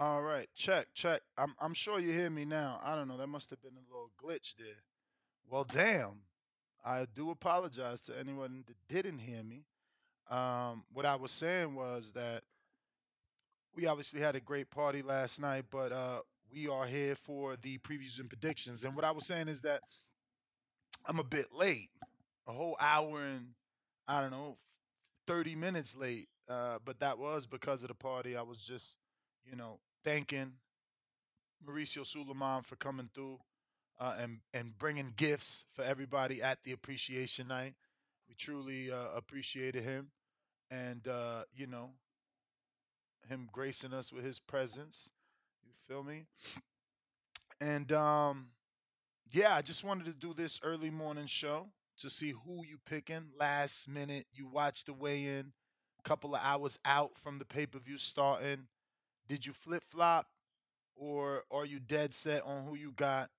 All right, check, check. I'm I'm sure you hear me now. I don't know. That must have been a little glitch there. Well, damn. I do apologize to anyone that didn't hear me. Um, what I was saying was that we obviously had a great party last night, but uh, we are here for the previews and predictions. And what I was saying is that I'm a bit late, a whole hour and I don't know, 30 minutes late. Uh, but that was because of the party. I was just, you know, thanking Mauricio Sulaimán for coming through uh, and and bringing gifts for everybody at the appreciation night. We truly uh, appreciated him, and uh, you know, him gracing us with his presence. You feel me? And um, yeah, I just wanted to do this early morning show to see who you picking last minute. You watch the weigh in, a couple of hours out from the pay per view starting. Did you flip flop, or are you dead set on who you got?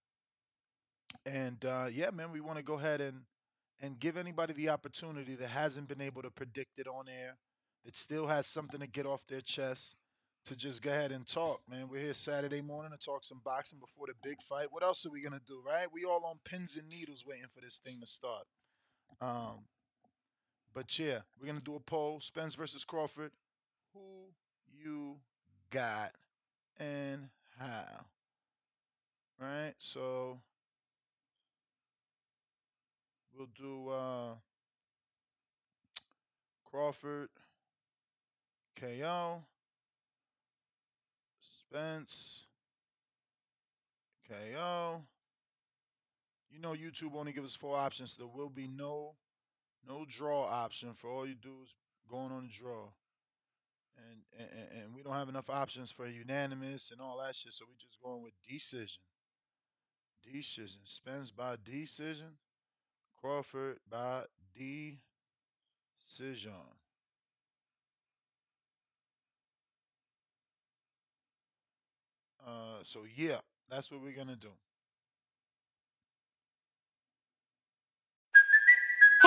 And uh, yeah, man, we want to go ahead and and give anybody the opportunity that hasn't been able to predict it on air, that still has something to get off their chest, to just go ahead and talk, man. We're here Saturday morning to talk some boxing before the big fight. What else are we gonna do, right? We all on pins and needles waiting for this thing to start. Um, but yeah, we're gonna do a poll: Spence versus Crawford. Who you got and how? Right. So we'll do uh, Crawford, KO, Spence, KO. You know YouTube only gives us four options. So there will be no no draw option for all you dudes going on the draw. And, and and we don't have enough options for unanimous and all that shit, so we just going with decision. Decision. Spence by decision. Crawford by decision. Uh, so yeah, that's what we're gonna do.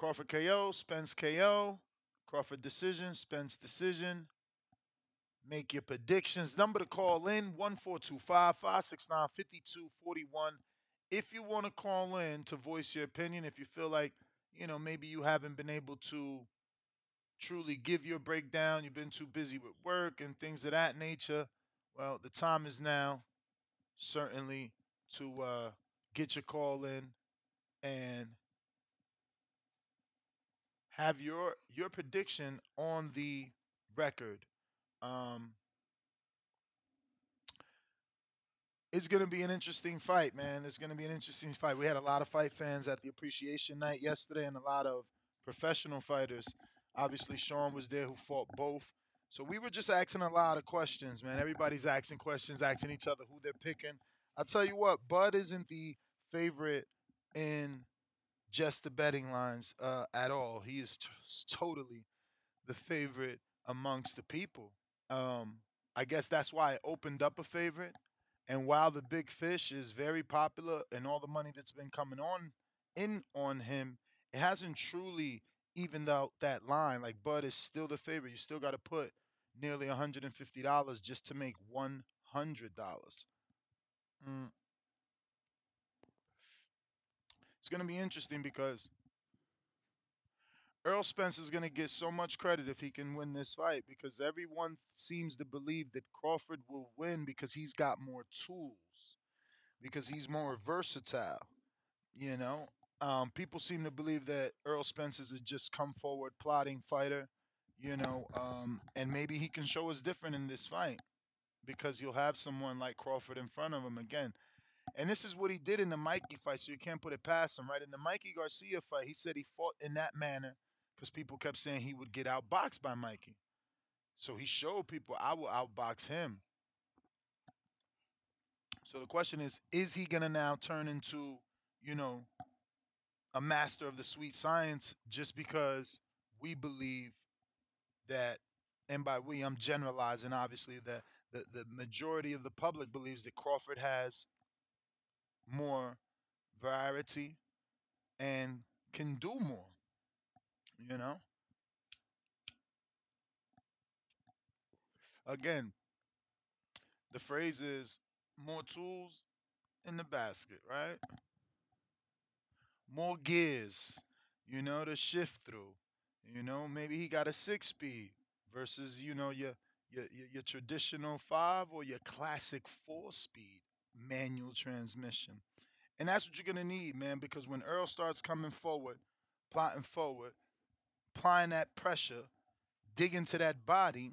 Crawford KO, Spence KO, Crawford decision, Spence decision. Make your predictions. Number to call in 1425 569 5241. If you want to call in to voice your opinion, if you feel like, you know, maybe you haven't been able to truly give your breakdown, you've been too busy with work and things of that nature, well, the time is now, certainly, to uh, get your call in and have your your prediction on the record. Um, it's going to be an interesting fight, man. It's going to be an interesting fight. We had a lot of fight fans at the appreciation night yesterday, and a lot of professional fighters. Obviously, Sean was there who fought both. So we were just asking a lot of questions, man. Everybody's asking questions, asking each other who they're picking. I'll tell you what, Bud isn't the favorite in just the betting lines uh, at all. He is t- totally the favorite amongst the people. Um, I guess that's why it opened up a favorite. And while the big fish is very popular and all the money that's been coming on in on him, it hasn't truly evened out that line. Like Bud is still the favorite. You still got to put nearly $150 just to make $100. Mm. It's going to be interesting because Errol Spence is going to get so much credit if he can win this fight because everyone seems to believe that Crawford will win because he's got more tools, because he's more versatile. You know, um, people seem to believe that Errol Spence is a just come forward plotting fighter. You know, um, and maybe he can show us different in this fight because you'll have someone like Crawford in front of him again. And this is what he did in the Mikey fight, so you can't put it past him, right? In the Mikey Garcia fight, he said he fought in that manner because people kept saying he would get outboxed by Mikey. So he showed people I will outbox him. So the question is, is he gonna now turn into, you know, a master of the sweet science just because we believe that, and by we I'm generalizing obviously that the, the majority of the public believes that Crawford has more variety and can do more, you know? Again, the phrase is more tools in the basket, right? More gears, you know, to shift through. You know, maybe he got a six speed versus, you know, your your, your, traditional five or your classic four speed manual transmission. And that's what you're gonna need, man, because when Errol starts coming forward, plotting forward, applying that pressure, digging to that body,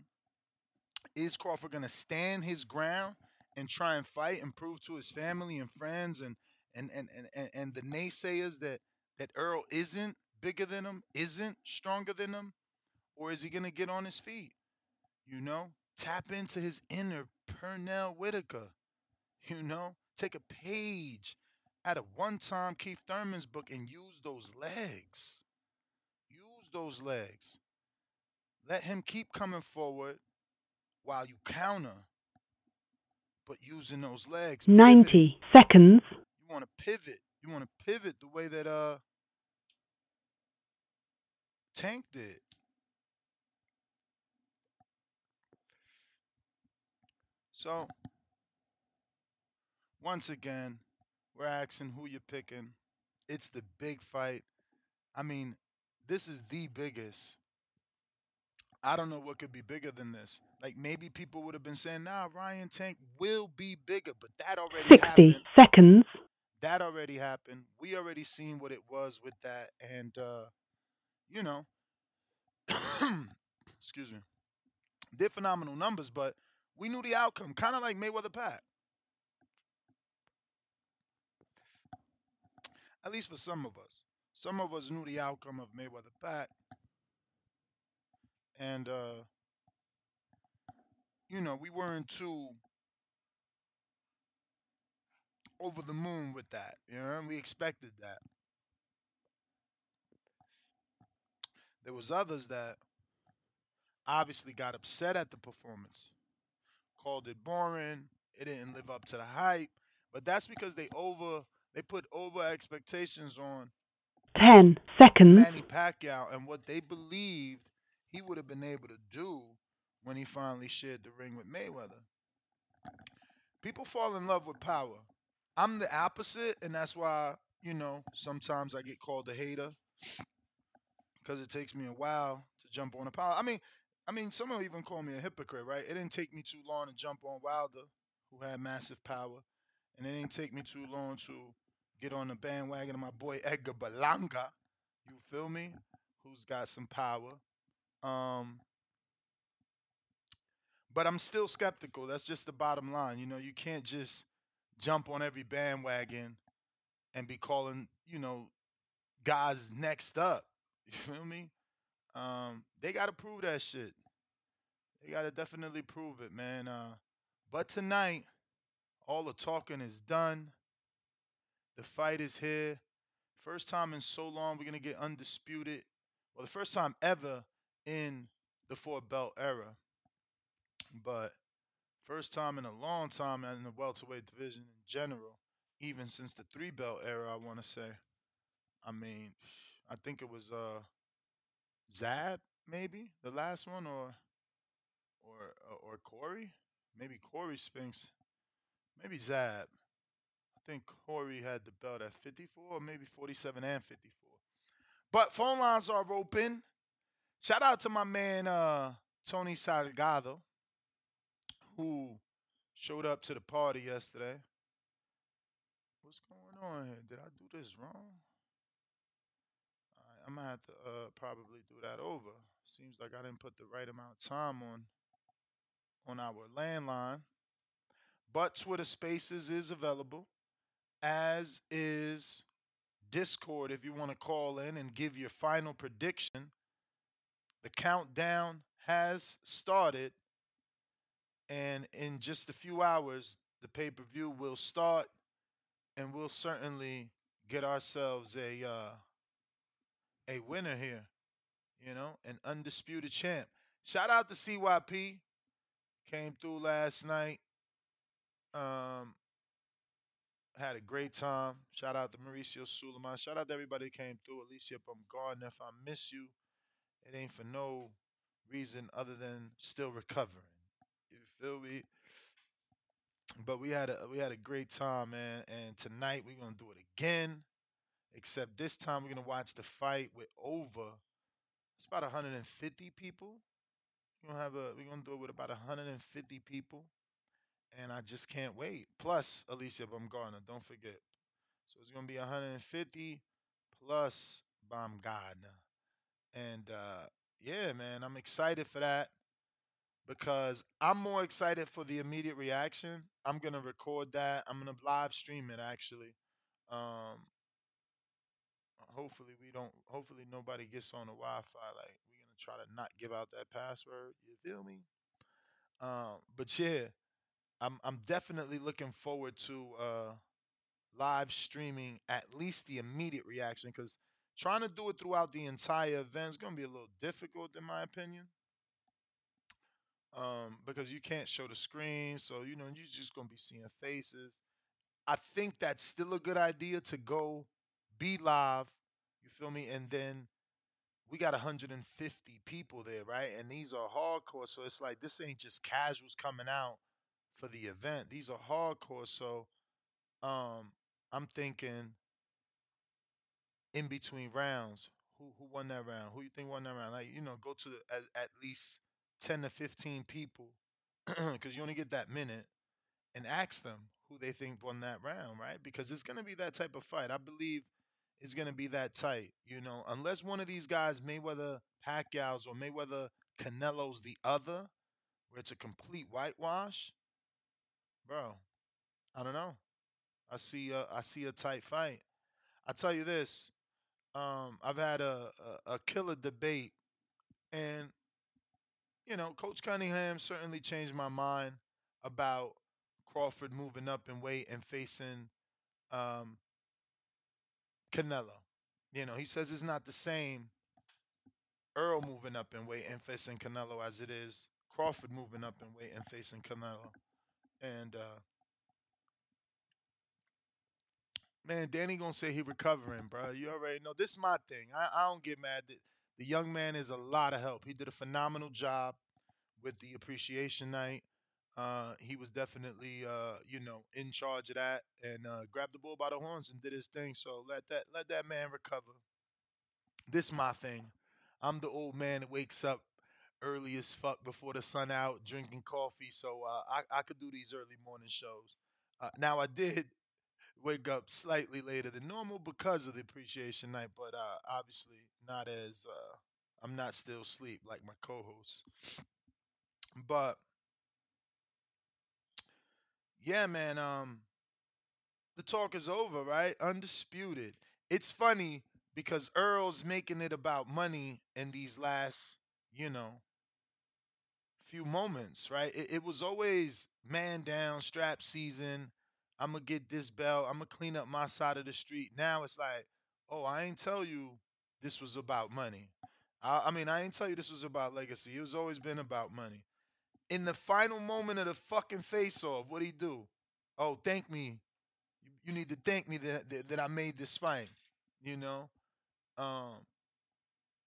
is Crawford gonna stand his ground and try and fight and prove to his family and friends and and and and, and, and the naysayers that that Errol isn't bigger than him, isn't stronger than him, or is he gonna get on his feet? You know, tap into his inner Pernell Whitaker. You know, take a page out of one-time Keith Thurman's book and use those legs. Use those legs. Let him keep coming forward while you counter, but using those legs. Pivoting. 90 seconds. You want to pivot. You want to pivot the way that uh Tank did. So once again, we're asking who you're picking. It's the big fight. I mean, this is the biggest. I don't know what could be bigger than this. Like maybe people would have been saying, "Nah, Ryan Tank will be bigger," but that already 60 happened. seconds. That already happened. We already seen what it was with that, and uh, you know, excuse me, they're phenomenal numbers, but we knew the outcome, kind of like Mayweather Pat. At least for some of us. Some of us knew the outcome of Mayweather Pat, and uh, you know, we weren't too over the moon with that. You know, we expected that. There was others that obviously got upset at the performance, called it boring. It didn't live up to the hype, but that's because they over they put over expectations on 10 seconds. Manny Pacquiao and what they believed he would have been able to do when he finally shared the ring with Mayweather. People fall in love with power. I'm the opposite, and that's why, you know, sometimes I get called a hater because it takes me a while to jump on a power. I mean, I mean, someone even call me a hypocrite, right? It didn't take me too long to jump on Wilder, who had massive power, and it didn't take me too long to get on the bandwagon of my boy Edgar Berlanga. You feel me? Who's got some power. Um, but I'm still skeptical. That's just the bottom line. You know, you can't just jump on every bandwagon and be calling, you know, guys next up. You feel me? Um, they got to prove that shit. They got to definitely prove it, man. Uh, but tonight, all the talking is done. The fight is here. First time in so long, we're going to get undisputed. Well, the first time ever in the four belt era. But first time in a long time in the welterweight division in general, even since the three belt era, I want to say. I mean, I think it was uh Zab maybe the last one or or or Corey, maybe Corey Spinks, maybe Zab. Think Corey had the belt at 54 or maybe 47 and 54. But phone lines are open. Shout out to my man uh, Tony Salgado, who showed up to the party yesterday. What's going on here? Did I do this wrong? Right, I'm gonna have to uh, probably do that over. Seems like I didn't put the right amount of time on on our landline. But Twitter Spaces is available, as is Discord if you want to call in and give your final prediction. The countdown has started, and in just a few hours, the pay per view will start, and we'll certainly get ourselves a uh, a winner here. You know, an undisputed champ. Shout out to CYP. Came through last night. Um, had a great time. Shout out to Mauricio Sulaimán. Shout out to everybody that came through. Alicia Gone. If I miss you, it ain't for no reason other than still recovering. You feel me? But we had a we had a great time, man. And tonight we're gonna do it again. Except this time we're gonna watch the fight with over. It's about 150 people. We're gonna have a we're gonna do it with about 150 people and I just can't wait. Plus Alycia Baumgardner, don't forget. So it's gonna be 150 plus Baumgardner, and uh, yeah, man, I'm excited for that because I'm more excited for the immediate reaction. I'm gonna record that. I'm gonna live stream it actually. Um, hopefully we don't. Hopefully nobody gets on the Wi-Fi. Like we're gonna try to not give out that password. You feel me? Um, but yeah, I'm I'm definitely looking forward to uh live streaming at least the immediate reaction because trying to do it throughout the entire event is gonna be a little difficult in my opinion. Um, because you can't show the screen, so you know you're just gonna be seeing faces. I think that's still a good idea to go be live. You feel me? And then we got 150 people there, right? And these are hardcore, so it's like this ain't just casuals coming out for the event. These are hardcore, so um, I'm thinking in between rounds, who who won that round? Who you think won that round? Like you know, go to the, at, at least ten to fifteen people, because you only get that minute, and ask them who they think won that round, right? Because it's gonna be that type of fight. I believe it's gonna be that tight. You know, unless one of these guys, Mayweather, Pacquiao's, or Mayweather, Canelo's the other, where it's a complete whitewash, bro. I don't know. I see a, I see a tight fight. I tell you this, um, I've had a, a, a killer debate, and you know, Coach Cunningham certainly changed my mind about Crawford moving up in weight and facing um, Canelo. You know, he says it's not the same Earl moving up in weight and facing Canelo as it is Crawford moving up in weight and facing Canelo. And uh, man, Danny gonna say he recovering, bro. You already know. This is my thing. I, I don't get mad. that The young man is a lot of help. He did a phenomenal job with the appreciation night. Uh, he was definitely, uh, you know, in charge of that and uh, grabbed the bull by the horns and did his thing. So let that let that man recover. This my thing. I'm the old man that wakes up early as fuck before the sun out, drinking coffee. So uh, I I could do these early morning shows. Uh, now I did wake up slightly later than normal because of the appreciation night, but uh, obviously not as uh, I'm not still asleep like my co-hosts. But yeah, man, um, the talk is over, right? Undisputed. It's funny because Errol's making it about money in these last, you know, few moments, right? It, it was always man down, strap season. I'm gonna get this belt. I'm gonna clean up my side of the street. Now it's like, oh, I ain't tell you this was about money. I, I mean, I ain't tell you this was about legacy. It was always been about money. In the final moment of the fucking face off, what he do? Oh, thank me. You, you need to thank me that, that that I made this fight. You know, um,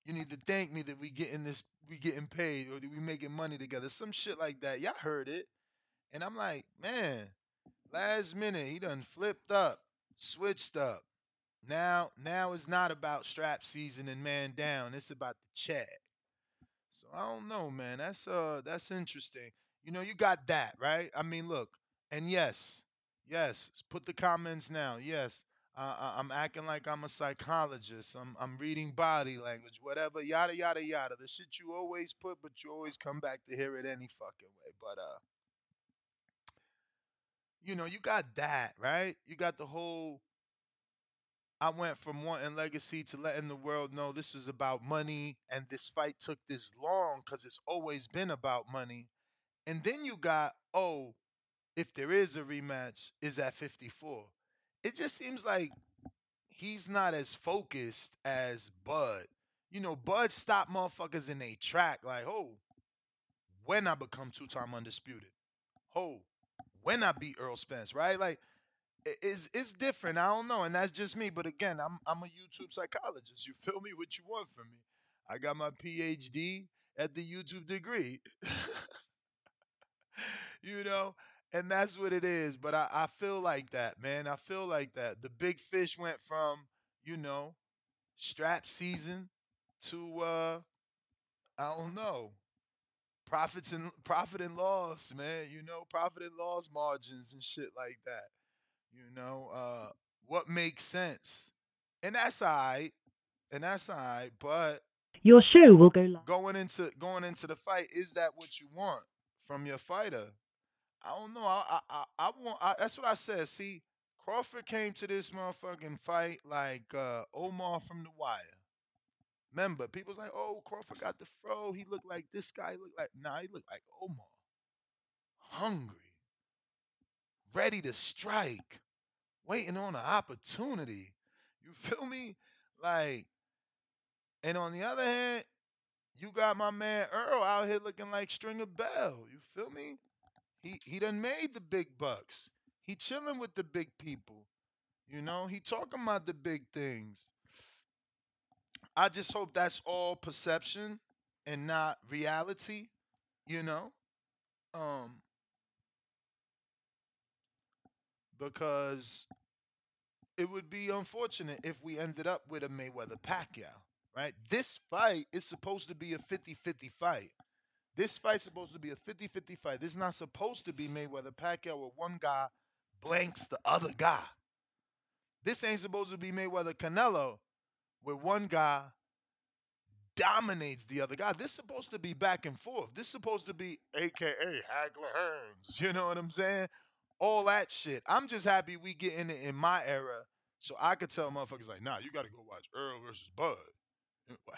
you need to thank me that we getting this, we getting paid, or that we making money together. Some shit like that. Y'all heard it, and I'm like, man, last minute he done flipped up, switched up. Now, now it's not about strap season and man down. It's about the check. So I don't know, man. That's uh, that's interesting. You know, you got that right. I mean, look, and yes, yes. Put the comments now. Yes, uh, I'm acting like I'm a psychologist. I'm I'm reading body language, whatever, yada yada yada. The shit you always put, but you always come back to hear it any fucking way. But uh, you know, you got that right. You got the whole I went from wanting legacy to letting the world know this is about money, and this fight took this long because it's always been about money. And then you got, oh, if there is a rematch, is at 54. It just seems like he's not as focused as Bud. You know, Bud stopped motherfuckers in a track like, oh, when I become two time undisputed. Oh, when I beat Errol Spence, right? Like, it's it's different. I don't know, and that's just me. But again, I'm I'm a YouTube psychologist. You feel me? What you want from me? I got my PhD at the YouTube degree. you know, and that's what it is. But I, I feel like that, man. I feel like that. The big fish went from, you know, strap season to uh I don't know. Profits and profit and loss, man. You know, profit and loss margins and shit like that. You know, uh what makes sense. And that's all right. And that's all right. But Your show will go live. going into going into the fight, is that what you want from your fighter? I don't know. I I I, I want. I, that's what I said. See, Crawford came to this motherfucking fight like uh, Omar from The Wire. Remember, people's like, "Oh, Crawford got the fro. He looked like this guy. He looked like nah. He looked like Omar, hungry, ready to strike, waiting on an opportunity. You feel me? Like, and on the other hand, you got my man Errol out here looking like Stringer Bell. You feel me? He he done made the big bucks. He chilling with the big people. You know, he talking about the big things. I just hope that's all perception and not reality, you know? Um because it would be unfortunate if we ended up with a Mayweather Pacquiao, right? This fight is supposed to be a 50-50 fight. This fight's supposed to be a 50-50 fight. This is not supposed to be Mayweather Pacquiao where one guy blanks the other guy. This ain't supposed to be Mayweather Canelo where one guy dominates the other guy. This is supposed to be back and forth. This is supposed to be AKA Hagler Hearns. You know what I'm saying? All that shit. I'm just happy we get in it in my era so I could tell motherfuckers like, nah, you got to go watch Errol versus Bud.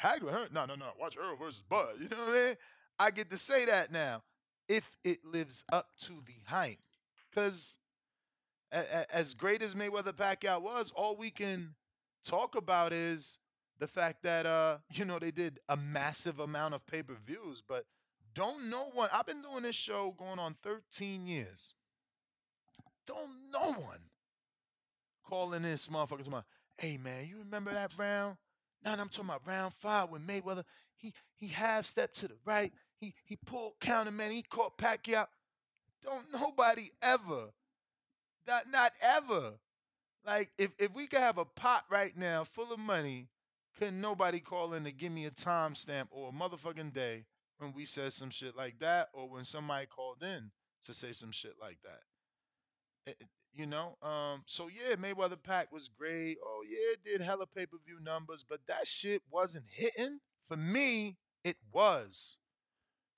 Hagler Hearns? No, no, no. Watch Errol versus Bud. You know what I mean? I get to say that now if it lives up to the hype. Because as great as Mayweather Pacquiao was, all we can talk about is the fact that uh, you know, they did a massive amount of pay-per-views, but don't know one. I've been doing this show going on 13 years. Don't no one calling this motherfucker to hey man, you remember that round? Now I'm talking about round five with Mayweather he he half stepped to the right, he he pulled counter man, he caught Pacquiao. Don't nobody ever, not not ever. Like if if we could have a pot right now full of money, couldn't nobody call in to give me a timestamp or a motherfucking day when we said some shit like that, or when somebody called in to say some shit like that. It- it- you know, um, so yeah, Mayweather Pack was great. Oh yeah, it did hella pay per view numbers, but that shit wasn't hitting. For me, it was.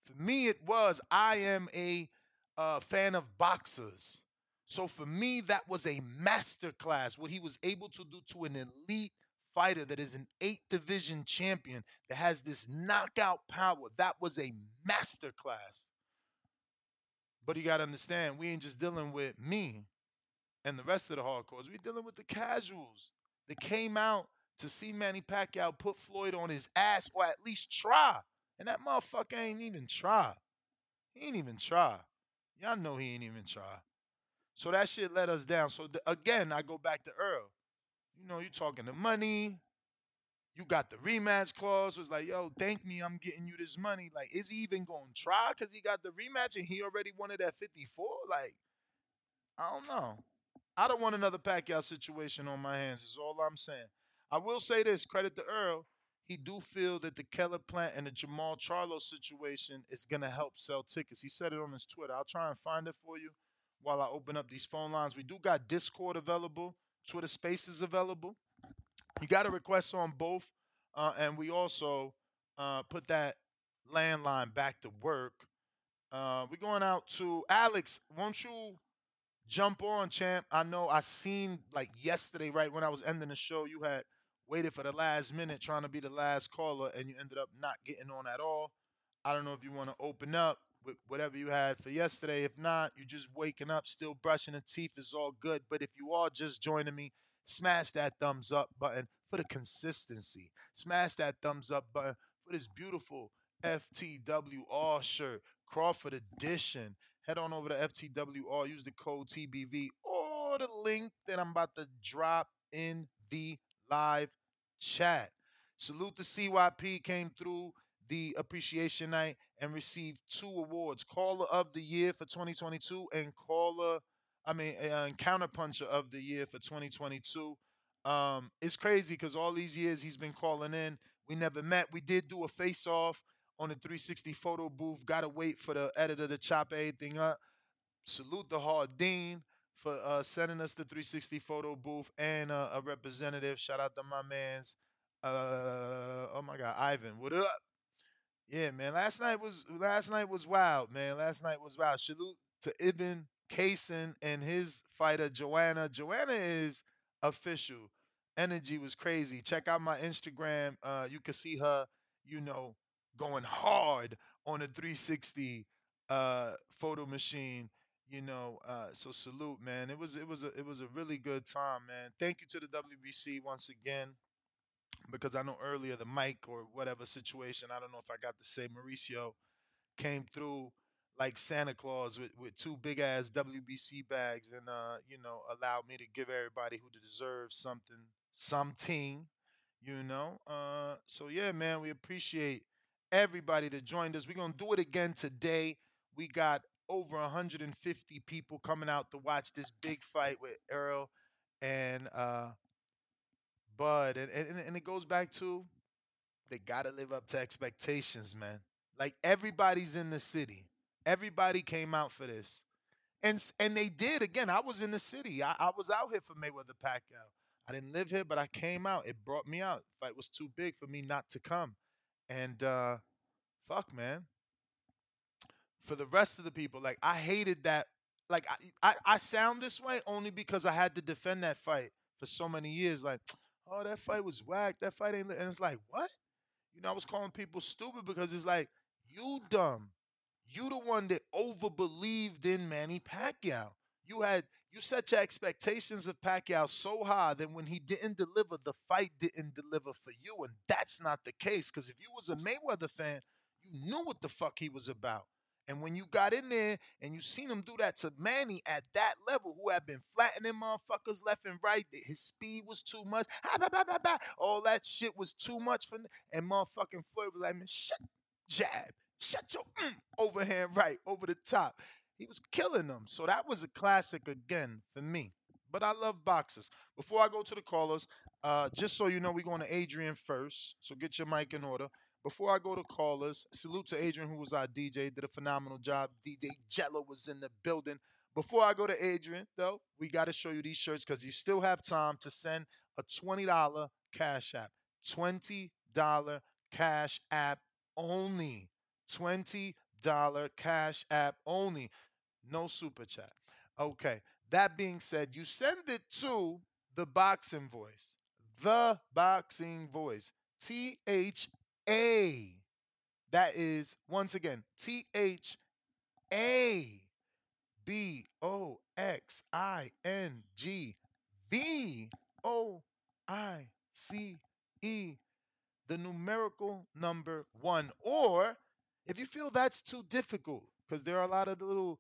For me, it was. I am a uh, fan of boxers. So for me, that was a masterclass. What he was able to do to an elite fighter that is an eight division champion that has this knockout power, that was a masterclass. But you got to understand, we ain't just dealing with me and the rest of the hardcores. We're dealing with the casuals that came out to see Manny Pacquiao put Floyd on his ass or at least try. And that motherfucker ain't even try. He ain't even try. Y'all know he ain't even try. So that shit let us down. So again, I go back to Errol. You know, you talking the money. You got the rematch clause. Was like, yo, thank me, I'm getting you this money. Like, is he even going to try? Because he got the rematch and he already it at 54? Like, I don't know. I don't want another Pacquiao situation on my hands, is all I'm saying. I will say this credit to Errol. He do feel that the Caleb Plant and the Jermall Charlo situation is to help sell tickets. He said it on his Twitter. I'll try and find it for you while I open up these phone lines. We do got Discord available, Twitter Spaces available. You got a request on both, uh, and we also uh, put that landline back to work. Uh, we're going out to Alex. Won't you jump on, champ. I know I seen like yesterday, right when I was ending the show, you had waited for the last minute trying to be the last caller, and you ended up not getting on at all. I don't know if you want to open up with whatever you had for yesterday. If not, you're just waking up, still brushing the teeth is all good. But if you are just joining me, smash that thumbs up button for the consistency. Smash that thumbs up button for this beautiful FTWR shirt, Crawford edition. Head on over to FTWR, use the code TBV or the link that I'm about to drop in the live chat. Salute to CYP came through the appreciation night and received two awards caller of the year for 2022 and caller i mean uh, counterpuncher of the year for 2022 um, it's crazy because all these years he's been calling in. We never met. We did do a face off on the 360 photo booth. Gotta wait for the editor to chop everything up. Salute the hard dean for uh, sending us the 360 photo booth and uh, a representative shout out to my man's uh, oh my god ivan what up yeah, man. Last night was last night was wild, man. Last night was wild. Salute to Ibn Kaysen and his fighter Joanna. Joanna is official. Energy was crazy. Check out my Instagram. Uh, you can see her, you know, going hard on a 360 uh, photo machine. You know, uh, so salute, man. It was it was a it was a really good time, man. Thank you to the WBC once again because I know earlier the mic or whatever situation, I don't know if I got to say Mauricio came through like Santa Claus with, with two big ass WBC bags and uh, you know, allowed me to give everybody who deserves something something, you know. Uh so yeah, man, we appreciate everybody that joined us. We're gonna do it again today. We got over 150 people coming out to watch this big fight with Errol and uh Bud, and, and and it goes back to they gotta live up to expectations, man. Like everybody's in the city. Everybody came out for this. And and they did again. I was in the city. I, I was out here for Mayweather Pacquiao. I didn't live here, but I came out. It brought me out. Fight was too big for me not to come. And uh fuck, man. For the rest of the people, like I hated that. Like I, I, I sound this way only because I had to defend that fight for so many years. Like oh, that fight was whack. That fight ain't. And it's like, what? You know, I was calling people stupid because it's like, you dumb. You the one that overbelieved in Manny Pacquiao. You had you set your expectations of Pacquiao so high that when he didn't deliver, the fight didn't deliver for you, and that's not the case. Because if you was a Mayweather fan, you knew what the fuck he was about. And when you got in there and you seen him do that to Manny at that level, who had been flattening motherfuckers left and right, his speed was too much. All that shit was too much for and motherfucking Floyd was like, man, shut jab, shut your mm, overhand right over the top. He was killing them. So that was a classic again for me. But I love boxers. Before I go to the callers, uh, just so you know, we're going to Adrian first. So get your mic in order. Before I go to callers, salute to Adrian, who was our DJ, did a phenomenal job. DJ Jello was in the building. Before I go to Adrian, though, we got to show you these shirts because you still have time to send a $20 cash app. $20 cash app only. $20 cash app only. No super chat. Okay. That being said, you send it to the boxing voice. The boxing voice. T H a. That is, once again, T H A B O X I N G V O I C E, the numerical number one. Or if you feel that's too difficult, because there are a lot of little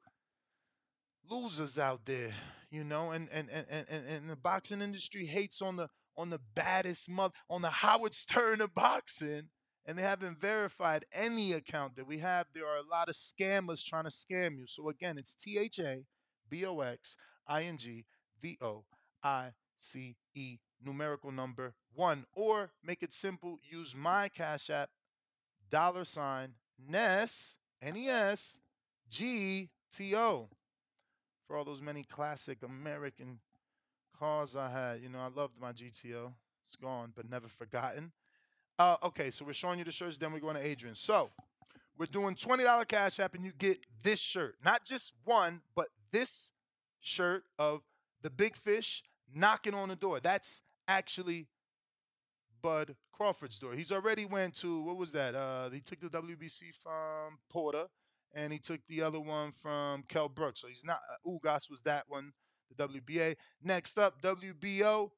losers out there, you know, and and, and, and, and the boxing industry hates on the on the baddest mother on the Howard Stern of boxing and they haven't verified any account that we have. There are a lot of scammers trying to scam you. So again, it's T H A B O X I N G V O I C E numerical number one. Or make it simple, use my Cash App, dollar sign, NES, N E S, G T O. For all those many classic American cars I had. You know, I loved my GTO. It's gone, but never forgotten. Uh, okay, so we're showing you the shirts, then we're going to Adrian. So we're doing $20 Cash App, and you get this shirt. Not just one, but this shirt of the big fish knocking on the door. That's actually Bud Crawford's door. He's already went to what was that? Uh, he took the WBC from Porter, and he took the other one from Kell Brooks. So he's not. Uh, Ugas was that one, the WBA. Next up, WBO,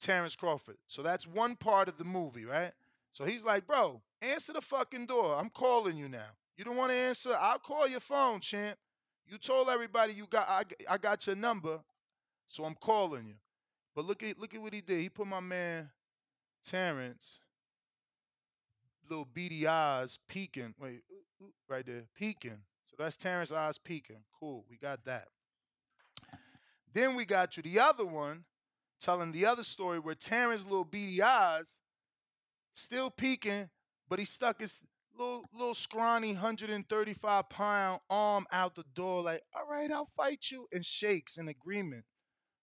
Terence Crawford. So that's one part of the movie, right? So he's like, bro, answer the fucking door. I'm calling you now. You don't want to answer? I'll call your phone, champ. You told everybody you got I, I got your number, so I'm calling you. But look at look at what he did. He put my man Terence little beady eyes peeking. Wait, right there, peeking. So that's Terence eyes peeking. Cool, we got that. Then we got you the other one, telling the other story where Terence little beady eyes still peeking, but he stuck his little little scrawny 135 pound arm out the door, like, all right, I'll fight you, and shakes in agreement.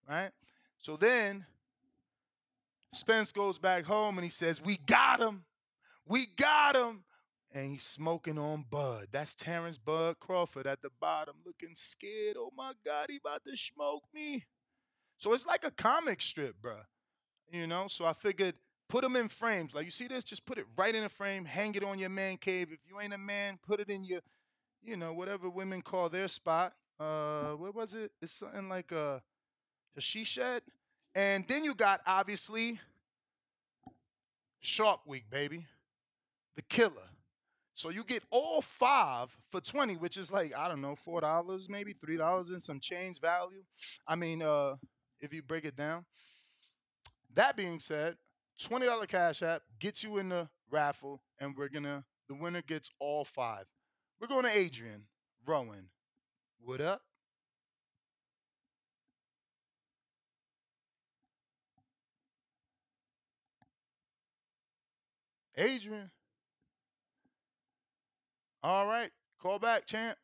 Right? So then Spence goes back home and he says, We got him. We got him. And he's smoking on Bud. That's Terence Bud Crawford at the bottom, looking scared. Oh my God, he about to smoke me. So it's like a comic strip, bruh. You know, so I figured put them in frames. Like you see this, just put it right in a frame, hang it on your man cave. If you ain't a man, put it in your, you know, whatever women call their spot. Uh, what was it? It's something like a, a she shed. And then you got obviously Shark Week, baby, the killer. So you get all five for 20, which is like, I don't know, $4, maybe $3 and some change value. I mean, uh, if you break it down. That being said, $20 Cash App gets you in the raffle, and we're gonna the winner gets all five. We're going to Adrian Rowan. What up? Adrian. All right. Call back, champ.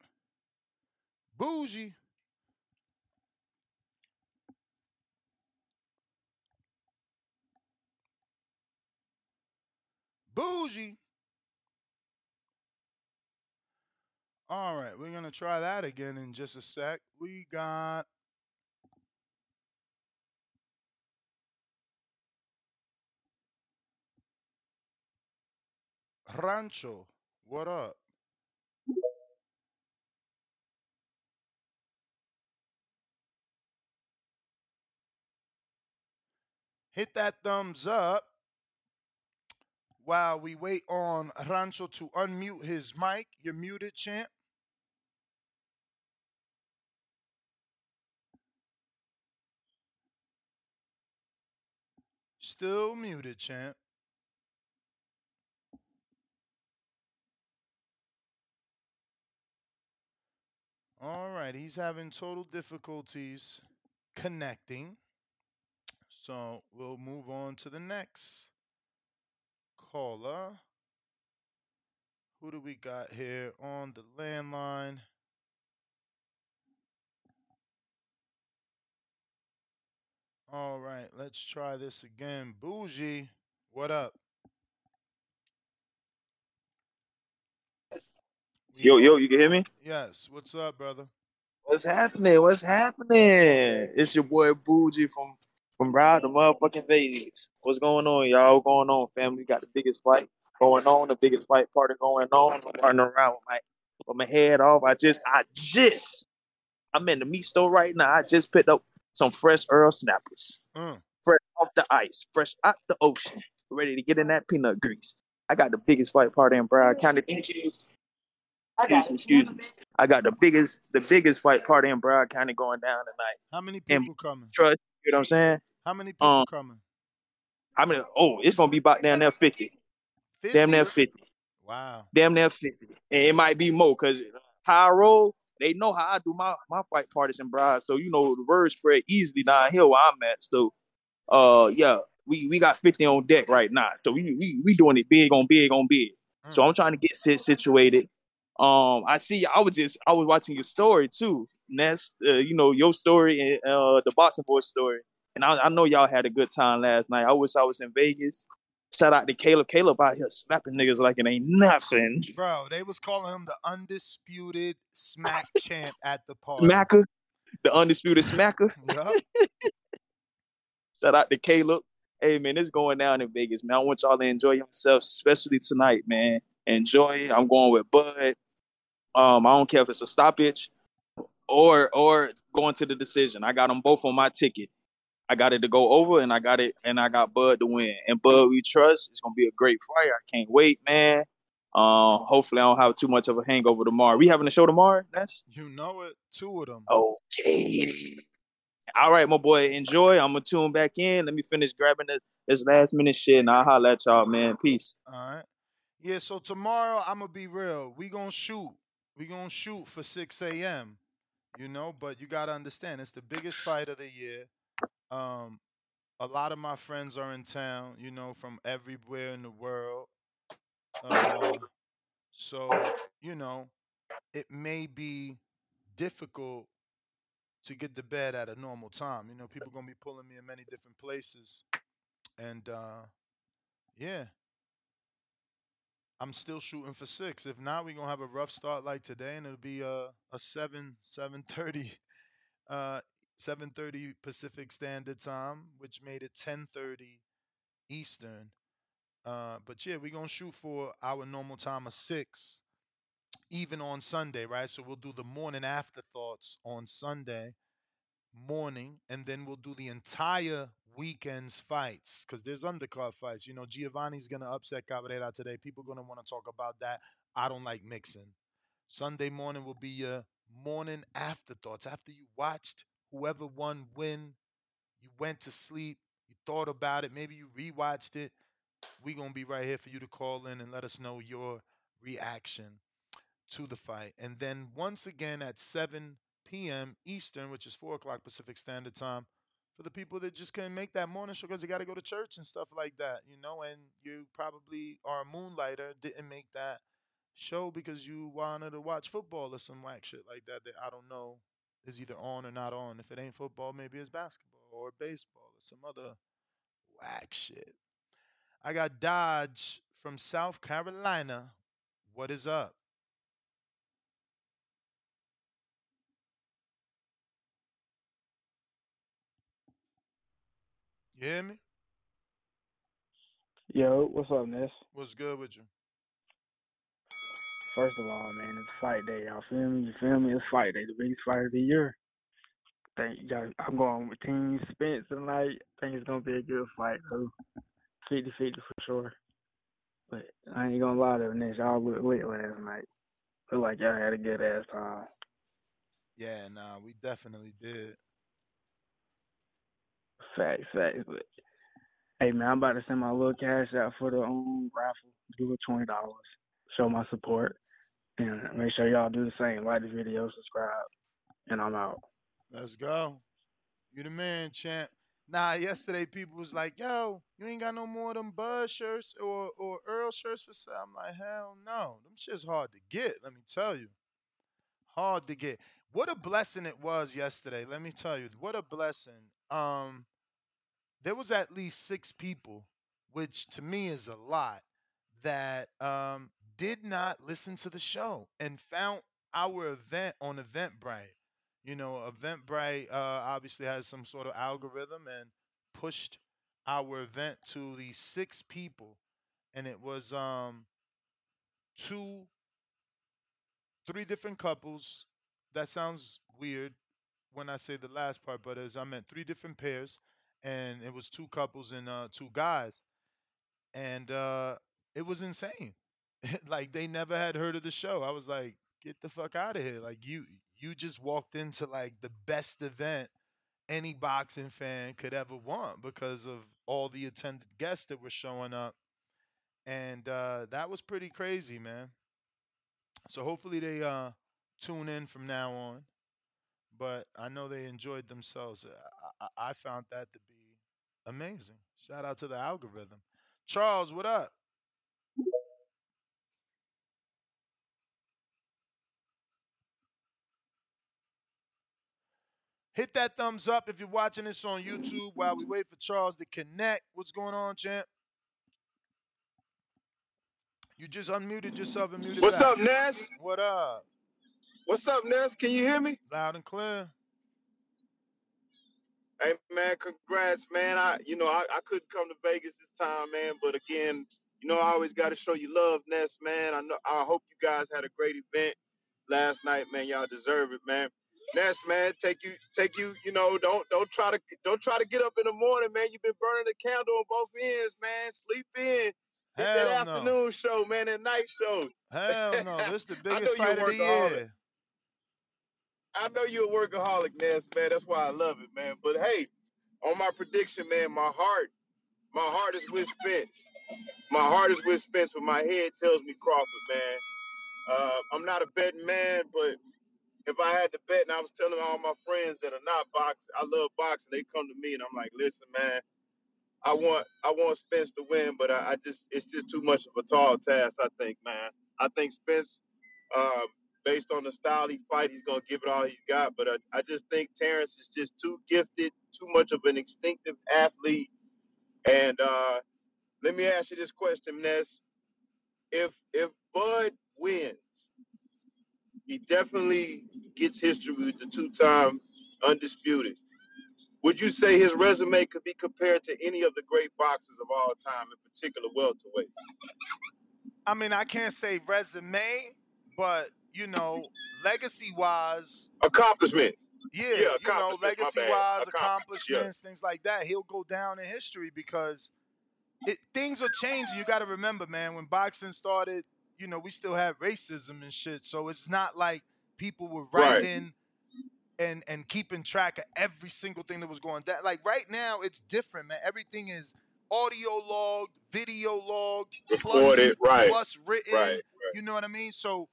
Bougie. Bougie. All right, we're going to try that again in just a sec. We got Rancho. What up? Hit that thumbs up while we wait on Rancho to unmute his mic. You're muted, champ. Still muted, champ. All right, he's having total difficulties connecting. So we'll move on to the next caller. Who do we got here on the landline? All right, let's try this again. Bougie, what up? Yo, yo, you can hear me? Yes. What's up, brother? What's happening? What's happening? It's your boy Bougie from from Ride the motherfucking Vegas. What's going on, y'all? What's going on, family? Got the biggest fight going on, the biggest fight party going on. I'm running around with my with my head off. I just, I just, I'm in the meat store right now. I just picked up some fresh Earl snappers, mm. fresh off the ice, fresh out the ocean, ready to get in that peanut grease. I got the biggest fight party in Broward County. Thank you. I got, excuse me. I got the biggest, the biggest fight party in Broward County going down tonight. How many people and coming? Trust, you know what I'm saying? How many people um, coming? I mean, oh, it's gonna be about down there 50. 50? Damn near 50. Wow. Damn near 50. And it might be more because how I roll, they know how I do my, my fight parties in Broward. So, you know, the word spread easily down here where I'm at. So, uh, yeah, we, we got 50 on deck right now. So we, we, we doing it big on big on big. Mm. So I'm trying to get sit situated. Um, I see. I was just I was watching your story too. Ness, uh, you know your story and uh, the boxing boy story, and I, I know y'all had a good time last night. I wish I was in Vegas. Shout out to Caleb. Caleb out here slapping niggas like it ain't nothing. Bro, they was calling him the undisputed smack champ at the party. Smacker. the undisputed smacker. Yep. Shout out to Caleb. Hey man, it's going down in Vegas, man. I want y'all to enjoy yourselves, especially tonight, man. Enjoy. I'm going with Bud. Um, I don't care if it's a stoppage or or going to the decision. I got them both on my ticket. I got it to go over, and I got it, and I got Bud to win. And Bud, we trust. It's gonna be a great fight. I can't wait, man. Uh, hopefully, I don't have too much of a hangover tomorrow. We having a show tomorrow, Ness? You know it. Two of them. Okay. All right, my boy. Enjoy. I'm gonna tune back in. Let me finish grabbing this, this last minute shit, and I'll holler at y'all, man. Peace. All right. Yeah. So tomorrow, I'm gonna be real. We gonna shoot. We gonna shoot for 6 a.m. You know, but you gotta understand, it's the biggest fight of the year. Um, a lot of my friends are in town. You know, from everywhere in the world. Um, so you know, it may be difficult to get to bed at a normal time. You know, people gonna be pulling me in many different places, and uh, yeah, I'm still shooting for six. If not, we're gonna have a rough start like today, and it'll be a a seven seven thirty, uh, seven thirty Pacific Standard Time, which made it ten thirty Eastern. Uh, but yeah, we're gonna shoot for our normal time of six, even on Sunday, right? So we'll do the morning afterthoughts on Sunday morning, and then we'll do the entire weekend's fights because there's undercard fights. You know, Giovanni's gonna upset Cabrera today. People gonna want to talk about that. I don't like mixing. Sunday morning will be your morning afterthoughts after you watched whoever won win. You went to sleep. You thought about it. Maybe you rewatched it. we gonna be right here for you to call in and let us know your reaction to the fight. And then once again at 7 p.m. Eastern, which is 4 o'clock Pacific Standard Time, for the people that just couldn't make that morning show because they got to go to church and stuff like that, you know, and you probably are a moonlighter, didn't make that show because you wanted to watch football or some whack shit like that that I don't know is either on or not on. If it ain't football, maybe it's basketball or baseball or some other whack shit. I got Dodge from South Carolina. What is up? You hear me? Yo, what's up, Ness? What's good with you? First of all, man, it's fight day. Y'all feel me? You feel me? It's fight day, the biggest fight of the year. Think y'all, I'm going with Team Spence tonight. I Think it's gonna be a good fight, though. 50 50 for sure. But I ain't gonna lie to you, Ness. Y'all look lit last night. Look like y'all had a good ass time. Yeah, nah, we definitely did. Facts, facts. But hey, man, I'm about to send my little cash out for the um, raffle. Do it twenty dollars. Show my support, and make sure y'all do the same. Like the video, subscribe, and I'm out. Let's go. You the man, champ. Nah, yesterday people was like, "Yo, you ain't got no more of them Buzz shirts or or Earl shirts for sale." I'm like, "Hell no, them shit's hard to get." Let me tell you, hard to get. What a blessing it was yesterday. Let me tell you, what a blessing. Um, there was at least six people, which to me is a lot, that um, did not listen to the show and found our event on Eventbrite. You know, Eventbrite uh, obviously has some sort of algorithm and pushed our event to these six people, and it was um, two, three different couples. That sounds weird when I say the last part, but as I meant three different pairs and it was two couples and uh, two guys, and uh, it was insane. like they never had heard of the show. I was like, get the fuck out of here! Like you, you just walked into like the best event any boxing fan could ever want because of all the attended guests that were showing up, and uh, that was pretty crazy, man. So hopefully they uh, tune in from now on but I know they enjoyed themselves. I, I, found that to be amazing. Shout out to the algorithm. Charles, what up? Hit that thumbs up if you're watching this on YouTube while we wait for Charles to connect. What's going on, champ? You just unmuted yourself and muted What's back. up, Ness? What up? What's up, Ness? Can you hear me? Loud and clear. Hey man, congrats, man. I you know I, I couldn't come to Vegas this time, man. But again, you know I always got to show you love, Ness, man. I know I hope you guys had a great event last night, man. Y'all deserve it, man. Ness, man, take you take you. You know don't don't try to don't try to get up in the morning, man. You've been burning the candle on both ends, man. Sleep in. Hit that Hell no. afternoon show, man, that night show. Hell no. This the I know biggest you fight of the year. I know you're a workaholic, Ness, man. That's why I love it, man. But hey, on my prediction, man, my heart, my heart is with Spence. My heart is with Spence, but my head tells me Crawford, man. Uh, I'm not a betting man, but if I had to bet, and I was telling all my friends that are not boxing, I love boxing, they come to me and I'm like, listen, man, I want I want Spence to win, but I, I just it's just too much of a tall task, I think, man. I think Spence, uh, based on the style he fight, he's gonna give it all he's got. But I, I just think Terence is just too gifted, too much of an instinctive athlete. And uh, let me ask you this question, Ness. If if Bud wins, he definitely gets history with the two-time undisputed. Would you say his resume could be compared to any of the great boxers of all time, in particular welterweight? I mean, I can't say resume, but you know, legacy wise, Accomplishments. yeah, Yeah, you know, legacy wise, Accomplishments, yeah. things like that. He'll go down in history because it, things are changing. You got to remember, man, when boxing started, you know, we still had racism and shit. So it's not like people were Right. writing and and keeping track of every single thing that was going down. Like right now, it's different, man. Everything is audio logged, video logged, plus Recorded, right, plus written. right, right. You know what I mean? So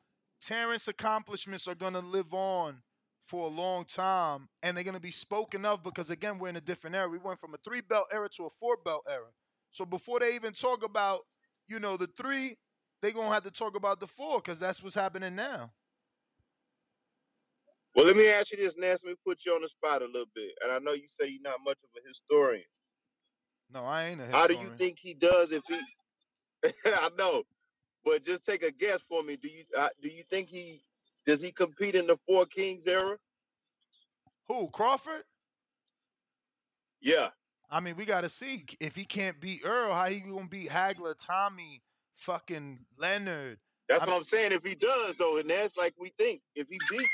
Terence accomplishments are gonna live on for a long time, and they're gonna be spoken of because again, we're in a different era. We went from a three belt era to a four belt era. So before they even talk about, you know, the three, they're gonna have to talk about the four because that's what's happening now. Well, let me ask you this, Ness. Let me put you on the spot a little bit. And I know you say you're not much of a historian. No, I ain't a How do you think he does if he? I know, but just take a guess for me. Do you uh, do you think he does he compete in the Four Kings era? Who Crawford? Yeah, I mean, we gotta see if he can't beat Earl. How he gonna beat Hagler, Tommy, fucking Leonard? that's I- what I'm saying. If he does though, and that's like we think. If he beats,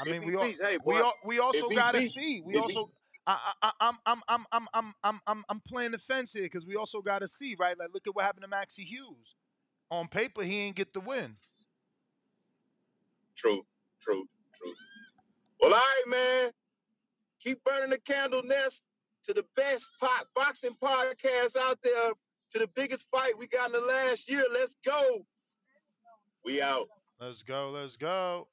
I mean, we all, beats, hey, we all, we also gotta see. We if he- also, I, I, I'm, I'm, I'm, I'm, I'm, I'm, I'm, I'm playing the fence here because we also gotta see, right? Like, look at what happened to Maxie Hughes. On paper, he ain't get the win. True, true, true. Well, all right, man. Keep burning the candle nest to the best pot boxing podcast out there, to the biggest fight we got in the last year. Let's go. We out. Let's go, let's go.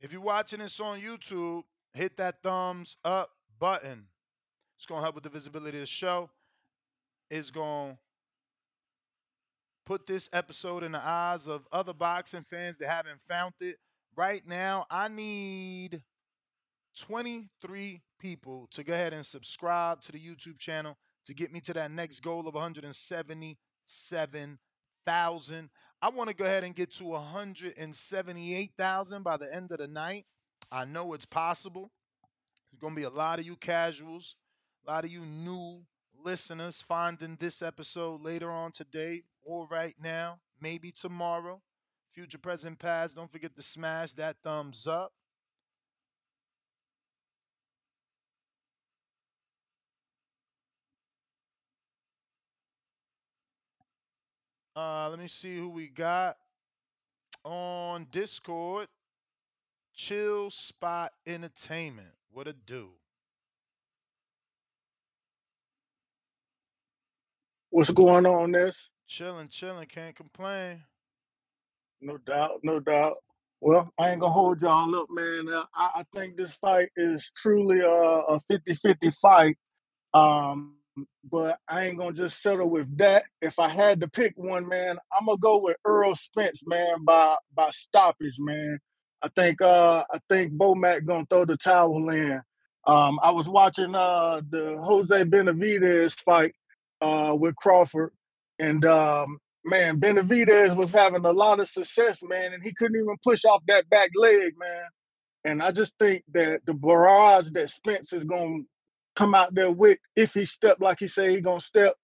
If you're watching this on YouTube, hit that thumbs up button. It's gonna help with the visibility of the show. It's gonna put this episode in the eyes of other boxing fans that haven't found it. Right now, I need 23 people to go ahead and subscribe to the YouTube channel to get me to that next goal of 177,000. I want to go ahead and get to 178,000 by the end of the night. I know it's possible. There's going to be a lot of you casuals, a lot of you new listeners finding this episode later on today or right now, maybe tomorrow. Future, present, past. Don't forget to smash that thumbs up. Uh, let me see who we got on Discord. Chill Spot Entertainment. What a do. What's going on, this? Chilling, chilling. Can't complain. No doubt, no doubt. Well, I ain't gonna hold y'all up, man. Uh, I, I think this fight is truly a, a 50-50 fight. Um, but I ain't gonna just settle with that. If I had to pick one, man, I'm gonna go with Earl Spence, man, by by stoppage, man. I think uh I think Bomac gonna throw the towel in. Um, I was watching uh the Jose Benavidez fight uh with Crawford, and um man, Benavidez was having a lot of success, man, and he couldn't even push off that back leg, man. And I just think that the barrage that Spence is gonna come out there with, if he step like he say he gonna step,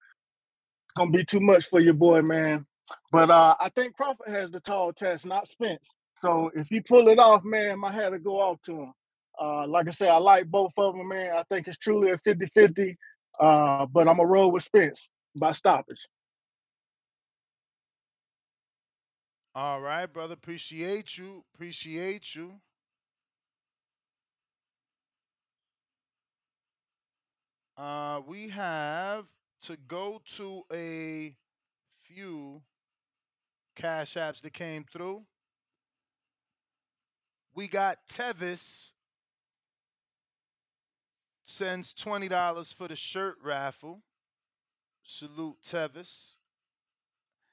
it's gonna be too much for your boy, man. But uh, I think Crawford has the tall test, not Spence. So if he pull it off, man, my hat to go off to him. Uh, like I said, I like both of them, man. I think it's truly a 50-50. Uh, but I'm a roll with Spence by stoppage. All right, brother. Appreciate you. Appreciate you. Uh, we have to go to a few cash apps that came through. We got Tevis sends $20 for the shirt raffle. Salute Tevis.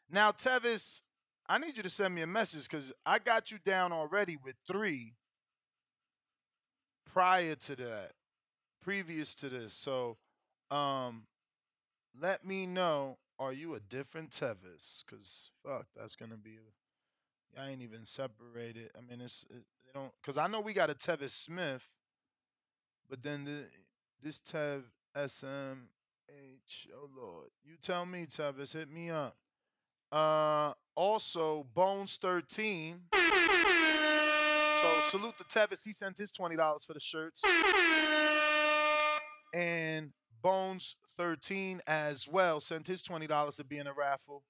Now, Tevis, I need you to send me a message because I got you down already with three prior to that, previous to this. So, um, let me know. Are you a different Tevis? Because fuck, that's gonna be. A, I ain't even separated. I mean, it's it, they don't because I know we got a Tevis Smith, but then the this Tev SMH. Oh Lord, you tell me, Tevis. Hit me up. Uh, also Bones thirteen. So salute to Tevis. He sent his twenty dollars for the shirts. And Bones 13 as well sent his $20 to be in a raffle.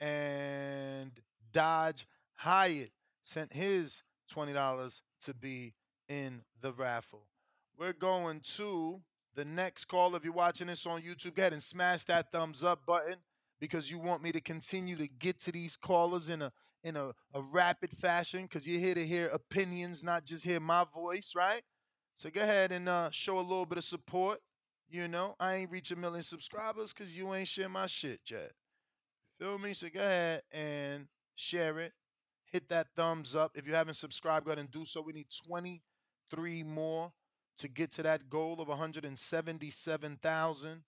And Dodge Hyatt sent his $20 to be in the raffle. We're going to the next call. If you're watching this on YouTube, go ahead and smash that thumbs up button because you want me to continue to get to these callers in a in a, a rapid fashion because you're here to hear opinions, not just hear my voice, right? So go ahead and uh, show a little bit of support. You know, I ain't reach a million subscribers because you ain't share my shit yet. Feel me? So go ahead and share it. Hit that thumbs up. If you haven't subscribed, go ahead and do so. We need 23 more to get to that goal of 177,000.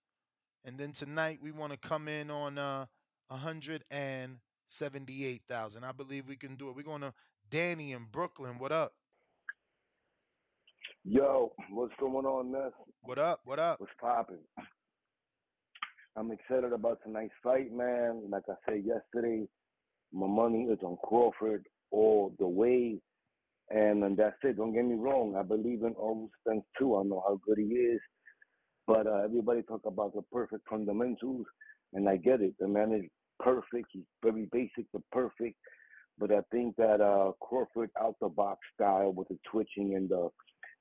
And then tonight we want to come in on uh, 178,000. I believe we can do it. We're going to Danny in Brooklyn. What up? Yo, what's going on, Ness? What up? What up? What's popping? I'm excited about tonight's fight, man. Like I said yesterday, my money is on Crawford all the way. And, and that's it. Don't get me wrong. I believe in Errol Spence too. I know how good he is. But uh, everybody talk about the perfect fundamentals, and I get it. The man is perfect. He's very basic but perfect. But I think that uh, Crawford out the box style with the twitching and the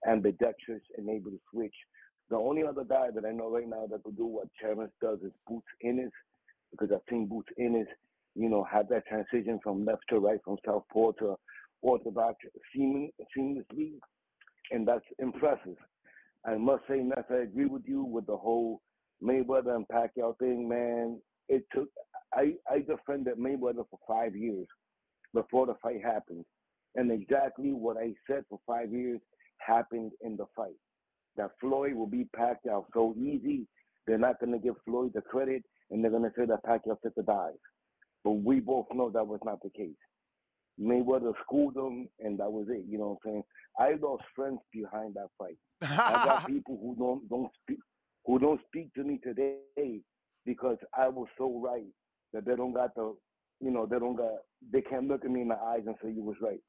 ambidextrous and able to switch. The only other guy that I know right now that could do what Terence does is Boots Ennis, because I've seen Boots Ennis, you know, have that transition from left to right, from southpaw to orthodox seamless, seamlessly, and that's impressive. I must say, Ness, I agree with you with the whole Mayweather and Pacquiao thing, man. It took I I defended Mayweather for five years before the fight happened, and exactly what I said for five years happened in the fight. That Floyd will be Pacquiao so easy, they're not going to give Floyd the credit, and they're going to say that Pacquiao took the dive. But we both know that was not the case. Mayweather schooled them, and that was it. You know what I'm saying? I lost friends behind that fight. I got people who don't don't speak who don't speak to me today because I was so right that they don't got the you know they don't got they can't look at me in the eyes and say you was right.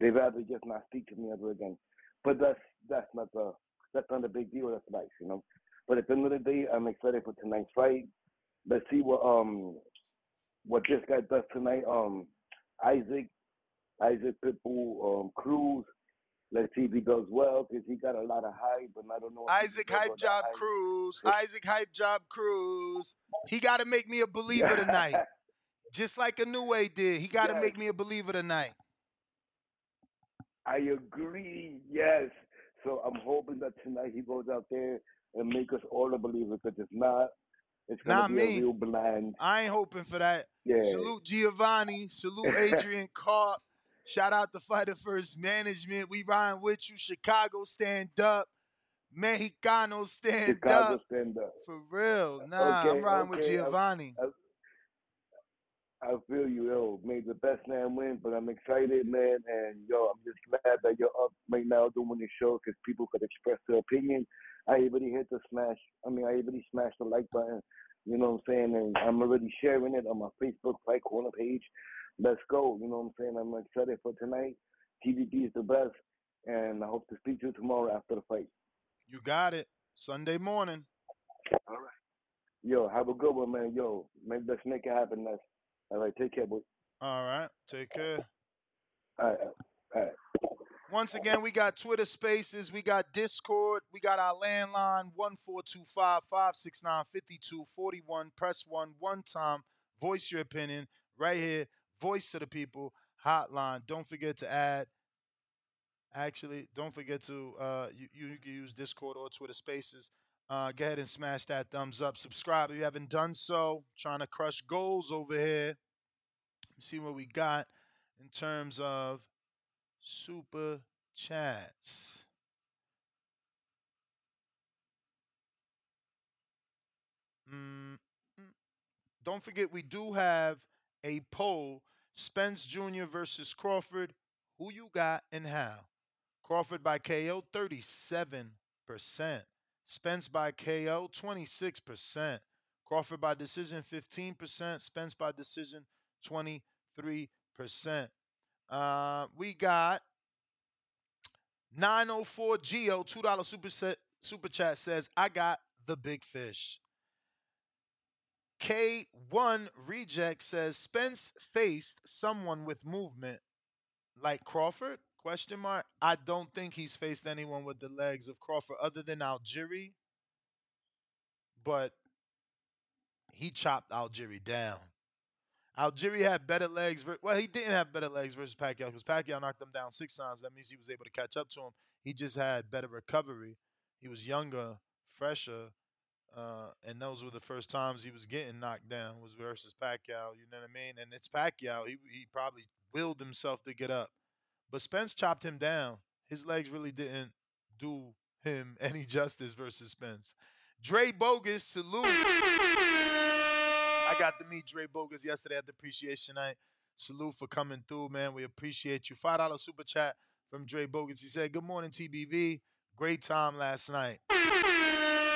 They rather just not speak to me ever again. But that's that's not the that's not a big deal. That's nice, you know. But at the end of the day, I'm excited for tonight's fight. Let's see what um what this guy does tonight. Um, Isaac Isaac Pitbull um, Cruz. Let's see if he does well because he got a lot of hype, but I don't know. Isaac Hype Job hype. Cruz. Isaac Hype Job Cruz. He got to make me a believer tonight, just like Inoue did. He got to yes. make me a believer tonight. I agree. Yes. So I'm hoping that tonight he goes out there and make us all a believer. Because if not, it's gonna not be me. a real blind. I ain't hoping for that. Yeah. Salute Giovanni. Salute Adrian Karp. Shout out to Fighter First Management. We rhyme with you. Chicago stand up. Mexicano stand Chicago up. stand up. For real. Nah, okay, I'm riding okay. with Giovanni. I, I feel you, yo. Made the best man win, but I'm excited, man. And yo, I'm just glad that you're up right now doing the show because people could express their opinion. I already hit the smash. I mean, I already smashed the like button. You know what I'm saying? And I'm already sharing it on my Facebook Fight Corner page. Let's go. You know what I'm saying? I'm excited for tonight. TBV is the best, and I hope to speak to you tomorrow after the fight. You got it. Sunday morning. All right. Yo, have a good one, man. Yo, maybe let's make it happen. Let's. All right, take care, boy. All right. Take care. All right. All right. Once again, we got Twitter Spaces, we got Discord, we got our landline 1425 569 5241. Press one one time. Voice your opinion right here. Voice to the people hotline. Don't forget to add. Actually, don't forget to uh, you, you can use Discord or Twitter Spaces. Uh, go ahead and smash that thumbs up. Subscribe if you haven't done so. Trying to crush goals over here. See what we got in terms of super chats. Mm, mm. Don't forget, we do have a poll Spence Jr. versus Crawford. Who you got and how? Crawford by KO, 37%. Spence by KO, 26%. Crawford by decision, 15%. Spence by decision, 23%. Uh, we got 904 Geo, $2 super, set, super chat says, I got the big fish. K1 Reject says Spence faced someone with movement like Crawford? Question mark. I don't think he's faced anyone with the legs of Crawford other than Algieri. But he chopped Algieri down. Algieri had better legs. Well, he didn't have better legs versus Pacquiao because Pacquiao knocked him down six times. That means he was able to catch up to him. He just had better recovery. He was younger, fresher, uh, and those were the first times he was getting knocked down was versus Pacquiao. You know what I mean? And it's Pacquiao. He he probably willed himself to get up, but Spence chopped him down. His legs really didn't do him any justice versus Spence. Dre Bogus, salute. I got to meet Dre Bogus yesterday at the appreciation night. Salute for coming through, man. We appreciate you. Five dollar super chat from Dre Bogus. He said, "Good morning, TBV. Great time last night."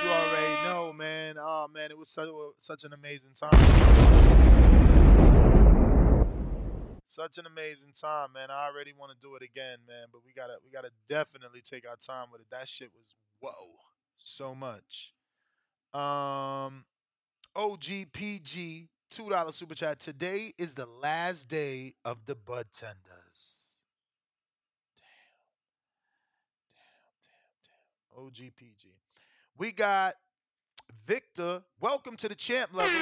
You already know, man. Oh man, it was such such an amazing time. Such an amazing time, man. I already want to do it again, man. But we gotta we gotta definitely take our time with it. That shit was whoa, so much. Um, OGPG two dollar super chat. Today is the last day of the bud tenders. Damn, damn, damn, damn. OGPG. We got Victor. Welcome to the champ level.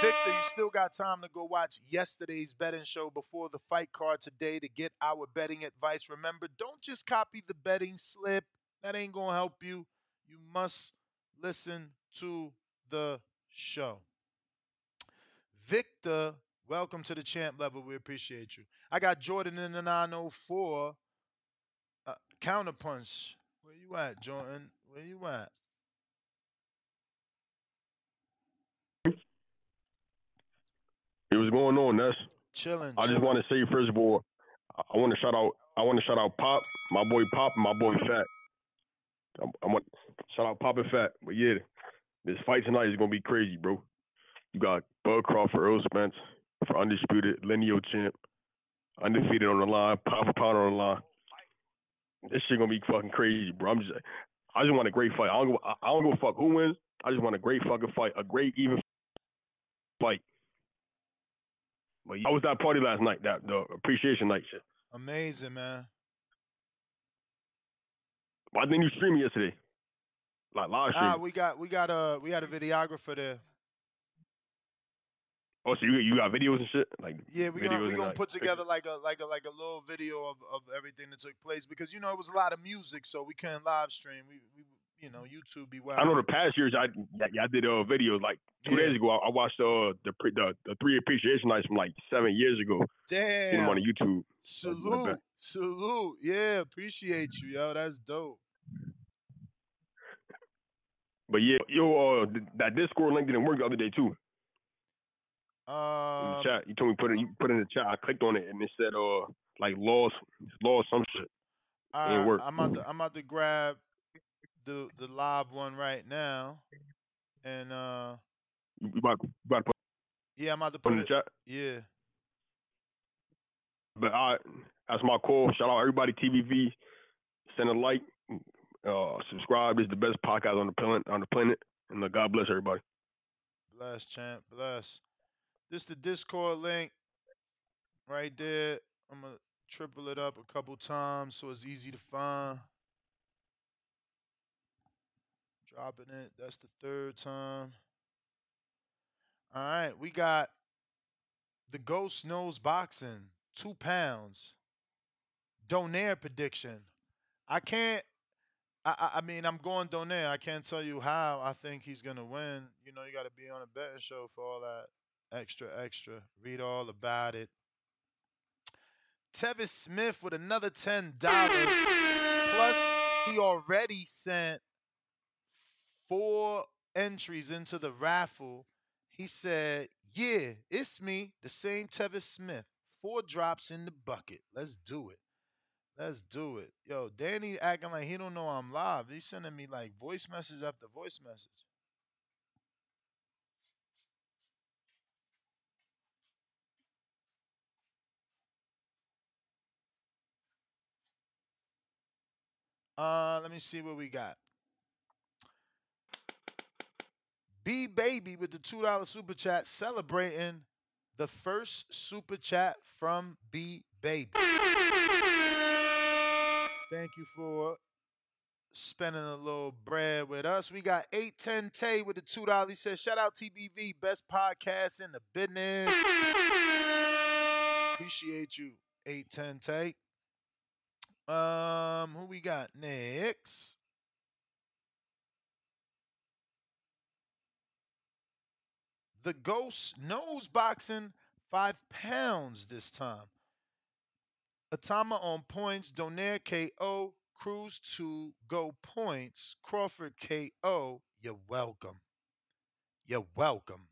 Victor, you still got time to go watch yesterday's betting show before the fight card today to get our betting advice. Remember, don't just copy the betting slip. That ain't going to help you. You must listen to the show. Victor, welcome to the champ level. We appreciate you. I got Jordan in the 904 uh, counterpunch. Where you at, Jordan? Where you at? Hey, what's going on, Ness? Chilling. I just want to say first of all, I want to shout out. I want to shout out Pop, my boy Pop, and my boy Fat. I, I want shout out Pop and Fat. But yeah, this fight tonight is gonna be crazy, bro. You got Bud Crawford, Earl Spence for undisputed lineal champ, undefeated on the line, pound for pound on the line. This shit gonna be fucking crazy, bro. I'm just, I just want a great fight. I don't, go, I don't give a fuck who wins. I just want a great fucking fight, a great even fight. But I was that party last night, that the appreciation night shit. Amazing, man. Why didn't you stream yesterday? Like live stream. Ah, we got we got a we had a videographer there. Oh, so you you got videos and shit, like yeah, we gonna, we gonna put together like a like a like a little video of, of everything that took place because you know it was a lot of music, so we couldn't live stream. We we you know YouTube be wild. I know the past years I yeah, I did uh videos like two yeah. days ago. I, I watched uh the, the the three appreciation nights from like seven years ago. Damn, them on YouTube. Salute, salute, yeah, appreciate you, yo. That's dope. But yeah, yo, uh, that Discord link didn't work the other day too. Um, chat. You told me put it. You put it in the chat. I clicked on it and it said uh like lost lost some shit. right, work. I'm about to I'm about to grab the the live one right now, and uh, You about, you about to put yeah, I'm about to put put in the it. chat. Yeah. But I that's my call. Shout out everybody. TBV. Send a like. Uh, subscribe. It's the best podcast on the planet. On the planet. And uh, God bless everybody. Bless, champ. Bless. This the Discord link right there. I'm gonna triple it up a couple times so it's easy to find. Dropping it. That's the third time. All right, we got the Ghost Nose Boxing, two pounds. Donaire prediction. I can't. I, I I mean, I'm going Donaire. I can't tell you how I think he's gonna win. You know, you got to be on a betting show for all that extra, extra. Read all about it. Tevis Smith with another ten dollars. Plus, he already sent four entries into the raffle. He said, "Yeah, it's me, the same Tevis Smith. Four drops in the bucket. Let's do it. Let's do it." Yo, Danny acting like he don't know I'm live. He's sending me like voice message after voice message. Uh, let me see what we got. B Baby with the two dollar super chat celebrating the first super chat from B Baby. Thank you for spending a little bread with us. We got 810 Tay with the two dollars. He says, shout out TBV, best podcast in the business. Appreciate you, 810 Tay. Um, who we got next? The Ghost Nose Boxing, five pounds this time. Atama on points, Donaire KO, Cruz to go points, Crawford KO. You're welcome. You're welcome.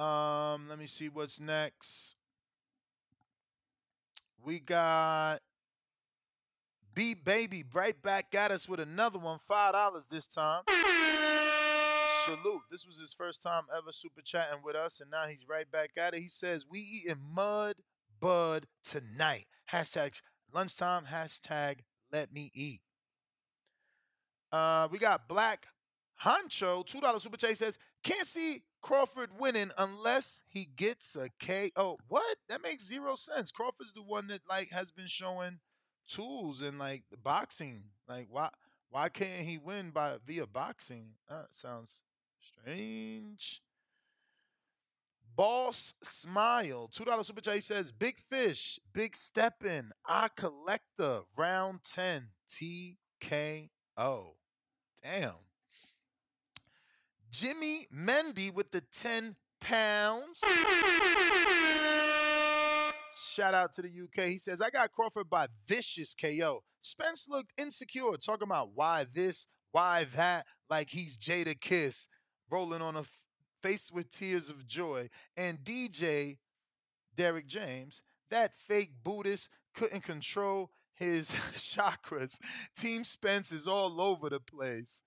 Um, let me see what's next. We got B Baby right back at us with another one, five dollars this time. Salute. This was his first time ever super chatting with us, and now he's right back at it. He says, We eating mud bud tonight. Hashtag lunchtime, hashtag let me eat. Uh, we got Black two dollar super chat says, Can't see Crawford winning unless he gets a KO. What? That makes zero sense. Crawford's the one that like has been showing tools and like the boxing. Like why why can't he win by via boxing? That sounds strange. Boss Smile, two dollar super chat. He says, "Big fish, big steppin', I collector, round ten, TKO." Damn. Jimmy Mendy with the ten pounds. Shout out to the UK. He says, I got Crawford by vicious KO. Spence looked insecure, talking about why this, why that, like he's Jadakiss, rolling on a f- face with tears of joy. And DJ Derrick James, that fake Buddhist couldn't control his chakras. Team Spence is all over the place.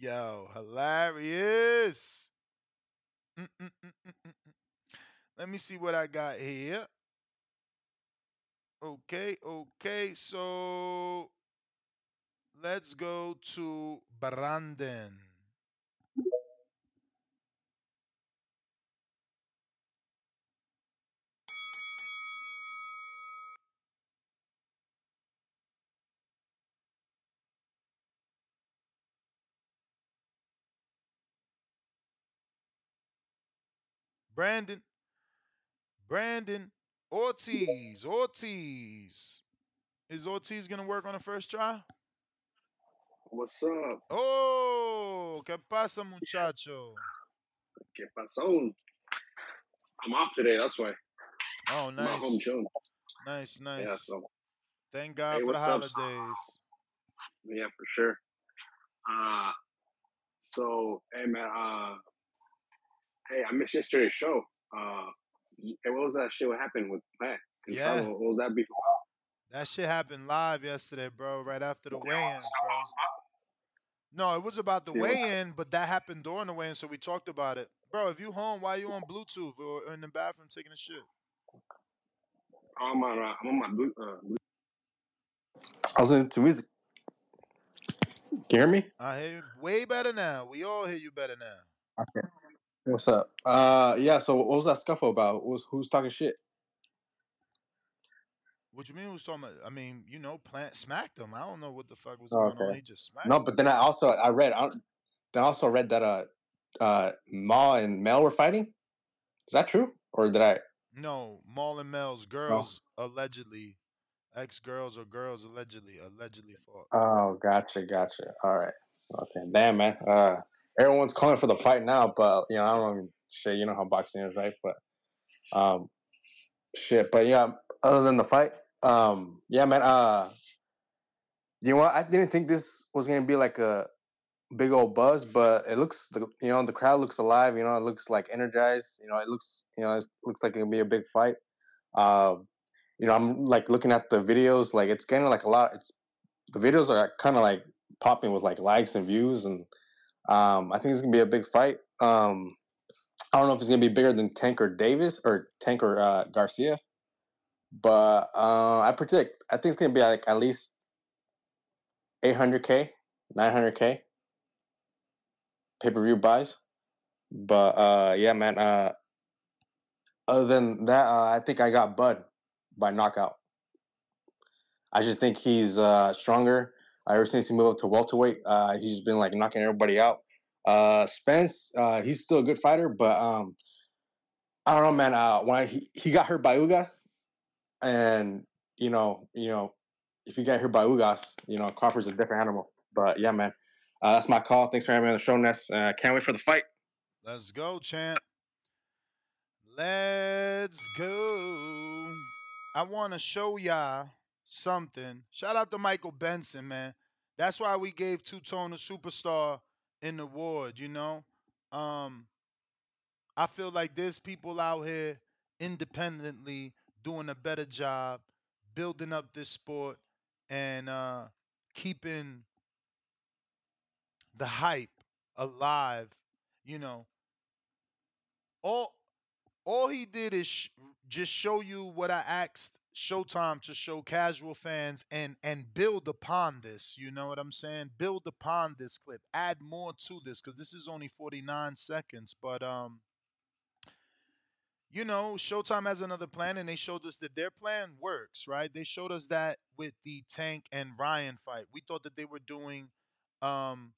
Yo, hilarious. Let me see what I got here. Okay, okay. So let's go to Brandon. Brandon. Brandon Ortiz. Ortiz. Is Ortiz gonna work on the first try? What's up? Oh, ¿qué pasa, muchacho? ¿Qué pasó? I'm off today, that's why. Oh, I'm at home nice. chilling. Nice, Yeah, so Thank God hey, for the up? holidays. Yeah, for sure. Uh, so hey man, uh, hey, I missed yesterday's show. Uh, what was that shit? What happened with Plant? Can Yeah. me what was that before? That shit happened live yesterday, bro, right after the weigh-ins, bro. No, it was about the Yeah. weigh-in, but that happened during the weigh-in, so we talked about it. Bro, if you home, why you on Bluetooth or in the bathroom taking a shit? I'm on, uh, I'm on my blue, uh, blue. I was into music. Can you hear me? I hear you way better now. We all hear you better now. Okay. What's up? Uh, yeah. So, what was that scuffle about? What was who's talking shit? What you mean? Who's talking about? I mean, you know, Plant smacked him. I don't know what the fuck was Oh, going on. okay. He just smacked. No, him. but then I also I read I don't- then I also read that uh uh Ma and Mel were fighting. Is that true? Or did I? No, Maul and Mel's girls allegedly, ex-girls or girls allegedly, allegedly fought. Oh, gotcha, gotcha. All right. Okay. Damn, man. Uh, everyone's calling for the fight now, but you know I don't shit. You know how boxing is, right? But um, shit. But yeah, other than the fight, um, yeah, man. Uh, you know what? I didn't think this was gonna be like a big old buzz, but it looks, you know, the crowd looks alive. You know, it looks like energized. You know, it looks, you know, it looks like it'll be a big fight. Um, you know, I'm like looking at the videos, like it's getting like a lot. It's the videos are kind of like popping with like likes and views, and um, I think it's gonna be a big fight. Um, I don't know if it's gonna be bigger than Tank or Davis or Tank or uh, Garcia, but uh, I predict I think it's gonna be like at least 800k, 900k pay per view buys. But uh, yeah, man. Uh, other than that, uh, I think I got Bud by knockout. I just think he's uh, stronger. Ever since he moved up to welterweight, uh, he's been like knocking everybody out. Uh, Spence, uh, he's still a good fighter, but um, I don't know, man. When I, he, he got hurt by Ugas, and you know, you know, if you get hurt by Ugas, you know, Crawford's a different animal. But yeah, man, uh, that's my call. Thanks for having me on the show, Ness. Uh, can't wait for the fight. Let's go, champ. Let's go. I want to show y'all something. Shout out to Michael Benson, man. That's why we gave Two Tone a superstar in the award, you know? Um, I feel like there's people out here independently doing a better job building up this sport and uh, keeping the hype alive, you know. All all he did is sh- just show you what I asked Showtime to show casual fans and and build upon this. You know what I'm saying? Build upon this clip. Add more to this because this is only 49 seconds. But um, you know, Showtime has another plan, and they showed us that their plan works. Right? They showed us that with the Tank and Ryan fight. We thought that they were doing um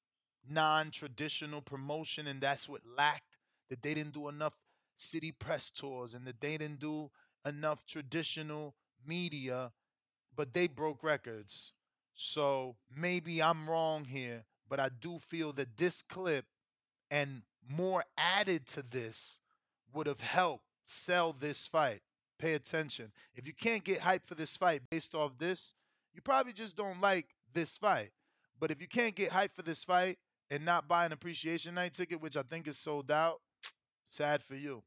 non-traditional promotion, and that's what lacked. That they didn't do enough city press tours and that they didn't do enough traditional media, but they broke records. So maybe I'm wrong here, but I do feel that this clip and more added to this would have helped sell this fight. Pay attention. If you can't get hype for this fight based off this, you probably just don't like this fight. But if you can't get hype for this fight and not buy an appreciation night ticket, which I think is sold out, sad for you.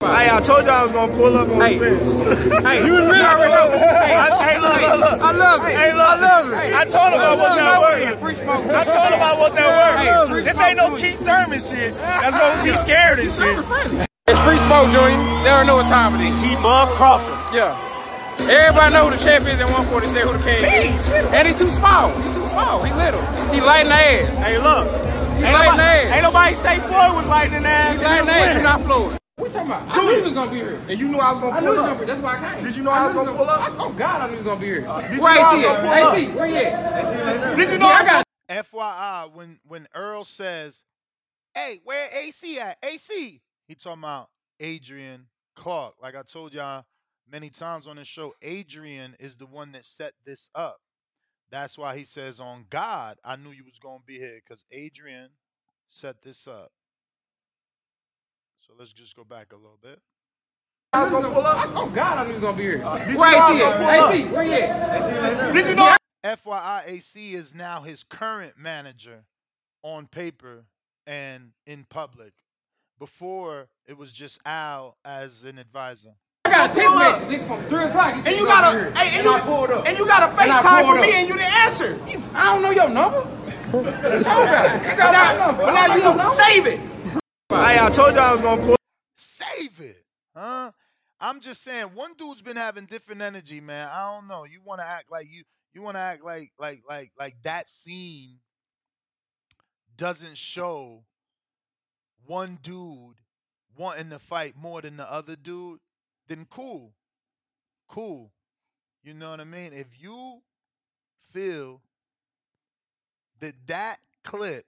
Hey, I told you I was gonna pull up on Hey. Spence. Hey, you already know. Hey, I, hey, look, look, look. I love it. Hey, look, I love it. I told him I wasn't that working. Free smoke. I told him I wasn't that Hey, This ain't no smoke. Keith Thurman shit. That's gonna be scared and shit. It's free smoke, Junior. They don't know what time it is. T-Bug Crawford. Yeah. Everybody know who the champ is at 140. Say who the king is. And he's too small. He's too small. He little. He light in the ass. Hey, look. He Ain't light in the nobody, ass. ain't nobody say Floyd was lighting in the ass. He's and light in the he ass. You're not Floyd. What you talking about? I knew he was gonna be here. And you knew I was gonna knew he pull was up. gonna be. That's why I came. Did you know I was knew he gonna pull up? I- Oh God, I knew he was gonna be here. Uh, did you Where know I was gonna at? pull up? AC, where you at? Did you know I was gonna FYI, when when Earl says, "Hey, where AC at?" AC, he talking about Adrian Clark. Like I told y'all many times on the show, Adrian is the one that set this up. That's why he says, "On God, I knew you was gonna be here," because Adrian set this up. So let's just go back a little bit. I was gonna pull up. Oh God, I knew he was gonna be here. Uh, did you Where know I AC was at? gonna pull up? AC, where you at? Did you know? FYI, AC is now his current manager on paper and in public. Before it was just Al as an advisor. I got a text message nigga, from three o'clock. He said, And you "Come got here." a, hey, and, I pulled you, up. and you got a And I FaceTime pulled for me up. and you didn't answer. You- I don't know your number. What you talking about? You got my number. But I now don't you know your know, number. save it. Hey, I told you I was gonna pull. Save it. Huh? I'm just saying, one dude's been having different energy, man. I don't know. You want to act like you you want to act like like like like that scene doesn't show one dude wanting to fight more than the other dude, then cool. Cool. You know what I mean? If you feel that that clip,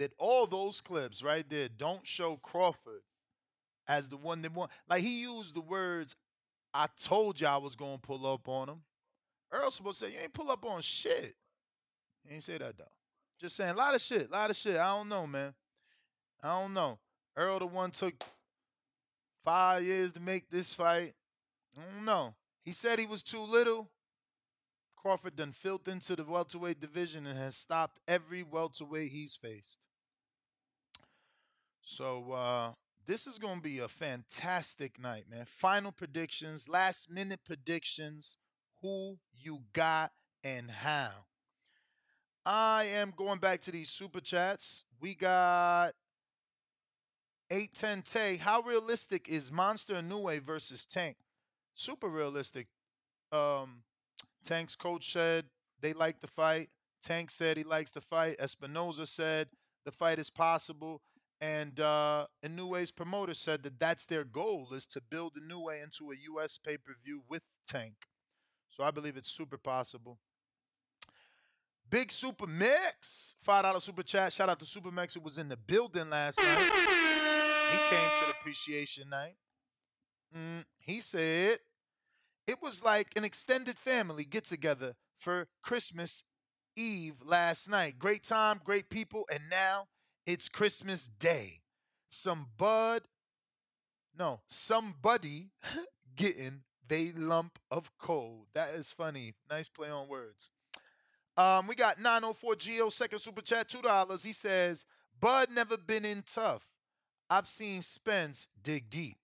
that all those clips right there don't show Crawford as the one that won. Like he used the words, I told you I was gonna pull up on him. Earl supposed to say, You ain't pull up on shit. He ain't say that though. Just saying, a lot of shit, a lot of shit. I don't know, man. I don't know. Earl the one took five years to make this fight. I don't know. He said he was too little. Crawford done filth into the welterweight division and has stopped every welterweight he's faced. So uh this is gonna be a fantastic night, man. Final predictions, last minute predictions, who you got and how. I am going back to these super chats. We got 810 Tay. How realistic is Monster Inoue versus Tank? Super realistic. Um, Tank's coach said they like the fight. Tank said he likes the fight. Espinoza said the fight is possible. And uh, Inoue's promoter said that that's their goal is to build Inoue into a U.S. pay-per-view with Tank. So I believe it's super possible. Big Super Mix, $5 super chat. Shout out to Super Mix who was in the building last night. He came to the appreciation night. Mm, he said it was like an extended family get together for Christmas Eve last night. Great time, great people, and now it's Christmas Day. Some bud, no, somebody getting they lump of coal. That is funny. Nice play on words. Um, we got 904 Geo second super chat, two dollars. He says, Bud never been in tough. I've seen Spence dig deep.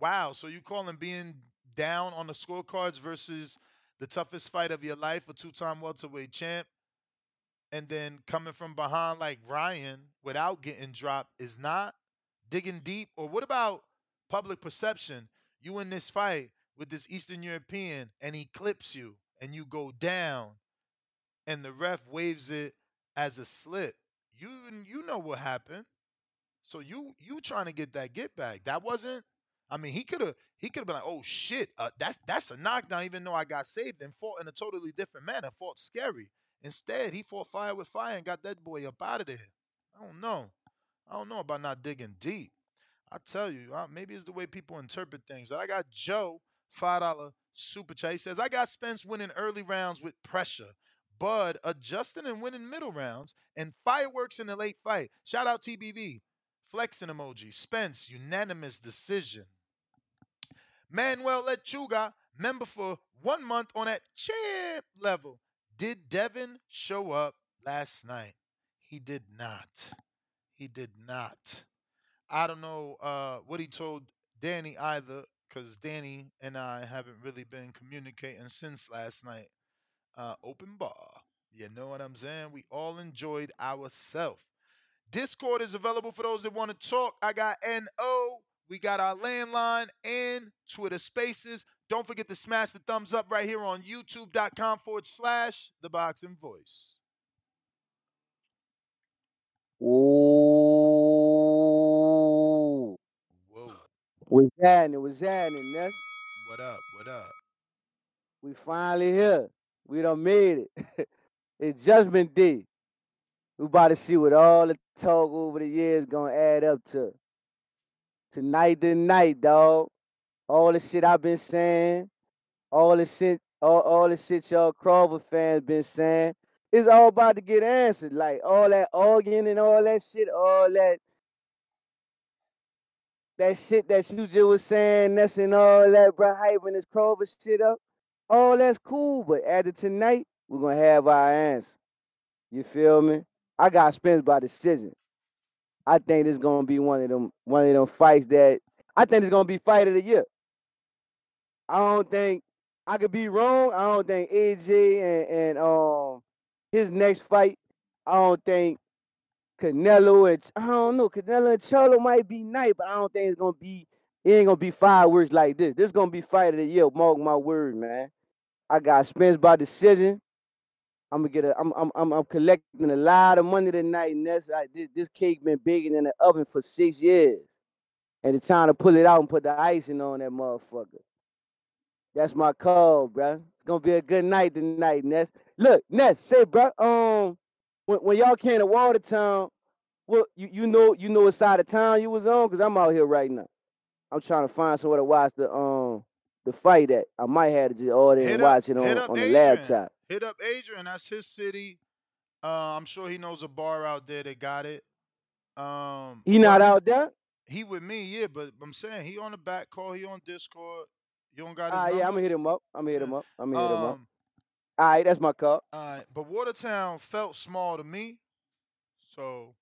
Wow, so you calling being down on the scorecards versus the toughest fight of your life, a two-time welterweight champ, and then coming from behind like Ryan without getting dropped is not digging deep? Or what about public perception? You in this fight with this Eastern European and he clips you and you go down and the ref waves it as a slip. You you know what happened. So you you trying to get that get back. That wasn't I mean, he could have he could have been like, "Oh shit, uh, that's that's a knockdown." Even though I got saved and fought in a totally different manner, fought scary. Instead, he fought fire with fire and got that boy up out of there. I don't know. I don't know about not digging deep. I tell you, maybe it's the way people interpret things. I got Joe five dollar super chat. He says, "I got Spence winning early rounds with pressure." Bud adjusting and winning middle rounds and fireworks in the late fight. Shout out TBV. Flexing emoji. Spence, unanimous decision. Manuel Lechuga, member for one month on that champ level. Did Devin show up last night? He did not. He did not. I don't know uh, what he told Danny either, because Danny and I haven't really been communicating since last night. Uh, open bar. You know what I'm saying? We all enjoyed ourselves. Discord is available for those that want to talk. I got NO. We got our landline and Twitter spaces. Don't forget to smash the thumbs up right here on youtube.com forward slash the boxing voice. Ooh. Whoa. What's happening? What's happening, Ness? What up? What up? We finally here. We done made it. it's Judgment Day. We about to see what all the talk over the years gonna add up to. Tonight to night, dog. All the shit I've been saying, all the shit, all, all the shit y'all Crawford fans been saying, it's all about to get answered. Like all that arguing and all that shit, all that that shit that you just was saying, that's and all that, bro, hyping this Kroger shit up. All that's cool, but after tonight, we're gonna have our answer. You feel me? I got Spence by decision. I think it's gonna be one of them one of them fights that I think it's gonna be fight of the year. I don't think I could be wrong. I don't think AJ and, and um his next fight, I don't think Canelo and I don't know, Canelo and Charlo might be nice, but I don't think it's gonna be it ain't gonna be fireworks like this. This gonna be fight of the year, mark my word, man. I got Spence by decision. I'm gonna get a. I'm I'm I'm, I'm collecting a lot of money tonight, and that's I, this this cake been baking in the oven for six years, and it's time to pull it out and put the icing on that motherfucker. That's my call, bro. It's gonna be a good night tonight, Ness. Look, Ness, say, bro, um, when, when y'all came to Watertown, well, you you know you know what side of town you was on, cause I'm out here right now. I'm trying to find somewhere to watch the um the fight at. I might have to just order and watch it on on the laptop. Hit up Adrian. That's his city. Uh, I'm sure he knows a bar out there that got it. Um, He not out there? he with me, yeah. But I'm saying he on the back call. He on Discord. You don't got his Ah, number. yeah, I'm gonna hit him up. I'm gonna hit him up. I'm gonna hit him up. Um, All right, that's my cup. all right, but Watertown felt small to me, so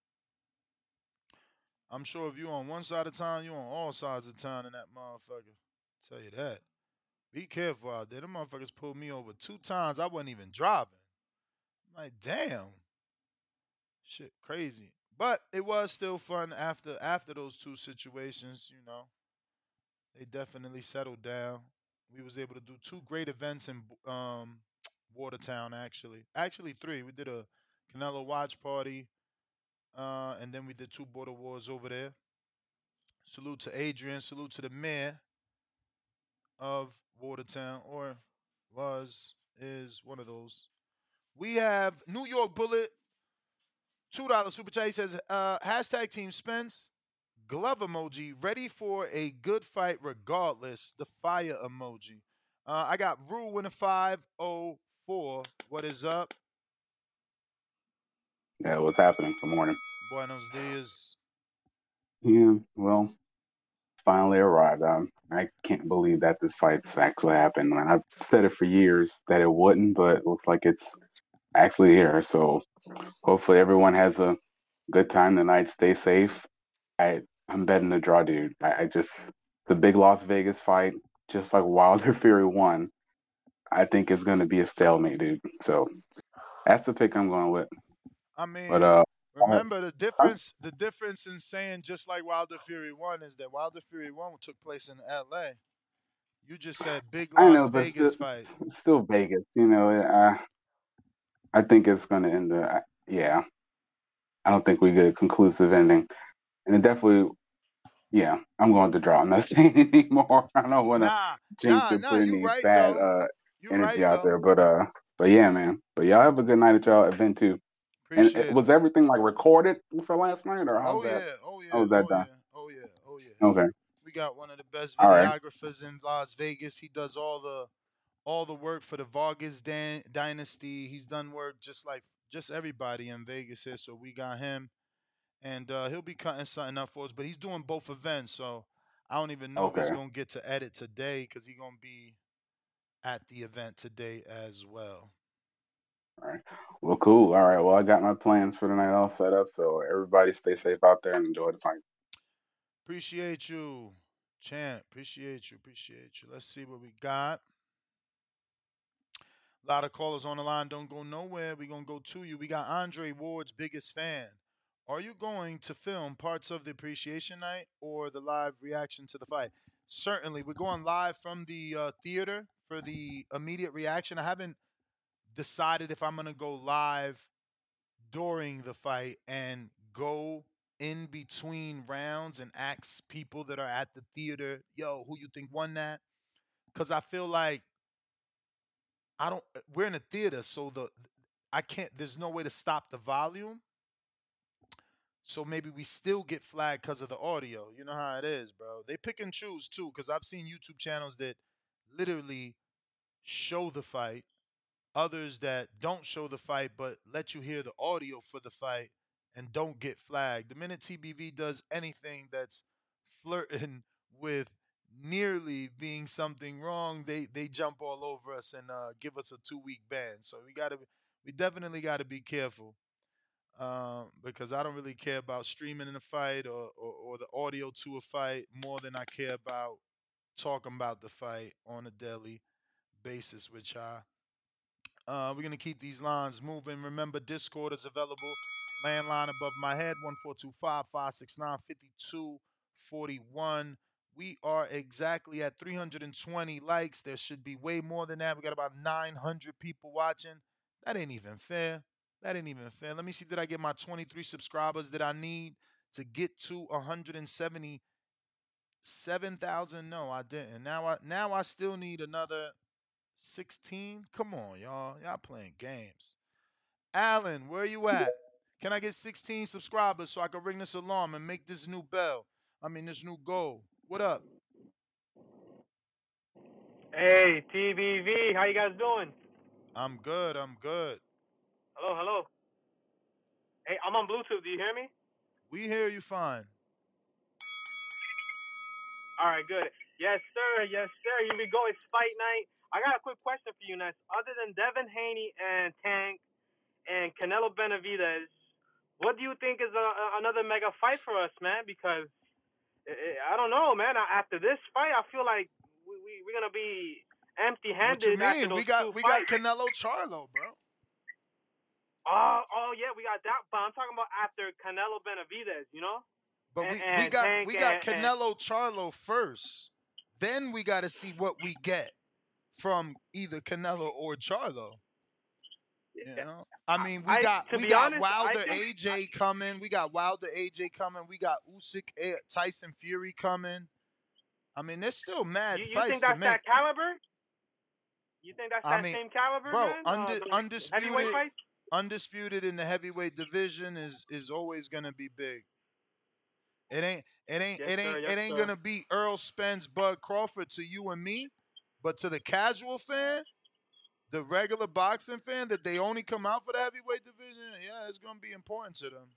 I'm sure if you're on one side of town, you're on all sides of town in that motherfucker. Tell you that. Be careful out there. Them motherfuckers pulled me over two times. I wasn't even driving. I'm like, damn. Shit, crazy. But it was still fun after after those two situations, you know. They definitely settled down. We was able to do two great events in um, Watertown actually. Actually three. We did a Canelo watch party, uh, and then we did two border wars over there. Salute to Adrian. Salute to the mayor of Watertown, or was is one of those. We have New York Bullet, two dollar super chat. He says uh, hashtag Team Spence glove emoji ready for a good fight regardless. The fire emoji. Uh, I got five oh four. What is up? Yeah, what's happening? Good morning. Buenos dias. Yeah, well, finally arrived. Um, I can't believe that this fight's actually happened. Man, I've said it for years that it wouldn't, but it looks like it's actually here. So hopefully everyone has a good time tonight. Stay safe. I I'm betting the draw, dude. I, I just the big Las Vegas fight, just like Wilder Fury won. I think it's gonna be a stalemate, dude. So that's the pick I'm going with. I mean, But uh, remember the difference. The difference in saying just like Wilder Fury one is that Wilder Fury one took place in L.A. You just said big I Las know, Vegas still, fight. still Vegas. You know, uh, I think it's gonna end. Uh, yeah, I don't think we get a conclusive ending, and it definitely. Yeah, I'm going to draw. I'm not saying anymore. I don't want to Nah, jinx nah, nah. put any right bad though. uh You energy right out though. there. But uh, but yeah, man. But y'all have a good night at y'all event too. And it, it. was everything like recorded for last night, or how's Oh that? yeah, oh yeah, How was that oh done? yeah, oh yeah, oh yeah. Okay. We got one of the best All right. videographers in Las Vegas. He does all the all the work for the Vargas Dan- dynasty. He's done work just like just everybody in Vegas here. So we got him, and uh, he'll be cutting something up for us. But he's doing both events, so I don't even know if he's gonna get to edit today because he's gonna be at the event today as well. All right. Well, cool. All right. Well, I got my plans for the night all set up. So everybody stay safe out there and enjoy the fight. Appreciate you, champ. Appreciate you. Appreciate you. Let's see what we got. A lot of callers on the line. Don't go nowhere. We're going to go to you. We got Andre Ward's biggest fan. Are you going to film parts of the appreciation night or the live reaction to the fight? Certainly. We're going live from the uh, theater for the immediate reaction. I haven't decided if I'm going to go live during the fight and go in between rounds and ask people that are at the theater, yo, who you think won that? Because I feel like I don't. We're in a theater, so the I can't. There's no way to stop the volume. So maybe we still get flagged because of the audio. You know how it is, bro. They pick and choose too, because I've seen YouTube channels that literally show the fight, others that don't show the fight but let you hear the audio for the fight and don't get flagged. The minute TBV does anything that's flirting with nearly being something wrong, they they jump all over us and uh, give us a two week ban. So we gotta, we definitely got to be careful um, because I don't really care about streaming in a fight or, or or the audio to a fight more than I care about talking about the fight on a daily basis with y'all. Uh, we're gonna keep these lines moving. Remember, Discord is available. Landline above my head, 1425-569-5241. We are exactly at 320 likes. There should be way more than that. We got about 900 people watching. That ain't even fair. That ain't even fair. Let me see. Did I get my 23 subscribers that I need to get to 177,000? No, I didn't. Now I now I still need another 16. Come on, y'all. Y'all playing games. Alan, where are you at? Can I get 16 subscribers so I can ring this alarm and make this new bell? I mean, this new goal. What up? Hey, TBV, how you guys doing? I'm good. I'm good. Hello, hello. Hey, I'm on Bluetooth. Do you hear me? We hear you fine. All right, good. Yes, sir. Yes, sir. Here we go. It's fight night. I got a quick question for you, Ness. Other than Devin Haney and Tank and Canelo Benavidez, what do you think is a, a, another mega fight for us, man? Because I, I don't know, man. After this fight, I feel like we, we we're gonna be empty-handed. What you mean? We got we got. Canelo Charlo, bro. Oh, oh yeah, we got that. But I'm talking about after Canelo Benavidez, you know. But And- we, we got Tank we got and- Canelo Charlo first. Then we got to see what we get from either Canelo or Charlo. You know? I mean, we got we got honest, Wilder think- AJ coming. We got Wilder AJ coming. We got Usyk eh, Tyson Fury coming. I mean, there's still mad You, you fights think to that's make. that caliber? You think that's I that mean, same caliber, bro, man? unde- uh, undisputed? Undisputed in the heavyweight division is is always gonna be big. It ain't it ain't Yes, it sir, ain't yes, it ain't sir. gonna be Earl Spence, Bud Crawford to you and me, but to the casual fan, the regular boxing fan that they only come out for the heavyweight division, yeah, it's gonna be important to them.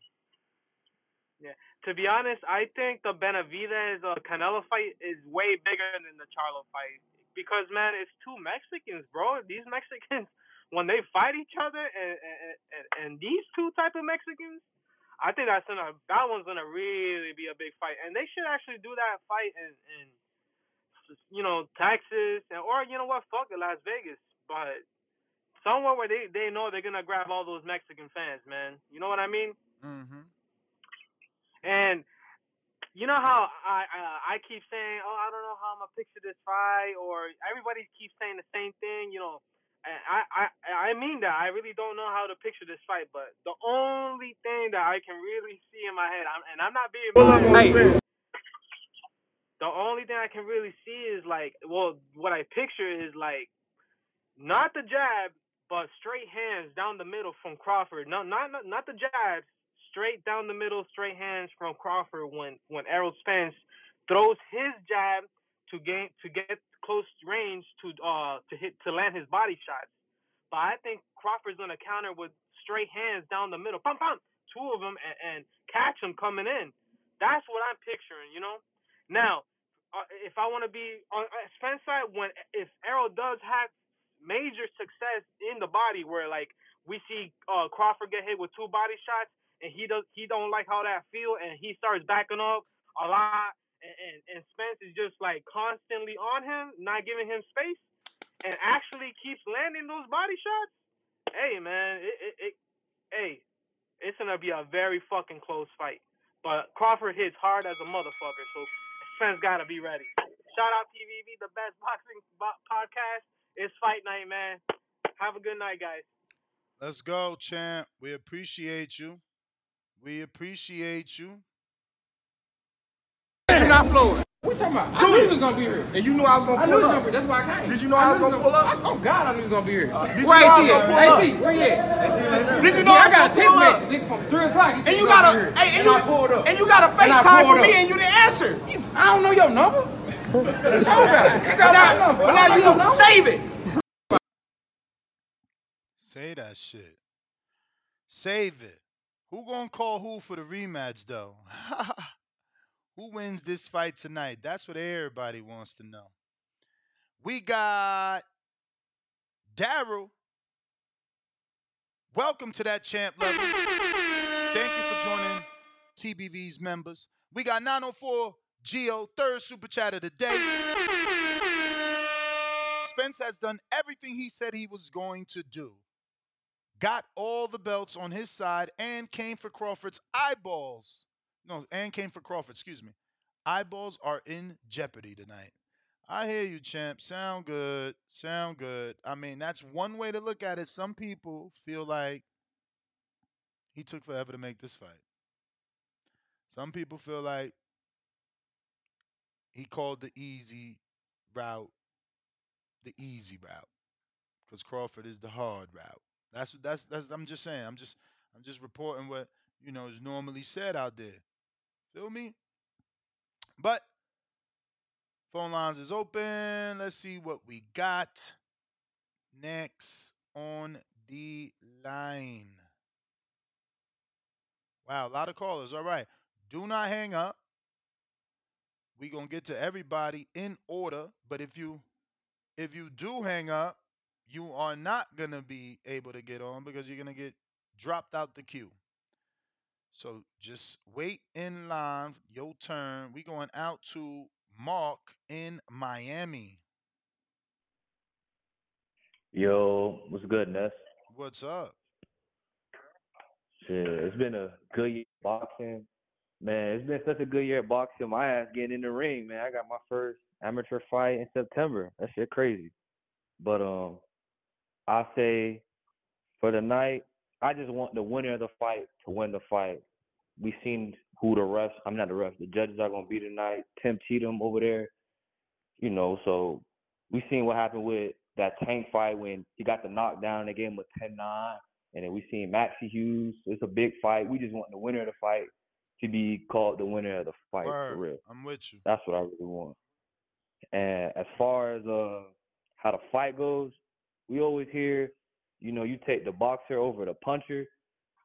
Yeah. To be honest, I think the Benavidez uh, Canelo fight is way bigger than the Charlo fight because man, it's two Mexicans, bro. These Mexicans, when they fight each other, and and, and, and these two type of Mexicans, I think that's gonna that one's gonna really be a big fight, and they should actually do that fight in in you know Texas and or you know what, fuck it, Las Vegas, but somewhere where they they know they're gonna grab all those Mexican fans, man. You know what I mean? Mm-hmm. And you know how I uh, I keep saying, oh, I don't know how I'm gonna picture this fight, or everybody keeps saying the same thing. You know, I I I mean that I really don't know how to picture this fight, but the only thing that I can really see in my head, I'm, and I'm not being biased, the only thing I can really see is like, well, what I picture is like not the jab, but straight hands down the middle from Crawford. No, not not, not the jabs, straight down the middle, straight hands from Crawford when when Errol Spence throws his jab to gain to get close range to uh to hit to land his body shots. But I think Crawford's gonna counter with straight hands down the middle, pump pump, two of them, and, and catch him coming in. That's what I'm picturing, you know. Now, uh, if I want to be on uh, Spence side, when if Errol does have major success in the body, where like we see uh, Crawford get hit with two body shots, and he does he don't like how that feel, and he starts backing up a lot, and, and, Spence is just like constantly on him, not giving him space, and actually keeps landing those body shots. Hey man, it, it, it hey, it's gonna be a very fucking close fight. But Crawford hits hard as a motherfucker, so Spence gotta be ready. Shout out TBV, the best boxing bo- podcast. It's fight night, man. Have a good night, guys. Let's go, champ. We appreciate you. We appreciate you. You're not Florida. What you talking about? I knew he was gonna be here. And you knew I was gonna I knew pull he was up. gonna be. That's why I came. Did you know I was knew gonna he pull up? I, oh God, I knew he was gonna be here. did you where know I was gonna pull up? AC, where you at? Did you know Yeah, I I got a gonna text pull up? message nigga, from three o'clock. And you got a here. hey, and and you I pulled up. and you got a FaceTime for me and you didn't answer. I don't know your number. What you about? You But got my now, number. but now you know your know. number. Save it. Say that shit. Save it. Who gonna call who for the rematch though? Who wins this fight tonight? That's what everybody wants to know. We got Daryl. Welcome to that champ level. Thank you for joining TBV's members. We got 904 Geo, third super chat of the day. Spence has done everything he said he was going to do. Got all the belts on his side and came for Crawford's eyeballs. No, and came for Crawford, excuse me. Eyeballs are in jeopardy tonight. I hear you, champ. Sound good. Sound good. I mean, that's one way to look at it. Some people feel like he took forever to make this fight. Some people feel like he called the easy route the easy route because Crawford is the hard route. That's that's that's. I'm just saying. I'm just I'm just reporting what you know is normally said out there. Feel me? But phone lines is open. Let's see what we got next on the line. Wow, a lot of callers. All right. Do not hang up. We're to get to everybody in order, but if you if you do hang up, you are not to be able to get on because you're to get dropped out the queue. So just wait in line, your turn. We going out to Mark in Miami. Yo, what's good, Ness? What's up? Shit, it's been a good year boxing. Man, it's been such a good year boxing. My ass getting in the ring, man. I got my first amateur fight in September. That shit crazy. But um, I say for the night, I just want the winner of the fight to win the fight. We seen who the refs, I'm not the refs, the judges are gonna be tonight. Tim Cheatham over there, you know. So we seen what happened with that Tank fight when he got the knockdown. They gave him a 10-9, and then we seen Maxi Hughes. It's a big fight. We just want the winner of the fight to be called the winner of the fight Word. for real. I'm with you. That's what I really want. And as far as uh how the fight goes, we always hear, you know, you take the boxer over the puncher.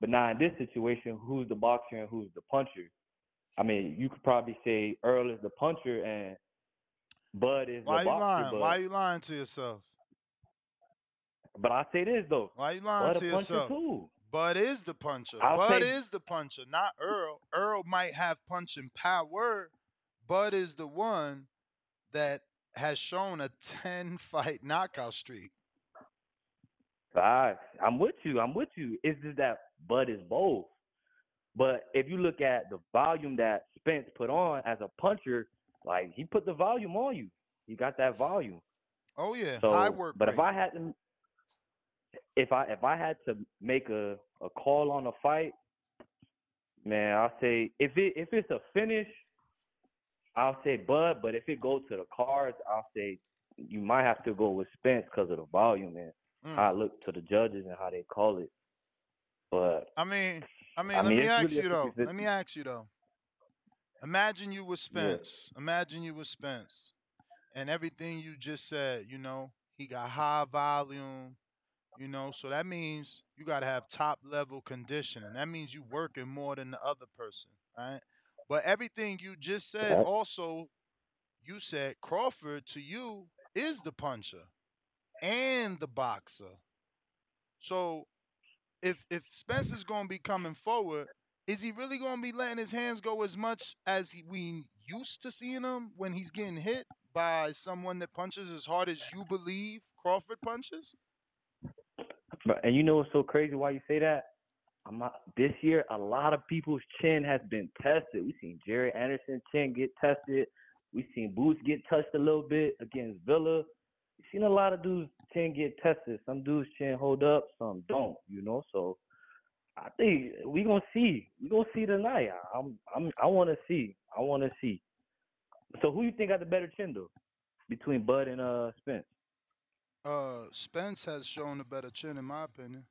But now in this situation, who's the boxer and who's the puncher? I mean, you could probably say Earl is the puncher and Bud is Why the you boxer. lying? But, Why you lying to yourself? but I say this though. Why you lying Bud to yourself? too. Bud is the puncher. I'll Bud say- is the puncher, not Earl. Earl might have punching power. Bud is the one that has shown a 10 fight knockout streak. Facts. I'm with you. I'm with you. It's just that Bud it's both. But if you look at the volume that Spence put on as a puncher, like he put the volume on you. He got that volume. Oh yeah, So, high work but rate. if I had to, if I if I had to make a a call on a fight, man, I'll say if it if it's a finish, I'll say Bud. But if it goes to the cards, I'll say you might have to go with Spence because of the volume and Mm. how I look to the judges and how they call it. But I mean, I mean, I let mean, me ask really you though. Let me ask you though. Imagine you with Spence. Imagine you with Spence, and everything you just said. You know, he got high volume. You know, so that means you got to have top level conditioning. That means you working more than the other person, right? But everything you just said also, you said Crawford to you is the puncher and the boxer. So if if Spencer's gonna be coming forward, is he really gonna be letting his hands go as much as he, we used to seeing him when he's getting hit by someone that punches as hard as you believe Crawford punches? But and you know what's so crazy? Why you say that? I'm not, this year, a lot of people's chin has been tested. We've seen Jared Anderson chin get tested. We've seen Boots get touched a little bit against Villa. We seen a lot of dudes chin get tested. Some dudes chin hold up, some don't. You know, so I think we gonna see. We gonna see tonight. I'm, I'm, I want to see. I want to see. So who you think got the better chin though, between Bud and uh Spence? Uh, Spence has shown a better chin, in my opinion.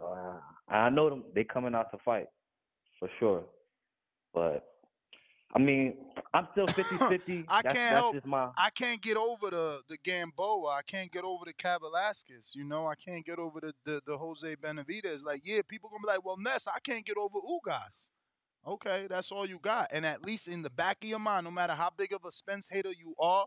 Uh, I know them. They coming out to fight for sure, but I mean, I'm still 50-50. I that's, can't that's help. Just my I can't get over the the Gamboa. I can't get over the Cavalasquez. You know, I can't get over the the, the Jose Benavidez. Like, yeah, people gonna be like, well, Ness, I can't get over Ugas. Okay, that's all you got. And at least in the back of your mind, no matter how big of a Spence hater you are,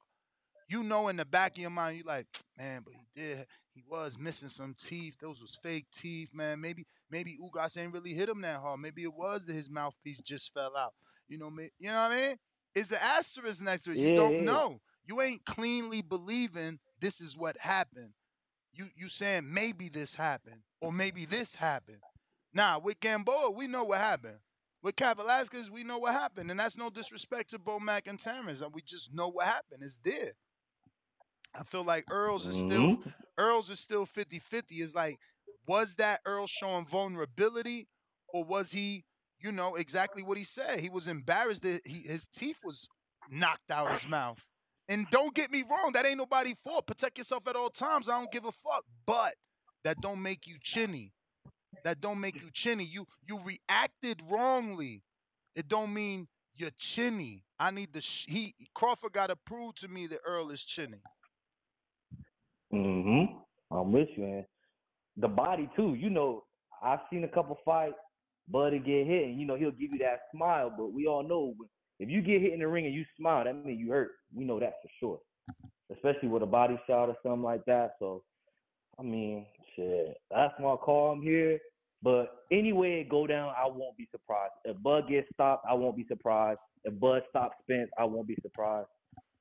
you know in the back of your mind, you like, man, but he did. He was missing some teeth. Those was fake teeth, man. Maybe maybe Ugas ain't really hit him that hard. Maybe it was that his mouthpiece just fell out. You know me. You know what I mean? It's an asterisk next to it. You Yeah, don't yeah. know. You ain't cleanly believing this is what happened. You you saying maybe this happened or maybe this happened. Nah, with Gamboa, we know what happened. With Cap Velasquez, we know what happened. And that's no disrespect to Bo Mac and Terrence. We just know what happened. It's there. I feel like Earls is still Mhm. Earls is still 50-50. It's like, was that Earl showing vulnerability or was he, you know, exactly what he said? He was embarrassed that he, his teeth was knocked out his mouth. And don't get me wrong, that ain't nobody fault. Protect yourself at all times. I don't give a fuck. But that don't make you chinny. That don't make you chinny. You you reacted wrongly. It don't mean you're chinny. I need the sh- he Crawford got to prove to me that Earl is chinny. Mm-hmm. I'm with you, man. The body too. You know, I've seen a couple fights, Buddy get hit, and you know he'll give you that smile. But we all know if you get hit in the ring and you smile, that means you hurt. We know that for sure. Mm-hmm. Especially with a body shot or something like that. So, I mean, shit, that's my call. I'm here. But anyway it go down, I won't be surprised. If Bud gets stopped, I won't be surprised. If Bud stops Spence, I won't be surprised.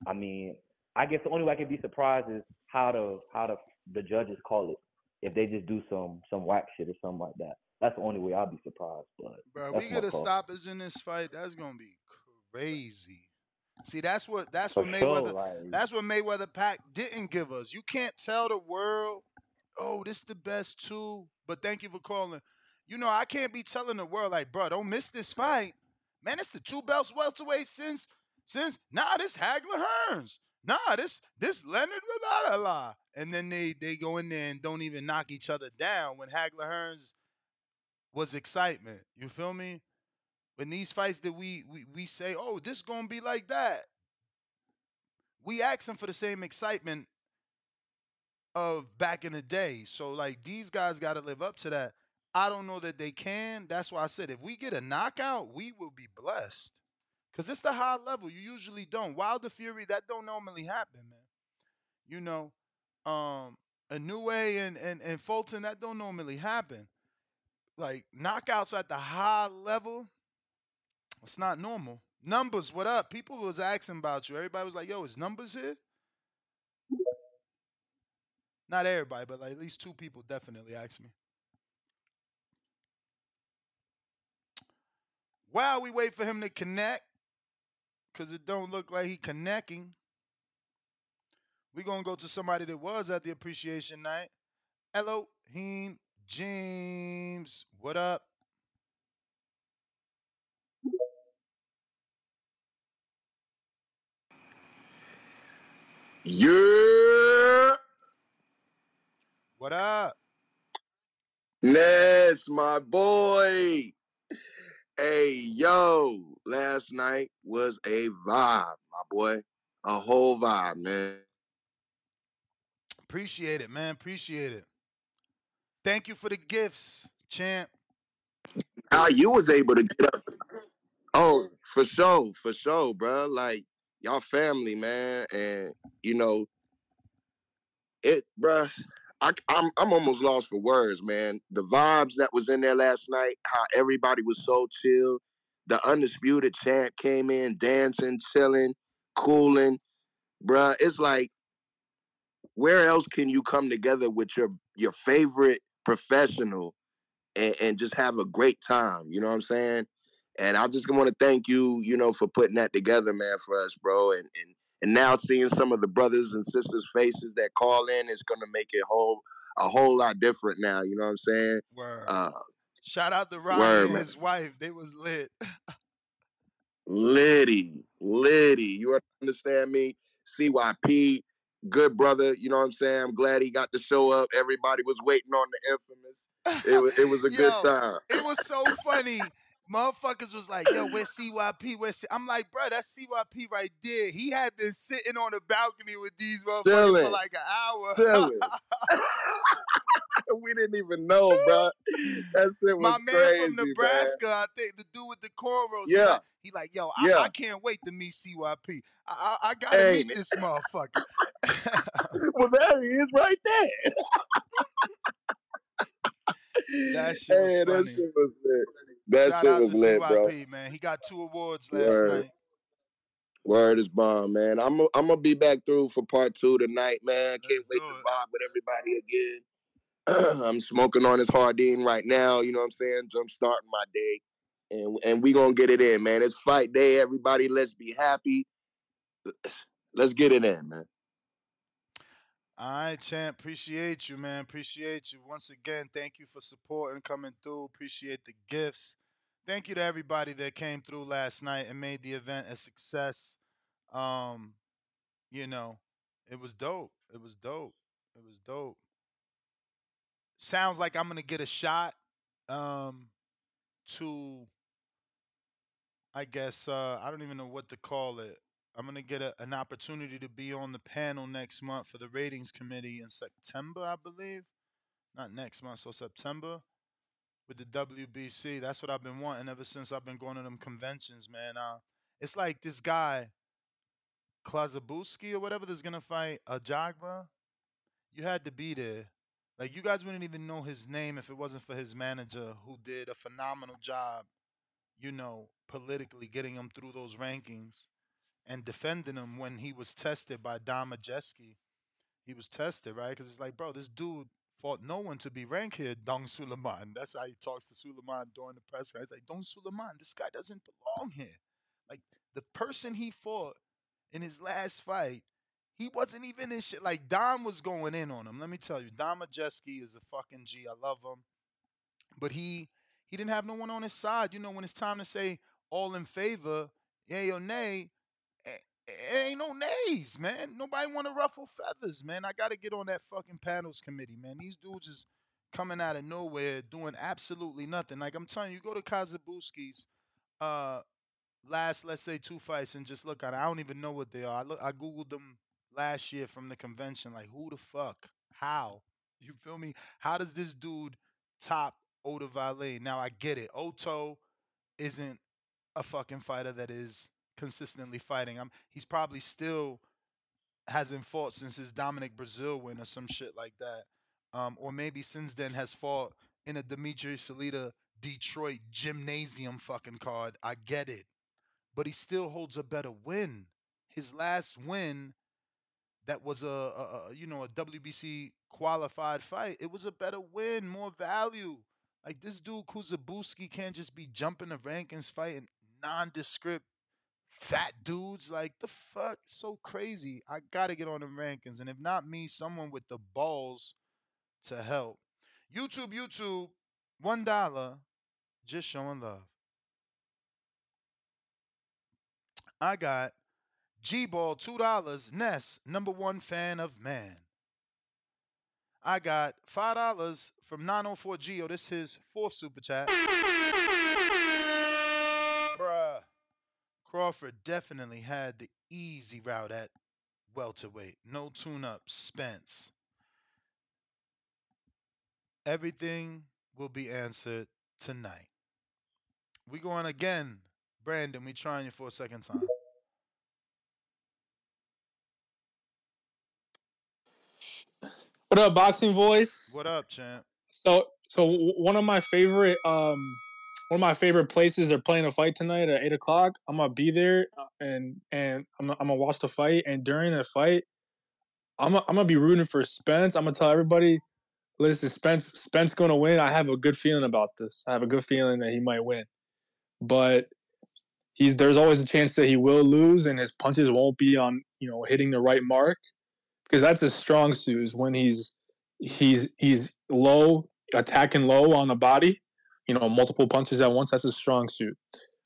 I mean, I guess the only way I can be surprised is how the how the the judges call it. If they just do some some whack shit or something like that. That's the only way I'll be surprised. But Bro, we get a call. stoppage in this fight. That's gonna be crazy. See, that's what that's For what sure, Mayweather like- that's what Mayweather Pac didn't give us. You can't tell the world, oh, this the best two. But thank you for calling. You know, I can't be telling the world like, bro, don't miss this fight. Man, it's the two belts welterweight since since nah, this Hagler Hearns. Nah, this this Leonard la la la. And then they they go in there and don't even knock each other down when Hagler Hearns was excitement. You feel me? When these fights that we we, we say, oh, this gonna be like that. We asking for the same excitement of back in the day. So like these guys gotta live up to that. I don't know that they can. That's why I said if we get a knockout, we will be blessed. Cause it's the high level. You usually don't. Wilder Fury, that don't normally happen, man. You know, um, Inoue and, and and Fulton, that don't normally happen. Like knockouts at the high level, it's not normal. Numbers, what up? People was asking about you. Everybody was like, "Yo, is numbers here?" Not everybody, but like at least two people definitely asked me. While we wait for him to connect, cause it don't look like he connecting. we gonna go to somebody that was at the appreciation night. Hello, Elohim James. What up? Yeah. What up? Ness, my boy. Hey, yo. Last night was a vibe, my boy. A whole vibe, man. Appreciate it, man. Appreciate it. Thank you for the gifts, champ. How you was able to get up? Oh, for sure, for sure, bro. Like y'all family, man, and you know it, bro. I, I'm I'm almost lost for words, man. The vibes that was in there last night, how everybody was so chill. The undisputed champ came in dancing, chilling, cooling, bruh. It's like where else can you come together with your your favorite professional and, and just have a great time? You know what I'm saying? And I just want to thank you, you know, for putting that together, man, for us, bro. And and and now seeing some of the brothers and sisters' faces that call in is gonna make it whole a whole lot different now. You know what I'm saying? Word. Uh, Shout out to Ronnie Word, and man. his wife. They was lit. Liddy, Liddy. You understand me? CYP, good brother. You know what I'm saying? I'm glad he got to show up. Everybody was waiting on the infamous. It was, it was a good time. It was so funny. Motherfuckers was like, yo, where's CYP? Where's C-? I'm like, bro, that's CYP right there. He had been sitting on the balcony with these motherfuckers for like an hour. We didn't even know, bro. That shit was My man crazy, from Nebraska, I think the dude with the cornrows. he Yeah. like, he like, yo, I, Yeah. I can't wait to meet CYP. I, I, I gotta Hey. meet this motherfucker. well, there he is, right there. That shit was hey, that funny. shit was lit. That Shout shit out was to lit, bro. CYP, man. He got two awards last Word. night. Word is bomb, man. I'm I'm gonna be back through for part two tonight, man. Can't wait to vibe with everybody again. I'm smoking on this Hardine right now. You know what I'm saying? Jump starting my day, and and we gonna get it in, man. It's fight day, everybody. Let's be happy. Let's get it in, man. All right, champ. Appreciate you, man. Appreciate you. Once again, thank you for supporting, coming through. Appreciate the gifts. Thank you to everybody that came through last night and made the event a success. Um, you know, it was dope. It was dope. It was dope. Sounds like I'm gonna get a shot um to I guess uh I don't even know what to call it. I'm gonna get a, an opportunity to be on the panel next month for the ratings committee in September, I believe. Not next month, so September with the WBC. That's what I've been wanting ever since I've been going to them conventions, man. Uh, it's like this guy, Klazabuski or whatever, that's gonna fight Ajagba. You had to be there. Like you guys wouldn't even know his name if it wasn't for his manager, who did a phenomenal job. You know, politically getting him through those rankings and defending him when he was tested by Dom Majeski. He was tested, right? Because it's like, bro, this dude fought no one to be ranked here, Dong Sulaimán. That's how he talks to Sulaimán during the press. He's like, Dong Sulaimán, this guy doesn't belong here. Like, the person he fought in his last fight, he wasn't even in shit. Like, Dom was going in on him. Let me tell you, Dom Majeski is a fucking G. I love him. But he he didn't have no one on his side. You know, when it's time to say all in favor, yay or nay, it ain't no nays, man. Nobody want to ruffle feathers, man. I got to get on that fucking panels committee, man. These dudes is coming out of nowhere doing absolutely nothing. Like I'm telling you, you go to Kazabuski's uh last, let's say, two fights and just look at it. I don't even know what they are. I look, I googled them last year from the convention. Like, who the fuck? How? You feel me? How does this dude top Otto Wallin? Now I get it. Otto isn't a fucking fighter that is consistently fighting. I'm he's probably still hasn't fought since his Dominic Breazeale win or some shit like that. Um, or maybe since then has fought in a Dmitriy Salita Detroit gymnasium fucking card. I get it. But he still holds a better win. His last win that was a, a, a you know a WBC qualified fight. It was a better win, more value. Like this dude Kuzabuski can't just be jumping the rankings fighting nondescript fat dudes. Like the fuck, so crazy. I gotta get on the rankings, and if not me, someone with the balls to help. YouTube, YouTube, one dollar, just showing love. I got G Ball two dollars. Ness number one fan of man. I got five dollars from 904 Geo. This is his fourth super chat. Bruh. Crawford definitely had the easy route at welterweight. No tune up. Spence. Everything will be answered tonight. We going again. Brandon, we trying you for a second time. What up, boxing voice? What up, champ? So, so one of my favorite, um, one of my favorite places they're playing a fight tonight at eight o'clock. I'm gonna be there, uh, and and I'm, I'm gonna watch the fight. And during the fight, I'm I'm gonna be rooting for Spence. I'm gonna tell everybody, listen, Spence, Spence gonna win. I have a good feeling about this. I have a good feeling that he might win, but he's there's always a chance that he will lose, and his punches won't be on you know hitting the right mark because that's his strong suit is when he's he's he's low attacking low on the body you know multiple punches at once that's his strong suit.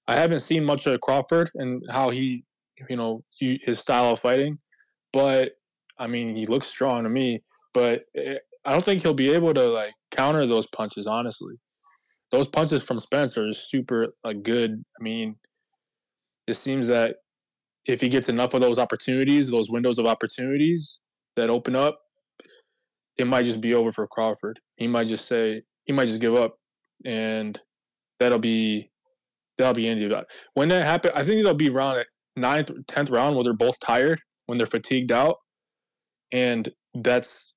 I haven't seen much of crawford and how he you know he, his style of fighting but i mean he looks strong to me but eh, i don't think he'll be able to like counter those punches honestly. Those punches from spencer are super like good. I mean it seems that if he gets enough of those opportunities those windows of opportunities that open up it might just be over for Crawford. He might just say he might just give up, and that'll be that'll be end of that. When that happens, I think it'll be around ninth, tenth round where they're both tired, when they're fatigued out, and that's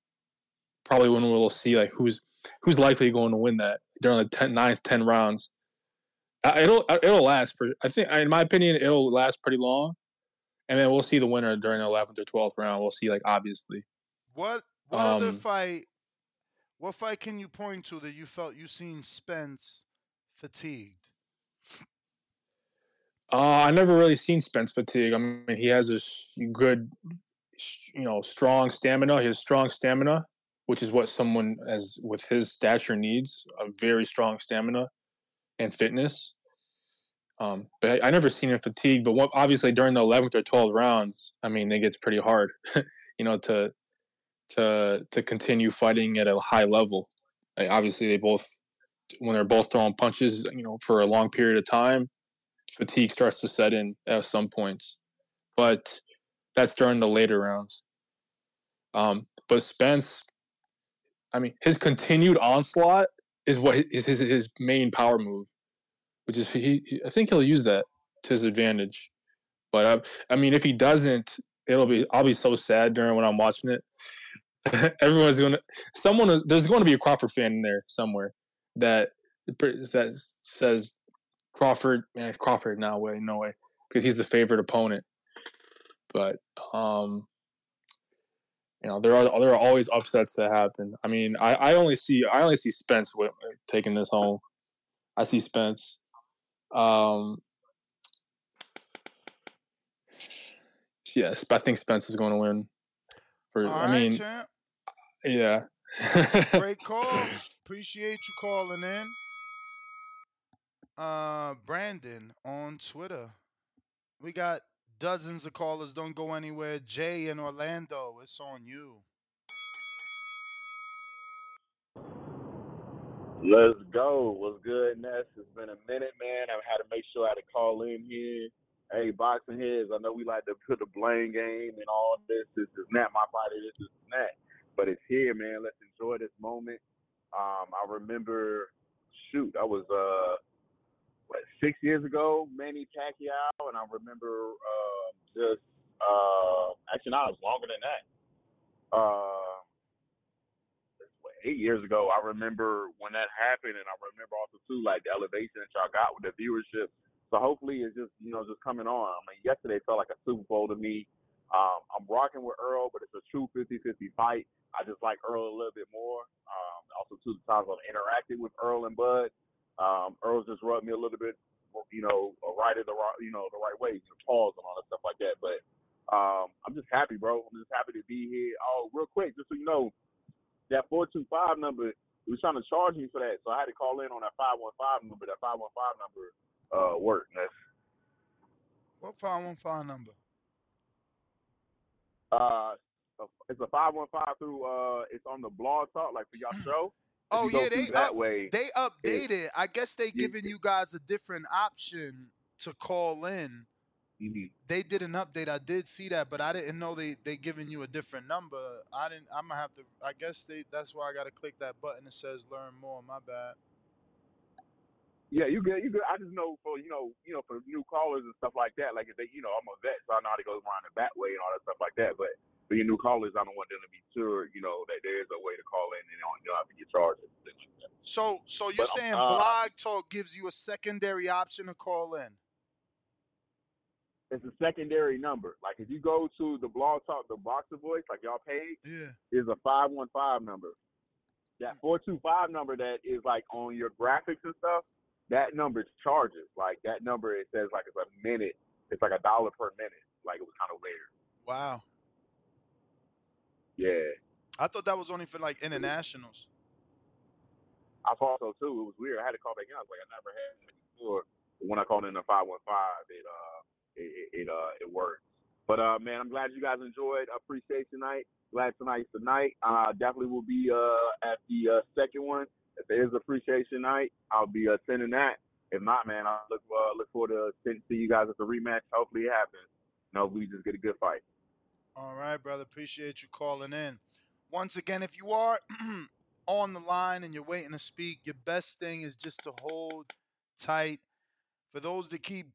probably when we'll see like who's who's likely going to win that during the 10, ninth, 10 rounds. It'll it'll last for I think in my opinion it'll last pretty long, and then we'll see the winner during the eleventh or twelfth round. We'll see like obviously. What what other Um, fight? What fight can you point to that you felt you seen Spence fatigued? Uh, I never really seen Spence fatigue. I mean, he has a good, you know, strong stamina. He has strong stamina, which is what someone as with his stature needs a very strong stamina and fitness. Um, but I, I never seen him fatigue. But what, obviously during the eleventh or twelfth rounds, I mean, it gets pretty hard, you know, to to to continue fighting at a high level. Like, obviously, they both when they're both throwing punches, you know, for a long period of time, fatigue starts to set in at some points. But that's during the later rounds. Um, but Spence, I mean, his continued onslaught is what is his his main power move, which is he. I think he'll use that to his advantage. But uh, I mean, if he doesn't, it'll be I'll be so sad during when I'm watching it. Everyone's gonna someone there's going to be a Crawford fan in there somewhere that that says Crawford, man, Crawford, no way, no way, because he's the favorite opponent. But um, you know, there are there are always upsets that happen. I mean, I, I only see I only see Spence taking this home. I see Spence. Um, yes, but I think Spence is going to win. For All I right, mean, champ. yeah. Great call. Appreciate you calling in. Uh, Brandon on Twitter. We got dozens of callers. Don't go anywhere. Jay in Orlando. It's on you. Let's go. What's good, Ness? It's been a minute, man. I've had to make sure I had to call in here. Hey, boxing heads, I know we like to put the blame game and all this. This is not my fighter. This is not. But it's here, man. Let's enjoy this moment. Um, I remember, shoot, I was uh, what six years ago, Manny Pacquiao, and I remember uh, just uh, actually, no, it was longer than that. Uh, eight years ago, I remember when that happened, and I remember also too like the elevation that y'all got with the viewership. So hopefully it's just you know just coming on. I mean, yesterday felt like a Super Bowl to me. Um, I'm rocking with Earl, but it's a true 50-50 fight. I just like Earl a little bit more. Um, also, two times I've interacted with Earl and Bud. Um, Earl just rubbed me a little bit, you know, right in the right, you know, the right way, you know, pause and all that stuff like that. But um, I'm just happy, bro. I'm just happy to be here. Oh, real quick, just so you know, that four two five number, he was trying to charge me for that, so I had to call in on that five one five number. That five one five number uh worked. That's What five one five number? uh, it's a five one five through uh, it's on the blog talk like for y'all show. If Oh you go yeah, through they that up, way. they updated. I guess they Yeah. giving you guys a different option to call in. They did an update. I did see that, but I didn't know they they giving you a different number. I didn't. I'm gonna have to. I guess they. That's why I gotta click that button that says learn more. My bad. Yeah, you good, you good. I just know for you know, you know, for new callers and stuff like that. Like if they, you know, I'm a vet, so I know how to go around the back way and all that stuff like that. But for your new callers, I don't want them to be sure, you know, that there is a way to call in and you don't, you don't have to get charged. like. So so you're But, um, saying uh, Blog Talk gives you a secondary option to call in? It's a secondary number. Like if you go to the blog talk, the Boxer Voice, like y'all paid, Yeah. is a five one five number. That four two five number that is like on your graphics and stuff, that number charges. Like that number it says like it's a minute. It's like a dollar per minute. Like it was kind of weird. Wow. Yeah. I thought that was only for like internationals. I thought so too. It was weird. I had to call back in. I was like, I never had it before. When I called in the five one five, it uh it, it uh it worked. But uh man, I'm glad you guys enjoyed Appreciation Night. Glad tonight's the night. Uh definitely will be uh at the uh, second one. If there is Appreciation Night, I'll be attending that. If not, man, I look uh, look forward to seeing see you guys at the rematch. Hopefully it happens. No, we just get a good fight. All right, brother. Appreciate you calling in. Once again, if you are on the line and you're waiting to speak, your best thing is just to hold tight. For those that keep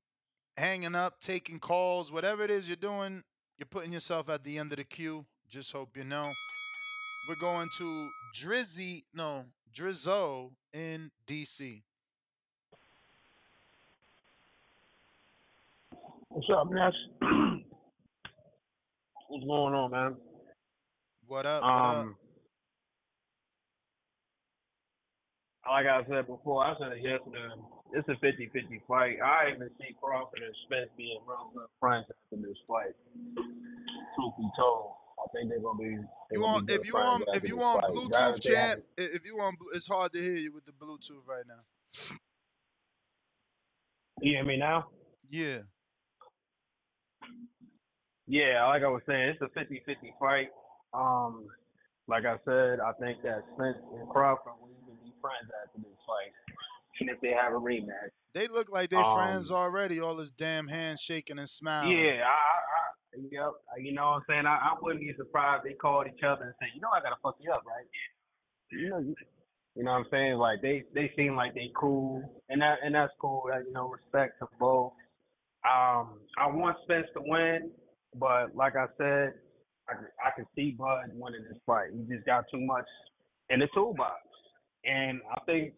hanging up, taking calls, whatever it is you're doing, you're putting yourself at the end of the queue. Just hope you know. We're going to Drizzy, no, Drizzo in DC. What's up, Ness? What's going on, man? What up? What Um, up? like I said before, I said it yesterday. It's a 50-50 fight. I even see Crawford and Spence being real good friends after this fight. Truth be told, I think they're gonna be. They're You on be if you on if you on fight. Bluetooth, Rather they have champ, if you on, it's hard to hear you with the Bluetooth right now. You hear me now? Yeah. Yeah, like I was saying, it's a 50-50 fight. Um, like I said, I think that Spence and Crawford will even be friends after this fight, if they have a rematch. They look like they Um, friends already. All this damn handshaking and smiling. Yeah, I, I, I yep. You know what I'm saying? I, I wouldn't be surprised they called each other and said, you know, I gotta fuck you up, right? You know, you, you know what I'm saying? Like they, they seem like they cool, and that, and that's cool. That, you know, respect to both. Um, I want Spence to win, but like I said, I, I can see Bud winning this fight. He just got too much in the toolbox, and I think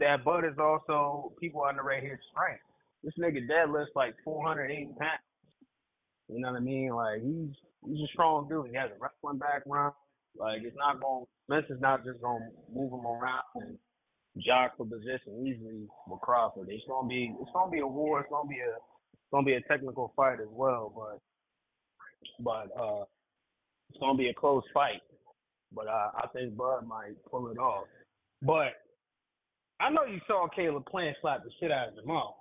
that Bud is also people underrate his strength. This nigga deadlifts like 480 pounds. You know what I mean? Like he's he's a strong dude. He has a wrestling background. Like it's not going. Spence is not just gonna move him around and jock for position easily with Crawford. It's gonna be it's gonna be a war. It's gonna be a it's gonna be a technical fight as well. But but uh, it's gonna be a close fight. But uh, I think Bud might pull it off. But I know you saw Caleb Plant slap the shit out of Jermall.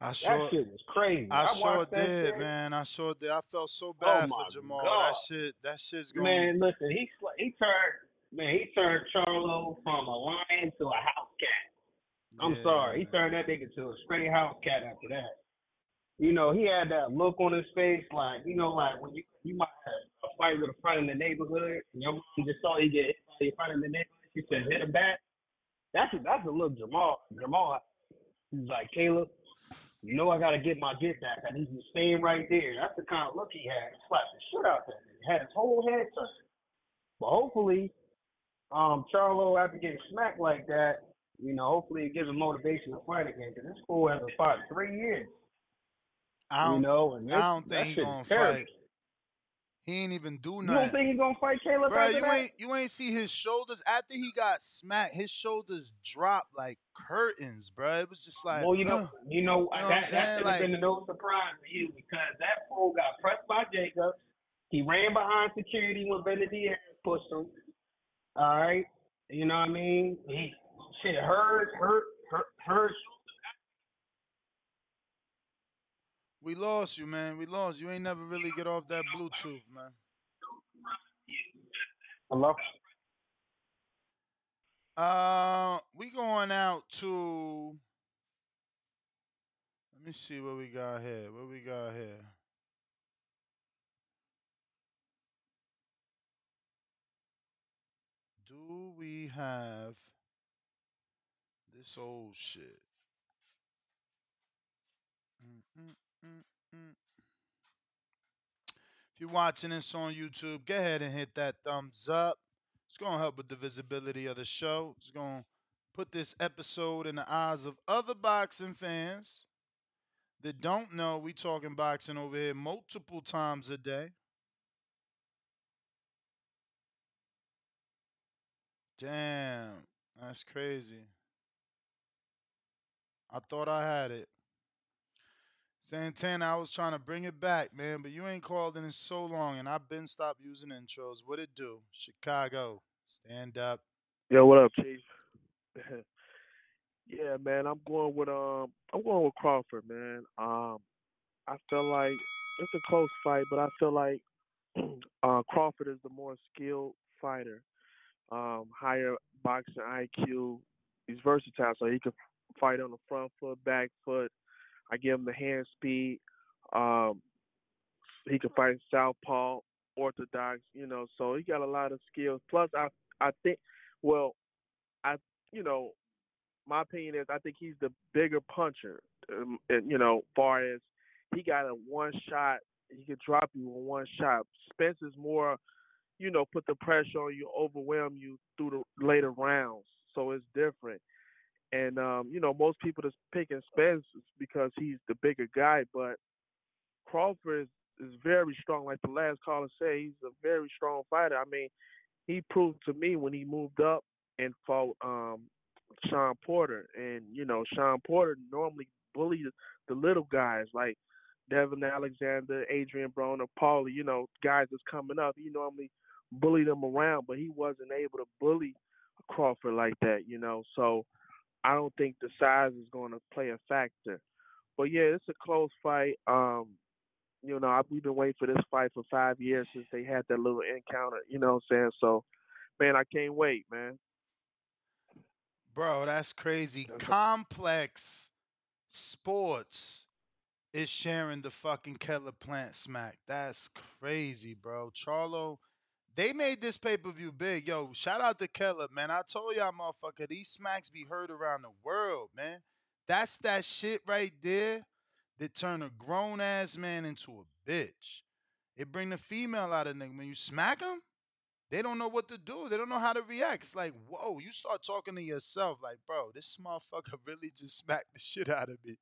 I That sure, shit was crazy. I sure watched that did, shit. man. I sure did. I felt so Oh bad my for Jermall. God. That shit, that shit's going. Man, listen, he sl- he turned man, he turned Charlo from a lion to a house cat. I'm sorry, he turned that nigga to a straight house cat after that. You know, he had that look on his face, like you know, like when you you might have a fight with a friend in the neighborhood, and your mom just saw you get hit by your friend in the neighborhood. She said, "Hit him back." That's a, that's a look Jermall. Jermall, he's like Caleb. You know I gotta get my get back. I need you staying right there. That's the kind of look he had. He slapped the shit out there. He had his whole head turned. But hopefully, um, Charlo after getting smacked like that, you know, hopefully it gives him motivation to fight again. Because this fool hasn't fought in three years. I don't, you know, and I don't think he's gonna terrible. fight. He ain't even do nothing. You don't think he's gonna fight Caleb after you that? ain't you ain't see his shoulders after he got smacked. His shoulders dropped like curtains, bruh. It was just like, well, you know, ugh. you know, You know that, that should have Like- been no surprise to you because that fool got pressed by Jacobs. He ran behind security when Benavidez pushed him. All right, you know what I mean? He shit hurt, hurt, hurt, hurt. We lost you, man. We lost. You ain't never really get off that Bluetooth, man. Hello. Uh, we going out to. Let me see what we got here. What we got here. Do we have this old shit? Mm, mm, mm. If you're watching this on YouTube, go ahead and hit that thumbs up. It's going to help with the visibility of the show. It's going to put this episode in the eyes of other boxing fans that don't know we talking boxing over here multiple times a day. Damn, that's crazy. I thought I had it. Santana, I was trying to bring it back, man, but you ain't called in so long, and I've been stopped using intros. What it do? Chicago, stand up. Yo, what up, Chief? yeah, man, I'm going with um, I'm going with Crawford, man. Um, I feel like it's a close fight, but I feel like uh, Crawford is the more skilled fighter, um, higher boxing IQ. He's versatile, so he can fight on the front foot, back foot. I give him the hand speed. Um, he can fight southpaw orthodox, you know. So he got a lot of skills. Plus, I I think, well, I you know, my opinion is I think he's the bigger puncher. Um, and, you know, far as he got a one shot, he could drop you in one shot. Spence is more, you know, put the pressure on you, overwhelm you through the later rounds. So it's different. And um, you know, most people just picking Spence because he's the bigger guy, but Crawford is, is very strong. Like the last caller said, he's a very strong fighter. I mean, he proved to me when he moved up and fought um Sean Porter, and you know, Sean Porter normally bullied the little guys like Devin Alexander, Adrian Broner, Paulie, you know, guys that's coming up. He normally bullied them around, but he wasn't able to bully Crawford like that, you know. So I don't think the size is going to play a factor. But yeah, it's a close fight. Um, you know, I, we've been waiting for this fight for five years since they had that little encounter. You know what I'm saying? So, man, I can't wait, man. Bro, that's crazy. Complex Sports is sharing the fucking Caleb Plant smack. That's crazy, bro. Charlo, they made this pay per view big. Yo, shout out to Caleb, man. I told y'all, motherfucker, these smacks be heard around the world, man. That's that shit right there that turn a grown ass man into a bitch. It bring the female out of nigga. When you smack them, they don't know what to do. They don't know how to react. It's like, whoa, you start talking to yourself, like, bro, this motherfucker really just smacked the shit out of me.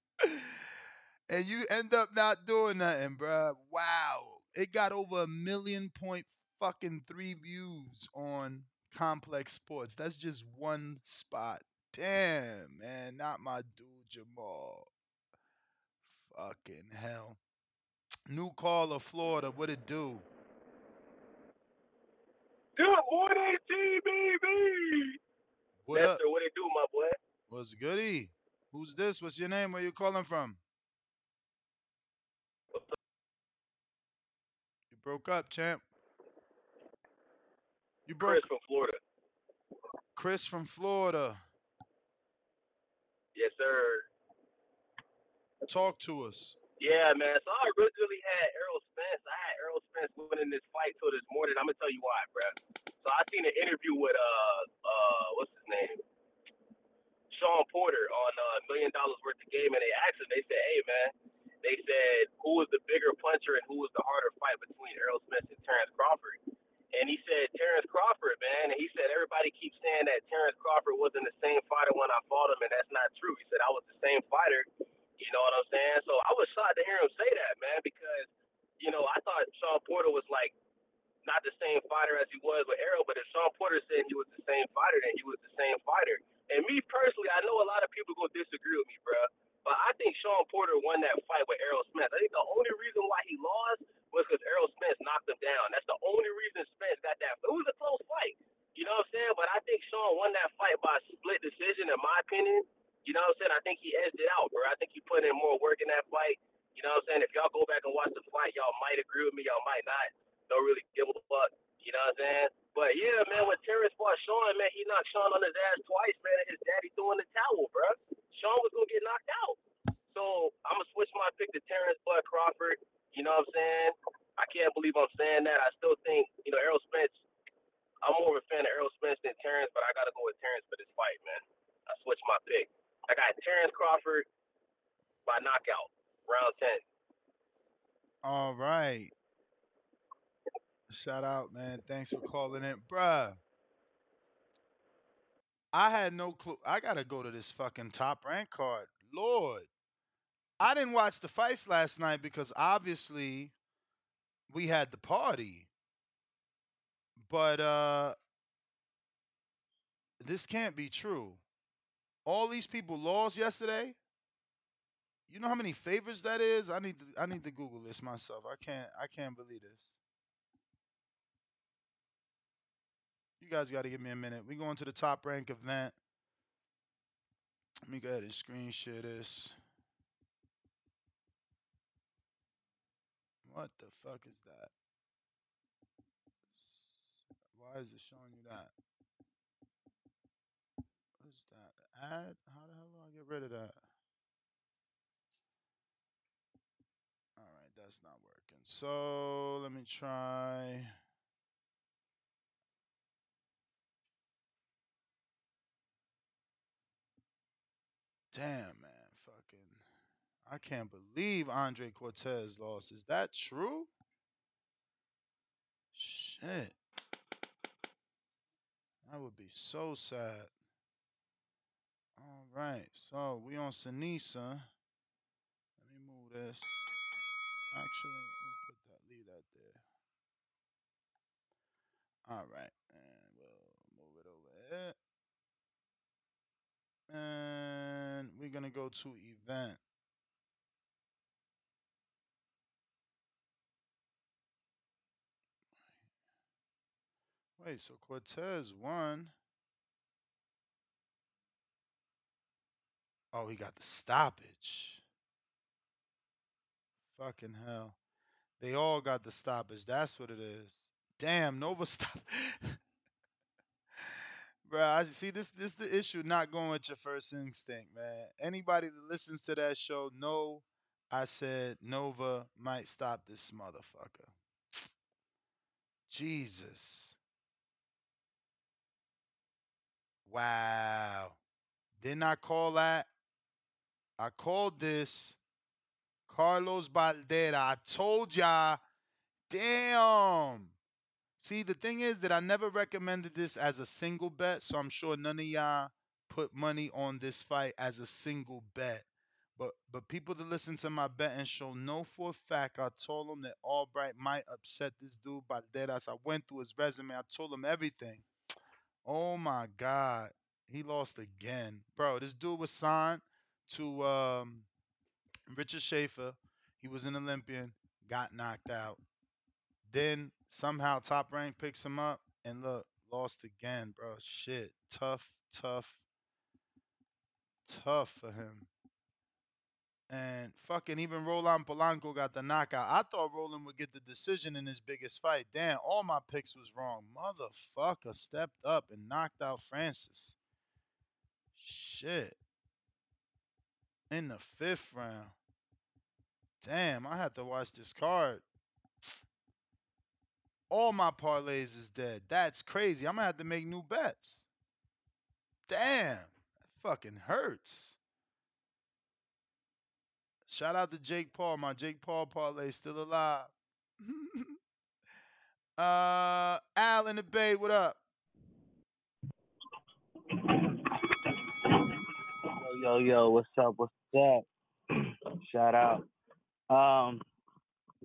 and you end up not doing nothing, bro. Wow. It got over a million point fucking three views on Complex Sports. That's just one spot. Damn, man. Not my dude, Jermall. Fucking hell. New caller, Florida. What it do? Good morning, TBV. What up? What it do, my boy? What's goody? Who's this? What's your name? Where you calling from? You broke up, champ. You broke. Chris from Florida. Chris from Florida. Yes, sir. Talk to us. Yeah, man. So I originally had Errol Spence. I had Errol Spence winning this fight till this morning. I'm gonna tell you why, bro. So I seen an interview with uh uh what's his name, Sean Porter on uh Million Dollars Worth of Game, and they asked him. They said, "Hey, man," they said, "Who was the bigger puncher and who was the harder fight between Errol Spence and Terence Crawford?" And he said Terence Crawford, man. And he said everybody keeps saying that Terence Crawford wasn't the same fighter when I fought him, and that's not true. He said I was the same fighter. You know what I'm saying? So I was shocked to hear him say that, man, because you know I thought Sean Porter was like not the same fighter as he was with Errol, but if Sean Porter said he was the same fighter, then he was the same fighter. And me personally, I know a lot of people gonna disagree with me, bro. But I think Sean Porter won that fight with Errol Spence. I think the only reason why he lost was because Errol Spence knocked him down. That's the only reason Spence got that. It was a close fight. You know what I'm saying? But I think Sean won that fight by split decision, in my opinion. You know what I'm saying? I think he edged it out, bro. I think he put in more work in that fight. You know what I'm saying? If y'all go back and watch the fight, y'all might agree with me, y'all might not. Don't really give a fuck. You know what I'm saying? But yeah, man, when Terence fought Sean, man, he knocked Sean on his ass twice, man, and his daddy threw in the towel, bro. Sean was gonna get knocked out. So I'm gonna switch my pick to Terence Bud Crawford. You know what I'm saying? I can't believe I'm saying that. I still think, you know, Errol Spence. I'm more of a fan of Errol Spence than Terence, but I gotta go with Terence for this fight, man. I switched my pick. I got Terence Crawford by knockout, round ten. All right. Shout out, man. Thanks for calling in. Bruh. I had no clue. I gotta go to this fucking top rank card. Lord. I didn't watch the fights last night because obviously we had the party. But uh this can't be true. All these people lost yesterday. You know how many favors that is? I need to I need to Google this myself. I can't I can't believe this. You guys got to give me a minute. We going to the top rank event. Let me go ahead and screen share this. What the fuck is that? Why is it showing you that? What is that? Add? How the hell do I get rid of that? All right, that's not working. So let me try. Damn, man, fucking. I can't believe Andres Cortes lost. Is that true? Shit. That would be so sad. All right, so we on Sinisa. Let me move this. Actually, let me put that, leave that there. All right, and we'll move it over here. And we're gonna go to event. Wait, so Cortez won. Oh, he got the stoppage. Fucking hell. They all got the stoppage. That's what it is. Damn, Nova stop. Bro, I see this this the issue not going with your first instinct, man. Anybody that listens to that show know I said Nova might stop this motherfucker. Jesus. Wow. Didn't I call that? I called this Carlos Balderas. I told y'all. Damn. See, the thing is that I never recommended this as a single bet, so I'm sure none of y'all put money on this fight as a single bet. But but people that listen to my betting show know for a fact I told them that Albright might upset this dude Balderas. I went through his resume. I told him everything. Oh my God. He lost again. Bro, this dude was signed to um, Richard Schaefer. He was an Olympian, got knocked out. Then somehow Top Rank picks him up and look, lost again, bro. Shit. Tough, tough, tough for him. And fucking even Roland Polanco got the knockout. I thought Roland would get the decision in his biggest fight. Damn, all my picks was wrong. Motherfucker stepped up and knocked out Francis. Shit. In the fifth round. Damn, I had to watch this card. All my parlays is dead. That's crazy. I'm gonna have to make new bets. Damn. That fucking hurts. Shout out to Jake Paul. My Jake Paul parlay still alive. uh Al in the Bay, what up? Yo, yo, yo, what's up? What's up? Shout out. Um,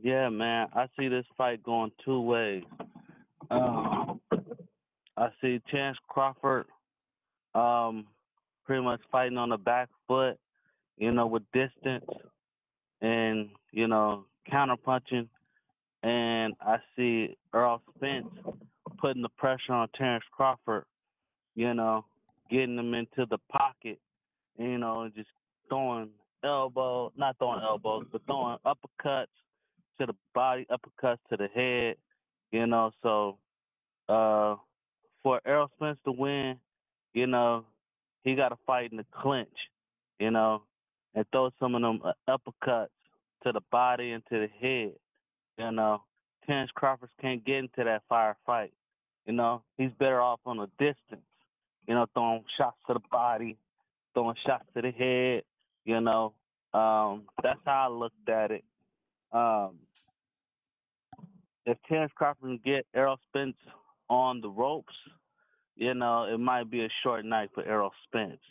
yeah, man, I see this fight going two ways. Um, I see Chance Crawford, um, pretty much fighting on the back foot, you know, with distance and you know counter punching, and I see Earl Spence putting the pressure on Terence Crawford, you know, getting him into the pocket, you know, and just throwing elbow, not throwing elbows, but throwing uppercuts to the body, uppercuts to the head, you know. So uh, for Errol Spence to win, you know, he got to fight in the clinch, you know, and throw some of them uh, uppercuts to the body and to the head. You know, Terence Crawford can't get into that firefight. You know, he's better off on a distance. You know, throwing shots to the body, throwing shots to the head. You know, um, that's how I looked at it. Um, if Terence Crawford can get Errol Spence on the ropes, you know, it might be a short night for Errol Spence.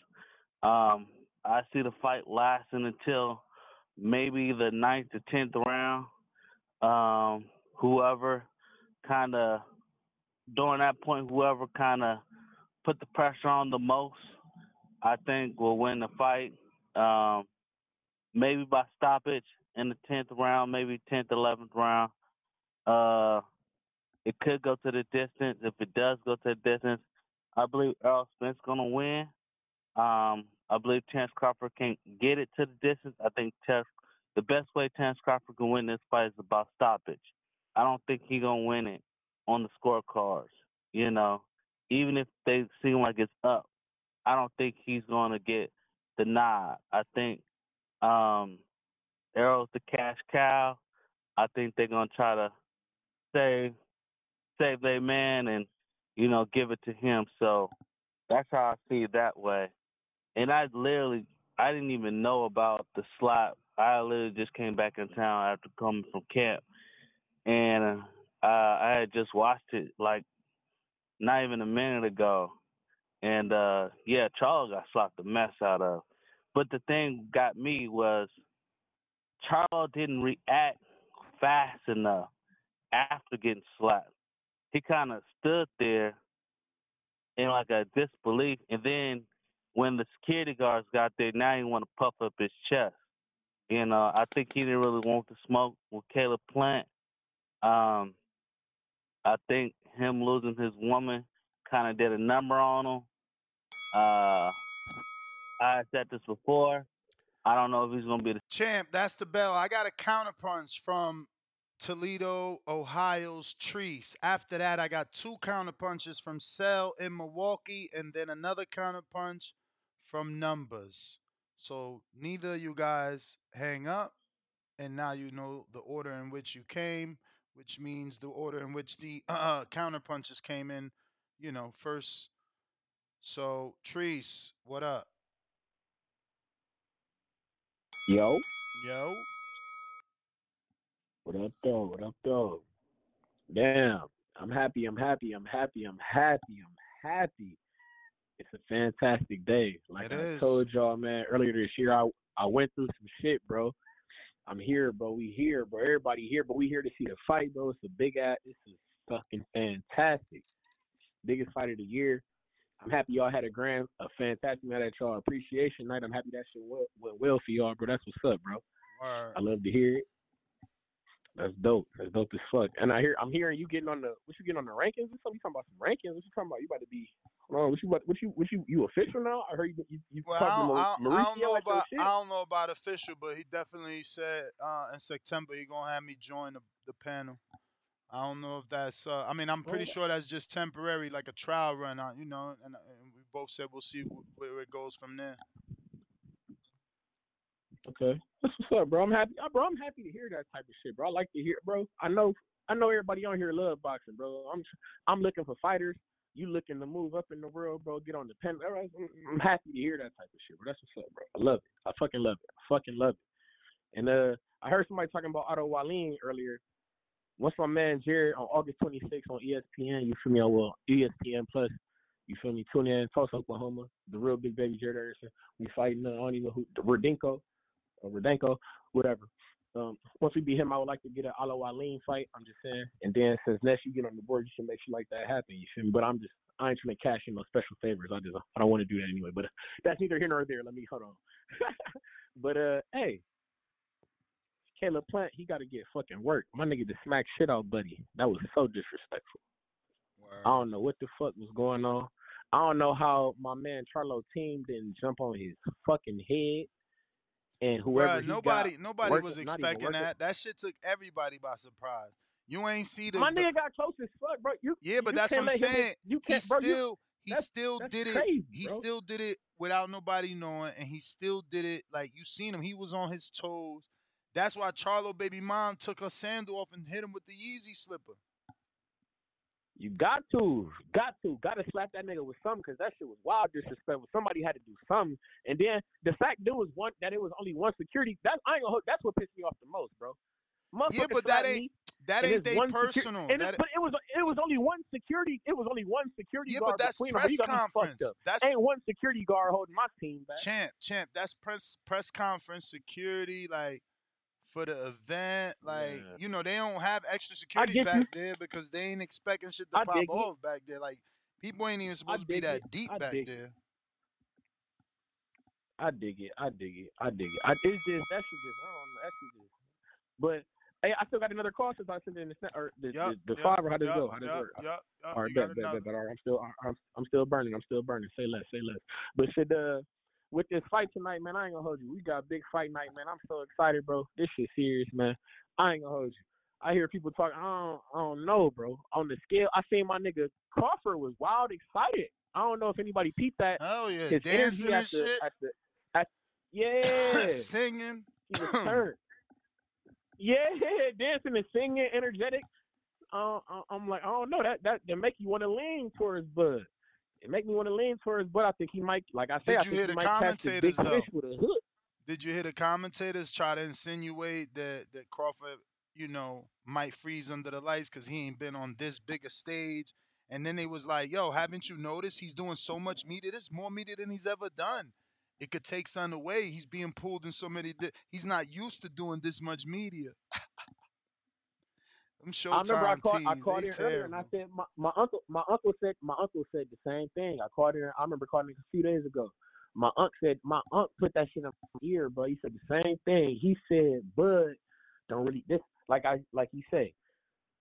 Um, I see the fight lasting until maybe the ninth to tenth round. Um, whoever kind of during that point, whoever kind of put the pressure on the most, I think will win the fight. Um, maybe by stoppage in the tenth round, maybe tenth, eleventh round. Uh, it could go to the distance. If it does go to the distance, I believe Earl Spence gonna win. Um, I believe Terence Crawford can get it to the distance. I think the best way Terence Crawford can win this fight is about stoppage. I don't think he gonna win it on the scorecards. You know, even if they seem like it's up, I don't think he's gonna get the nod. I think um, Errol's the cash cow. I think they're gonna try to save save their man and you know give it to him. So that's how I see it that way. And I literally I didn't even know about the slot. I literally just came back in town after coming from camp, and uh, I had just watched it like not even a minute ago. And uh yeah, Charles got slapped the mess out of. But the thing got me was Charles didn't react fast enough after getting slapped. He kind of stood there in like a disbelief, and then when the security guards got there, now he want to puff up his chest. You know, I think he didn't really want to smoke with Caleb Plant. Um, I think him losing his woman kind of did a number on him. Uh, I said this before. I don't know if he's gonna be the Champ, that's the bell. I got a counterpunch from Toledo, Ohio's Treese. After that, I got two counterpunches from Cell in Milwaukee, and then another counterpunch from Numbers. So neither you guys hang up, and now you know the order in which you came, which means the order in which the uh, counterpunches came in. You know, first. So Treese, what up? Yo, Yo. what up, though? What up, though? Damn, I'm happy. I'm happy. I'm happy. I'm happy. I'm happy. It's a fantastic day. Like It I is. told y'all, man, earlier this year, I I went through some shit, bro. I'm here, bro. We here, bro. Everybody here, but we here to see the fight, bro. It's a big ass. This is fucking fantastic. Biggest fight of the year. I'm happy y'all had a grand, a fantastic night at y'all appreciation night. I'm happy that shit went, went well for y'all, bro. That's what's up, bro. Word. I love to hear it. That's dope. That's dope as fuck. And I hear I'm hearing you getting on the what you getting on the rankings or something. You talking about some rankings? What you talking about? You about to be hold on, what you about what you what you you official now? I heard you you, you Well, I talking don't, I, don't, I don't know about. I don't know about official, but he definitely said uh, in September he gonna have me join the, the panel. I don't know if that's. Uh, I mean, I'm pretty Well, sure that's just temporary, like a trial run out, you know. And, and we both said we'll see wh- where it goes from there. Okay, that's what's up, bro. I'm happy, uh, bro. I'm happy to hear that type of shit, bro. I like to hear, bro. I know, I know everybody on here love boxing, bro. I'm, I'm looking for fighters. You looking to move up in the world, bro? Get on the pen. All right, I'm, I'm happy to hear that type of shit, bro. That's what's up, bro. I love it. I fucking love it. I fucking love it. And uh, I heard somebody talking about Otto Wallin earlier. Once my man Jared on August 26th on ESPN, you feel me? Well, E ESPN Plus. You feel me? Tune in, Tulsa, Oklahoma. The real big baby Jared Anderson. We fighting. Uh, I don't even know who. Rodenko or Rodenko, whatever. Um, once we beat him, I would like to get an Alo Aline fight. I'm just saying. And then since next you get on the board, you should make sure like that happen. You feel me? But I'm just I ain't trying to cash in no special favors. I just I don't want to do that anyway. But that's neither here nor there. Let me hold on. but uh, hey, Caleb Plant, he got to get fucking work. My nigga just smacked shit out, buddy. That was so disrespectful. I don't know what the fuck was going on. I don't know how my man Charlo team didn't jump on his fucking head. And whoever Bruh, nobody got nobody was expecting that. That shit took everybody by surprise. You ain't see the, My the- nigga got close as fuck, bro. You yeah, but you that's what I'm let him saying. You he can't, bro. you- still he that's- still that's did it. crazy, he bro. still did it without nobody knowing, and he still did it like you seen him. He was on his toes. That's why Charlo baby mom took her sandal off and hit him with the Yeezy slipper. You got to, got to, got to slap that nigga with something because that shit was wild disrespectful. Somebody had to do something, and then the fact there was one that it was only one security. That I ain't gonna. hold- That's what pissed me off the most, bro. Yeah, but that ain't me, that ain't they one secu- personal. it- but it was it was only one security. It was only one security Yeah, guard but that's press You got me fucked conference. That's ain't one security guard holding my team back. champ, champ. That's press press conference security, like for the event. Like Yeah. you know, they don't have extra security back you. there because they ain't expecting shit to I pop dig it. off back there. Like people ain't even supposed to be that it. deep I back it. there. I dig it. I dig it. I dig it. I, it's just that shit just I don't know. That shit just. But hey, I still got another call since I sent it in the snap or the Yup, the, the yup, five or how does it go? How does it work? yup, yup, All right, bet, bet, bet, bet. All right, I'm still I'm, I'm still burning. I'm still burning. Say less. Say less. But shit, uh, with this fight tonight, man, I ain't gonna hold you. We got a big fight night, man. I'm so excited, bro. This shit serious, man. I ain't gonna hold you. I hear people talking. I don't, I don't know, bro. On the scale, I seen my nigga Crawford was wild excited. I don't know if anybody peeped that. Oh yeah, His dancing at and the, shit. at the at yeah Singing. he was turned. Yeah, dancing and singing, energetic. Uh, I- I'm like, I don't know that that that make you want to lean towards Bud. It make me want to lean towards But I think he might, like I said, I Did you think hear he the might catch the big commentators though? fish with a hook. Did you hear the commentators try to insinuate that that Crawford, you know, might freeze under the lights because he ain't been on this big a stage? And then they was like, "Yo, haven't you noticed he's doing so much media? This is more media than he's ever done. It could take something away. He's being pulled in so many. Di- he's not used to doing this much media. Them I remember I called, I called in earlier and I said my, my uncle my uncle said my uncle said the same thing. I called in I remember calling a few days ago. My uncle said my uncle put that shit in my ear, bro. He said the same thing. He said Bud don't really this like I like you say.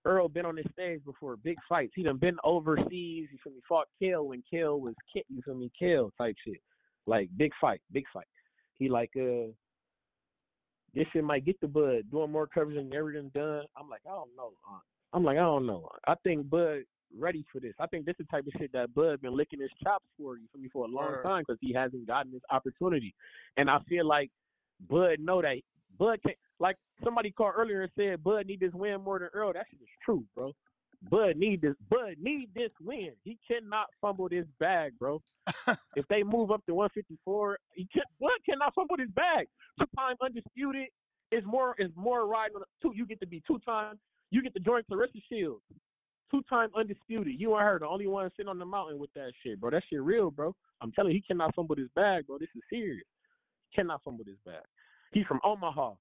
Earl been on this stage before, big fights. He done been overseas. You feel me? Fought Kell when Kell was Ki- you feel me? Kell type shit, like big fight, big fight. He like uh this shit might get the Bud doing more coverage than everything done. I'm like, I don't know. I'm like, I don't know. I think Bud ready for this. I think this is the type of shit that Bud been licking his chops for you for me for a long Word. time because he hasn't gotten this opportunity. And I feel like Bud know that Bud can't. Like somebody called earlier and said, Bud need this win more than Earl. That shit is true, bro. Bud need this. Bud need this win. He cannot fumble this bag, bro. if they move up to 154, he can, Bud cannot fumble this bag. Two time undisputed is more is more riding on the two. You get to be two time. You get to join Claressa Shields. Two time undisputed. You and her the only one sitting on the mountain with that shit, bro. That shit real, bro. I'm telling you, he cannot fumble this bag, bro. This is serious. He cannot fumble this bag. He's from Omaha.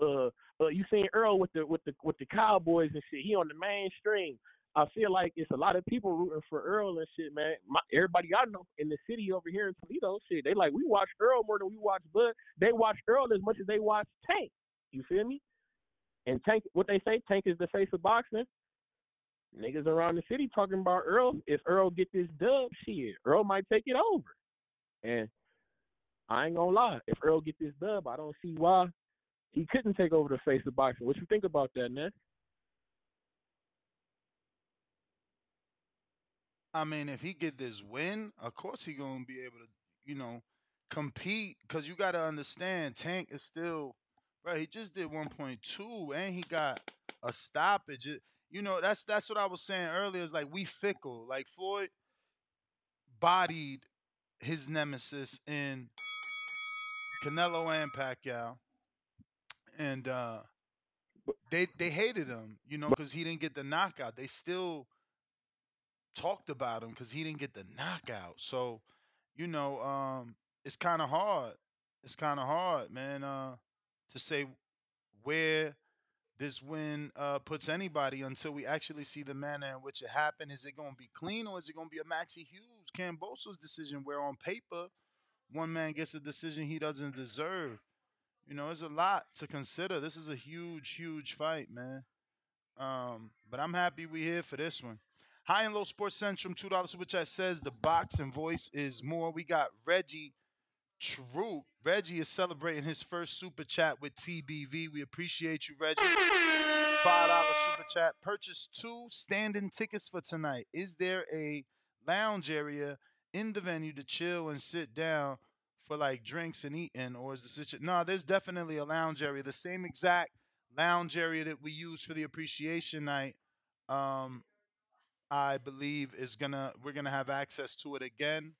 Uh, uh, you seen Earl with the with the with the Cowboys and shit. He on the mainstream. I feel like it's a lot of people rooting for Earl and shit, man. My, everybody I know in the city over here in Toledo, shit, they like we watch Earl more than we watch Bud. They watch Earl as much as they watch Tank. You feel me? And Tank, what they say, Tank is the face of boxing. Niggas around the city talking about Earl. If Earl get this dub, shit, Earl might take it over. And I ain't gonna lie, if Earl get this dub, I don't see why he couldn't take over the face of boxing. What you think about that, man? I mean, if he get this win, of course he gonna be able to, you know, compete. Cause you gotta understand, Tank is still, bro. He just did 1.2, and he got a stoppage. It- you know, that's that's what I was saying earlier. Is like we fickle. Like Floyd bodied his nemesis in Canelo and Pacquiao, and uh, they they hated him, you know, because he didn't get the knockout. They still talked about him because he didn't get the knockout. So, you know, um, it's kind of hard. It's kind of hard, man, uh, to say where this win uh, puts anybody until we actually see the manner in which it happened. Is it going to be clean or is it going to be a Maxi Hughes, Kambosos' decision where on paper one man gets a decision he doesn't deserve? You know, there's a lot to consider. This is a huge, huge fight, man. Um, but I'm happy we're here for this one. High and Low Sports Centrum, two dollars super chat says the boxing voice is more. We got Reggie Troop. Reggie is celebrating his first super chat with TBV. We appreciate you, Reggie. Five dollar super chat. Purchase two standing tickets for tonight. Is there a lounge area in the venue to chill and sit down for like drinks and eating, or is the situation? No, there's definitely a lounge area. The same exact lounge area that we use for the appreciation night. Um, I believe is gonna we're gonna have access to it again.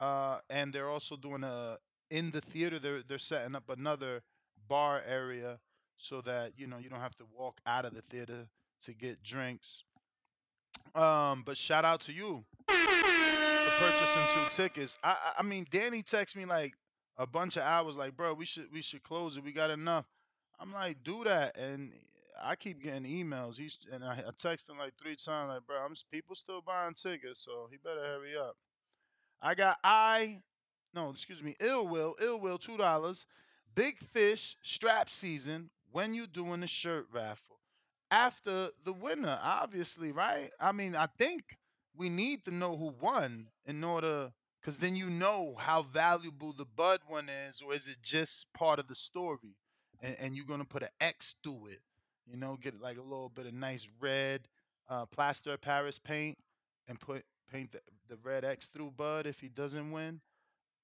Uh, and they're also doing a in the theater. They're they're setting up another bar area so that you know you don't have to walk out of the theater to get drinks. Um, but shout out to you purchasing two tickets. I I mean, Danny texted me like a bunch of hours, like, bro, we should we should close it. We got enough. I'm like, do that, and I keep getting emails. He's and I, I text him like three times, like, bro, I'm people still buying tickets, so he better hurry up. I got I, no, excuse me, Ill Will, Ill Will, two dollars. Big Fish strap season. When you doing the shirt raffle? After the winner, obviously, right? I mean, I think we need to know who won in order, because then you know how valuable the Bud one is, or is it just part of the story? And, and you're gonna put an X through it, you know, get like a little bit of nice red uh, plaster of Paris paint, and put paint the, the red X through Bud if he doesn't win.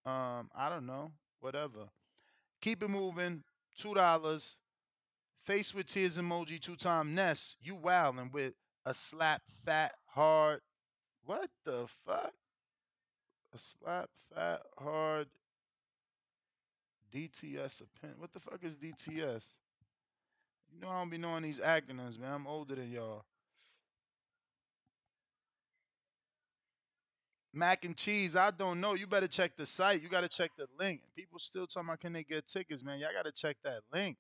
Um, I don't know, whatever. Keep it moving. Two dollars. Face with tears emoji two time Ness. You wildin' with a slap fat hard. What the fuck? A slap fat hard DTS a pin. What the fuck is DTS? You know I don't be knowing these acronyms, man. I'm older than y'all. Mac and cheese, I don't know. You better check the site. You gotta check the link. People still talking about can they get tickets, man. Y'all gotta check that link.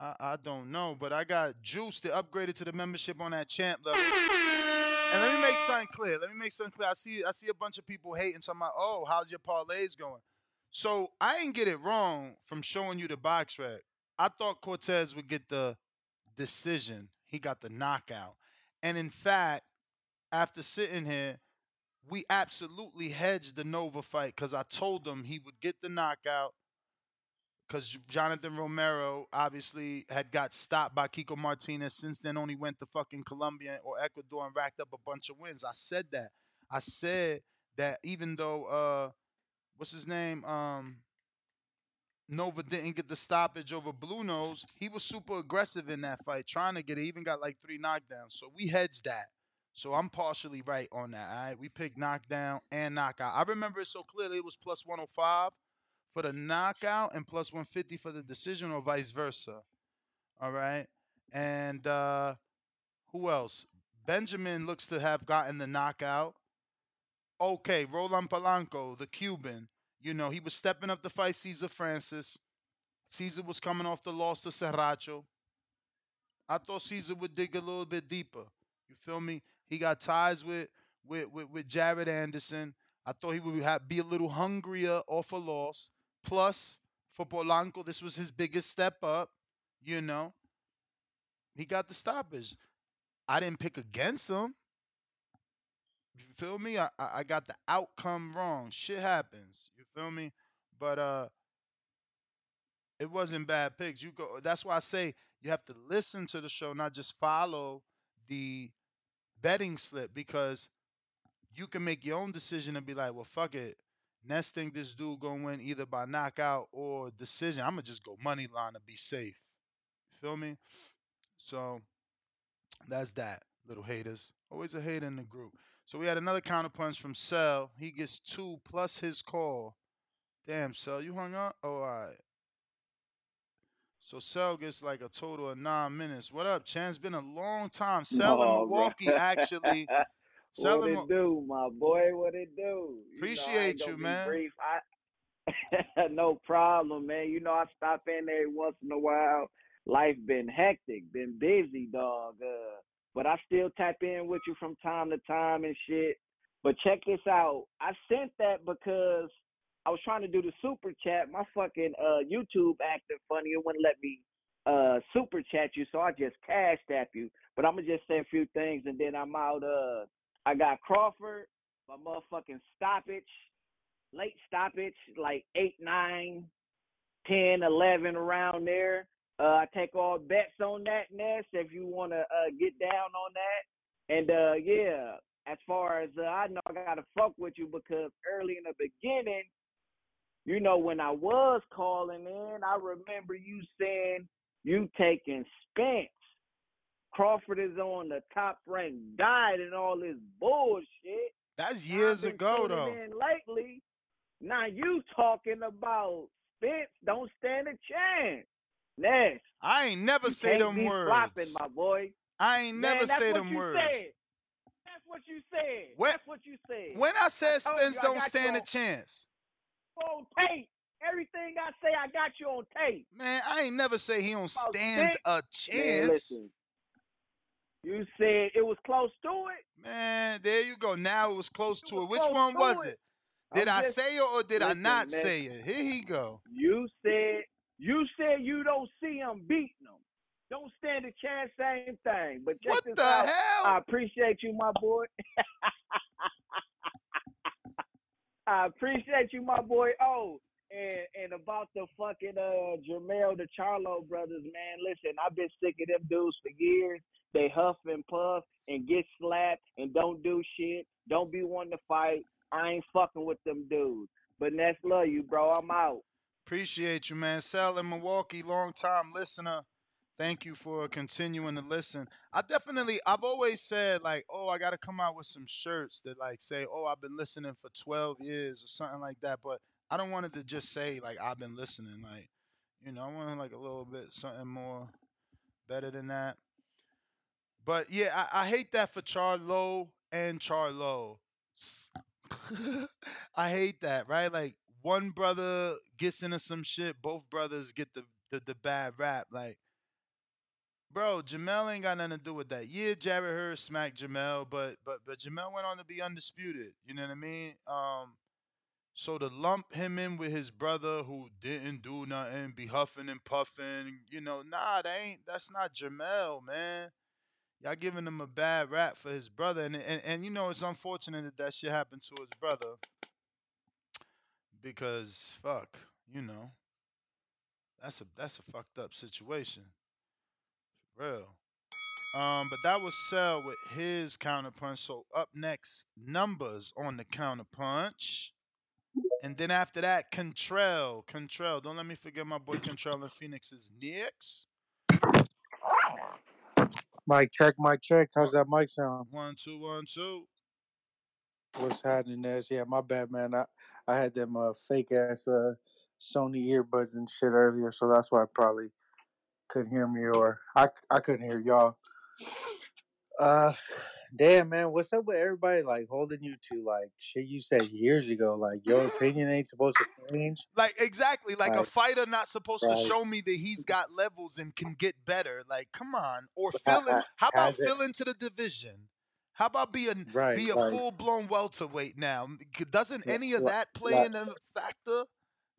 I, I don't know, but I got Juice to upgrade it to the membership on that champ level. And let me make something clear. Let me make something clear. I see I see a bunch of people hating talking about, oh, how's your parlays going? So I ain't get it wrong from showing you the box rec. I thought Cortes would get the decision. He got the knockout. And in fact, after sitting here, we absolutely hedged the Nova fight because I told him he would get the knockout because Jonathan Romero obviously had got stopped by Kiko Martinez. Since then, only went to fucking Colombia or Ecuador and racked up a bunch of wins. I said that. I said that even though uh, what's his name? Um, Nova didn't get the stoppage over Blue Nose. He was super aggressive in that fight, trying to get it. Even got like three knockdowns. So we hedged that. So I'm partially right on that. All right, we picked knockdown and knockout. I remember it so clearly. It was plus 105 for the knockout and plus 150 for the decision, or vice versa. All right, and uh, who else? Benjamin looks to have gotten the knockout. Okay, Roland Polanco, the Cuban. You know, he was stepping up to fight Cesar Francis. Cesar was coming off the loss to Serracho. I thought Cesar would dig a little bit deeper. You feel me? He got ties with with with, with Jared Anderson. I thought he would have, be a little hungrier off a loss. Plus, for Polanco, this was his biggest step up. You know, he got the stoppage. I didn't pick against him. You feel me? I, I got the outcome wrong. Shit happens. You feel me? But uh it wasn't bad picks. You go that's why I say you have to listen to the show, not just follow the betting slip because you can make your own decision and be like, well, fuck it. Next thing this dude gonna win either by knockout or decision. I'm gonna just go money line to be safe. You feel me? So that's that, little haters. Always a hater in the group. So we had another counterpunch from Cell. He gets two plus his call. Damn, Cell, you hung up? Oh, all right. So Cell gets like a total of nine minutes. What up, Chan? It's been a long time. Cell in Milwaukee, actually. Cell what it do, my boy? What it do? You Appreciate you, man. I no problem, man. You know I stop in every once in a while. Life been hectic, been busy, dog. Uh, but I still tap in with you from time to time and shit. But check this out. I sent that because I was trying to do the super chat. My fucking uh YouTube acting funny. It wouldn't let me uh super chat you, so I just cash tap you. But I'm gonna just say a few things and then I'm out. Uh, I got Crawford, my motherfucking stoppage, late stoppage, like eight, nine, ten, eleven around there. Uh, I take all bets on that, Ness. If you wanna uh get down on that, and uh yeah, as far as uh, I know, I gotta fuck with you because early in the beginning, you know, when I was calling in, I remember you saying you taking Spence. Crawford is on the top ranked diet and all this bullshit. That's years ago, though. in lately. Now you talking about Spence don't stand a chance. Ness, I ain't never you say them words. flopping, my boy. I ain't Man, never say them words. Said. That's what you said. When- that's what you said. When I said Spence you don't stand a chance, on tape. Everything I say, I got you on tape. man, I ain't never say he don't stand six- a Man, chance. listen. You said it was close to it. Man, there you go. Now it was close to it. Which one was it. it? Did I'm I just- say it or did I not man. say it? Here he go. You said you said you don't see him beating them. Don't stand a chance. Same thing. But What the out. hell? I appreciate you, my boy. I appreciate you, my boy. Oh, and and about the fucking uh Jermall the Charlo brothers, man. Listen, I've been sick of them dudes for years. They huff and puff and get slapped and don't do shit. Don't be one to fight. I ain't fucking with them dudes. But Ness love you, bro. I'm out. Appreciate you, man. Sal in Milwaukee, long time listener, Thank you for continuing to listen. I definitely, I've always said like, oh, I got to come out with some shirts that like say, oh, I've been listening for 12 years or something like that. But I don't want it to just say like I've been listening. Like, you know, I want like a little bit something more better than that. But yeah, I, I hate that for Charlo and Charlo. I hate that, right? Like one brother gets into some shit, both brothers get the the, the bad rap. Like, bro, Jermell ain't got nothing to do with that. Yeah, Jarrett Hurd smacked Jermell, but but but Jermell went on to be undisputed. You know what I mean? Um, so to lump him in with his brother who didn't do nothing, be huffing and puffing, you know, nah, that ain't that's not Jermell, man. Y'all giving him a bad rap for his brother, and and, and you know it's unfortunate that that shit happened to his brother because fuck, you know, that's a that's a fucked up situation, real. Um, but that was Cell with his counterpunch. So up next, numbers on the counterpunch. And then after that, Contrell. Contrell. Don't let me forget my boy Contrell in Phoenix is next. Mic check, mic check. How's that mic sound? One, two, one, two. What's happening, Ness? Yeah, my bad, man. I, I had them uh, fake ass uh, Sony earbuds and shit earlier, so that's why I probably couldn't hear me or I, I couldn't hear y'all. Uh, damn, man, what's up with everybody like holding you to like shit you said years ago? Like your opinion ain't supposed to change. Like exactly, like a fighter not supposed to show me that he's got levels and can get better. Like, come on. Or Ha- fill in. How about fill into the division? How about be a Right, be a like, full blown welterweight now? Doesn't any of that play like, in a factor?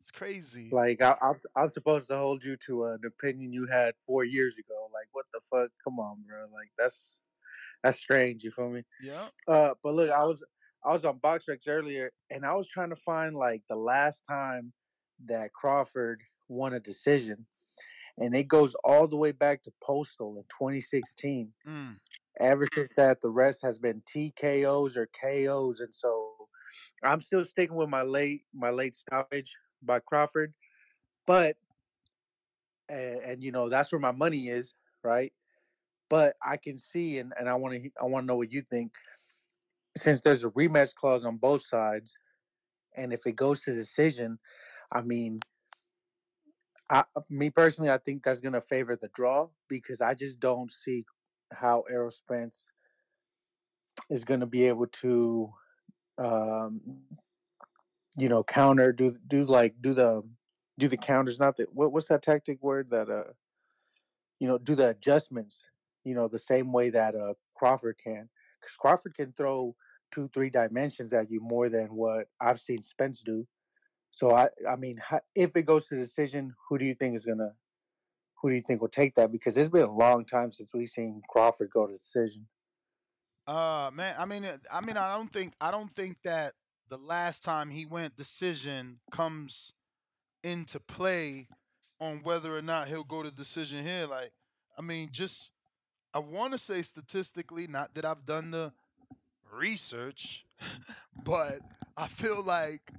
It's crazy. like I, I'm I'm supposed to hold you to an opinion you had four years ago. Like what the fuck? Come on, bro. Like that's that's strange. You feel me? Yeah. Uh, but look, I was I was on BoxRec earlier, and I was trying to find like the last time that Crawford won a decision, and it goes all the way back to Postol in 2016. Mm. Ever since that, the rest has been TKOs or KOs, and so I'm still sticking with my late my late stoppage by Crawford, but and, and you know that's where my money is, right? But I can see, and, and I want to I want to know what you think. Since there's a rematch clause on both sides, and if it goes to decision, I mean, I, me personally, I think that's gonna favor the draw because I just don't see how Errol Spence is gonna be able to, um, you know, counter do do like do the do the counters. Not that what what's that tactic word that uh you know do the adjustments. You know, the same way that uh Crawford can, because Crawford can throw two three dimensions at you more than what I've seen Spence do. So I I mean, if it goes to decision, who do you think is gonna who do you think will take that? Because it's been a long time since we've seen Crawford go to decision. Uh man, I mean, I mean, I don't think I don't think that the last time he went decision comes into play on whether or not he'll go to decision here. Like, I mean, just I want to say statistically, not that I've done the research, but I feel like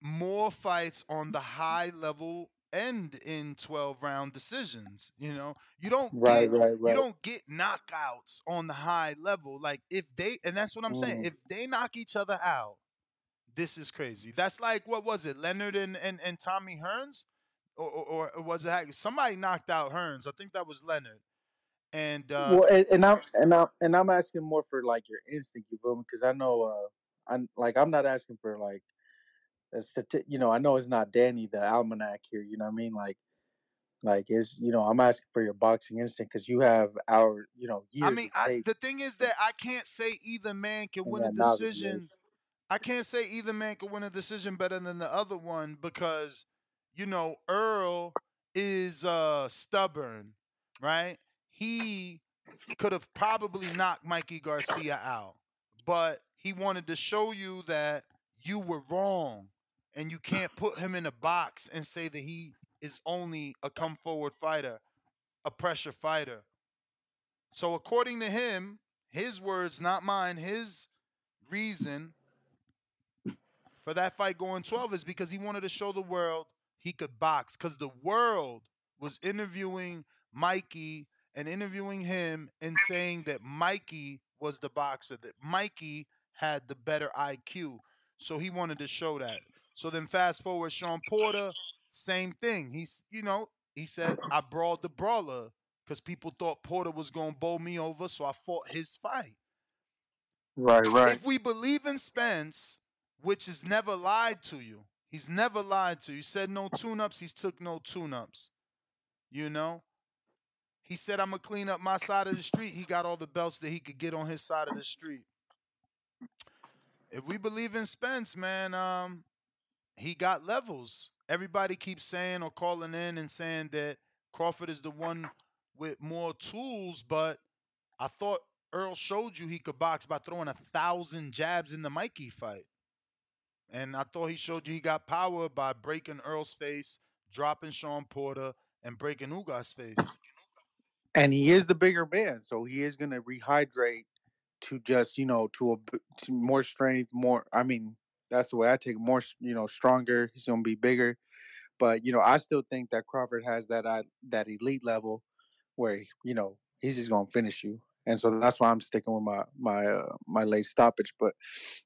more fights on the high level end in 12 round decisions you know? You don't Right, get right, you don't get knockouts on the high level like if they and that's what i'm saying Mm. if they knock each other out this is crazy. That's like what was it leonard and and, and tommy hearns? Or, or, or was it somebody knocked out hearns i think that was leonard and uh Well, and, and I'm and I'm and I'm asking more for like your instinct, you feel me? Because I know, uh, I'm like I'm not asking for like a stati- you know, I know it's not Danny the almanac here, you know what I mean? Like, like is you know, I'm asking for your boxing instinct because you have our you know I mean, I, the thing is that I can't say either man can win a years. decision. I can't say either man can win a decision better than the other one because, you know, Earl is uh stubborn, right? He could have probably knocked Mikey Garcia out, but he wanted to show you that you were wrong and you can't put him in a box and say that he is only a come forward fighter, a pressure fighter. So according to him, his words, not mine, his reason for that fight going 12 is because he wanted to show the world he could box. Because the world was interviewing Mikey and interviewing him and saying that Mikey was the boxer, that Mikey had the better IQ. So he wanted to show that. So then fast forward, Shawn Porter, same thing. He's, you know, he said, I brawled the brawler because people thought Porter was going to bowl me over, so I fought his fight. Right, right. If we believe in Spence, which is never lied to you, he's never lied to you. He said no tune ups, he's took no tune ups. You know? He said, I'm going to clean up my side of the street. He got all the belts that he could get on his side of the street. If we believe in Spence, man, um, he got levels. Everybody keeps saying or calling in and saying that Crawford is the one with more tools, but I thought Earl showed you he could box by throwing a thousand jabs in the Mikey fight. And I thought he showed you he got power by breaking Earl's face, dropping Shawn Porter, and breaking Ugas' face. And he is the bigger man, so he is going to rehydrate to just you know to a to more strength, more. I mean, that's the way I take it, more. You know, stronger. He's going to be bigger, but you know, I still think that Crawford has that uh, that elite level where you know he's just going to finish you, and so that's why I'm sticking with my my uh, my late stoppage. But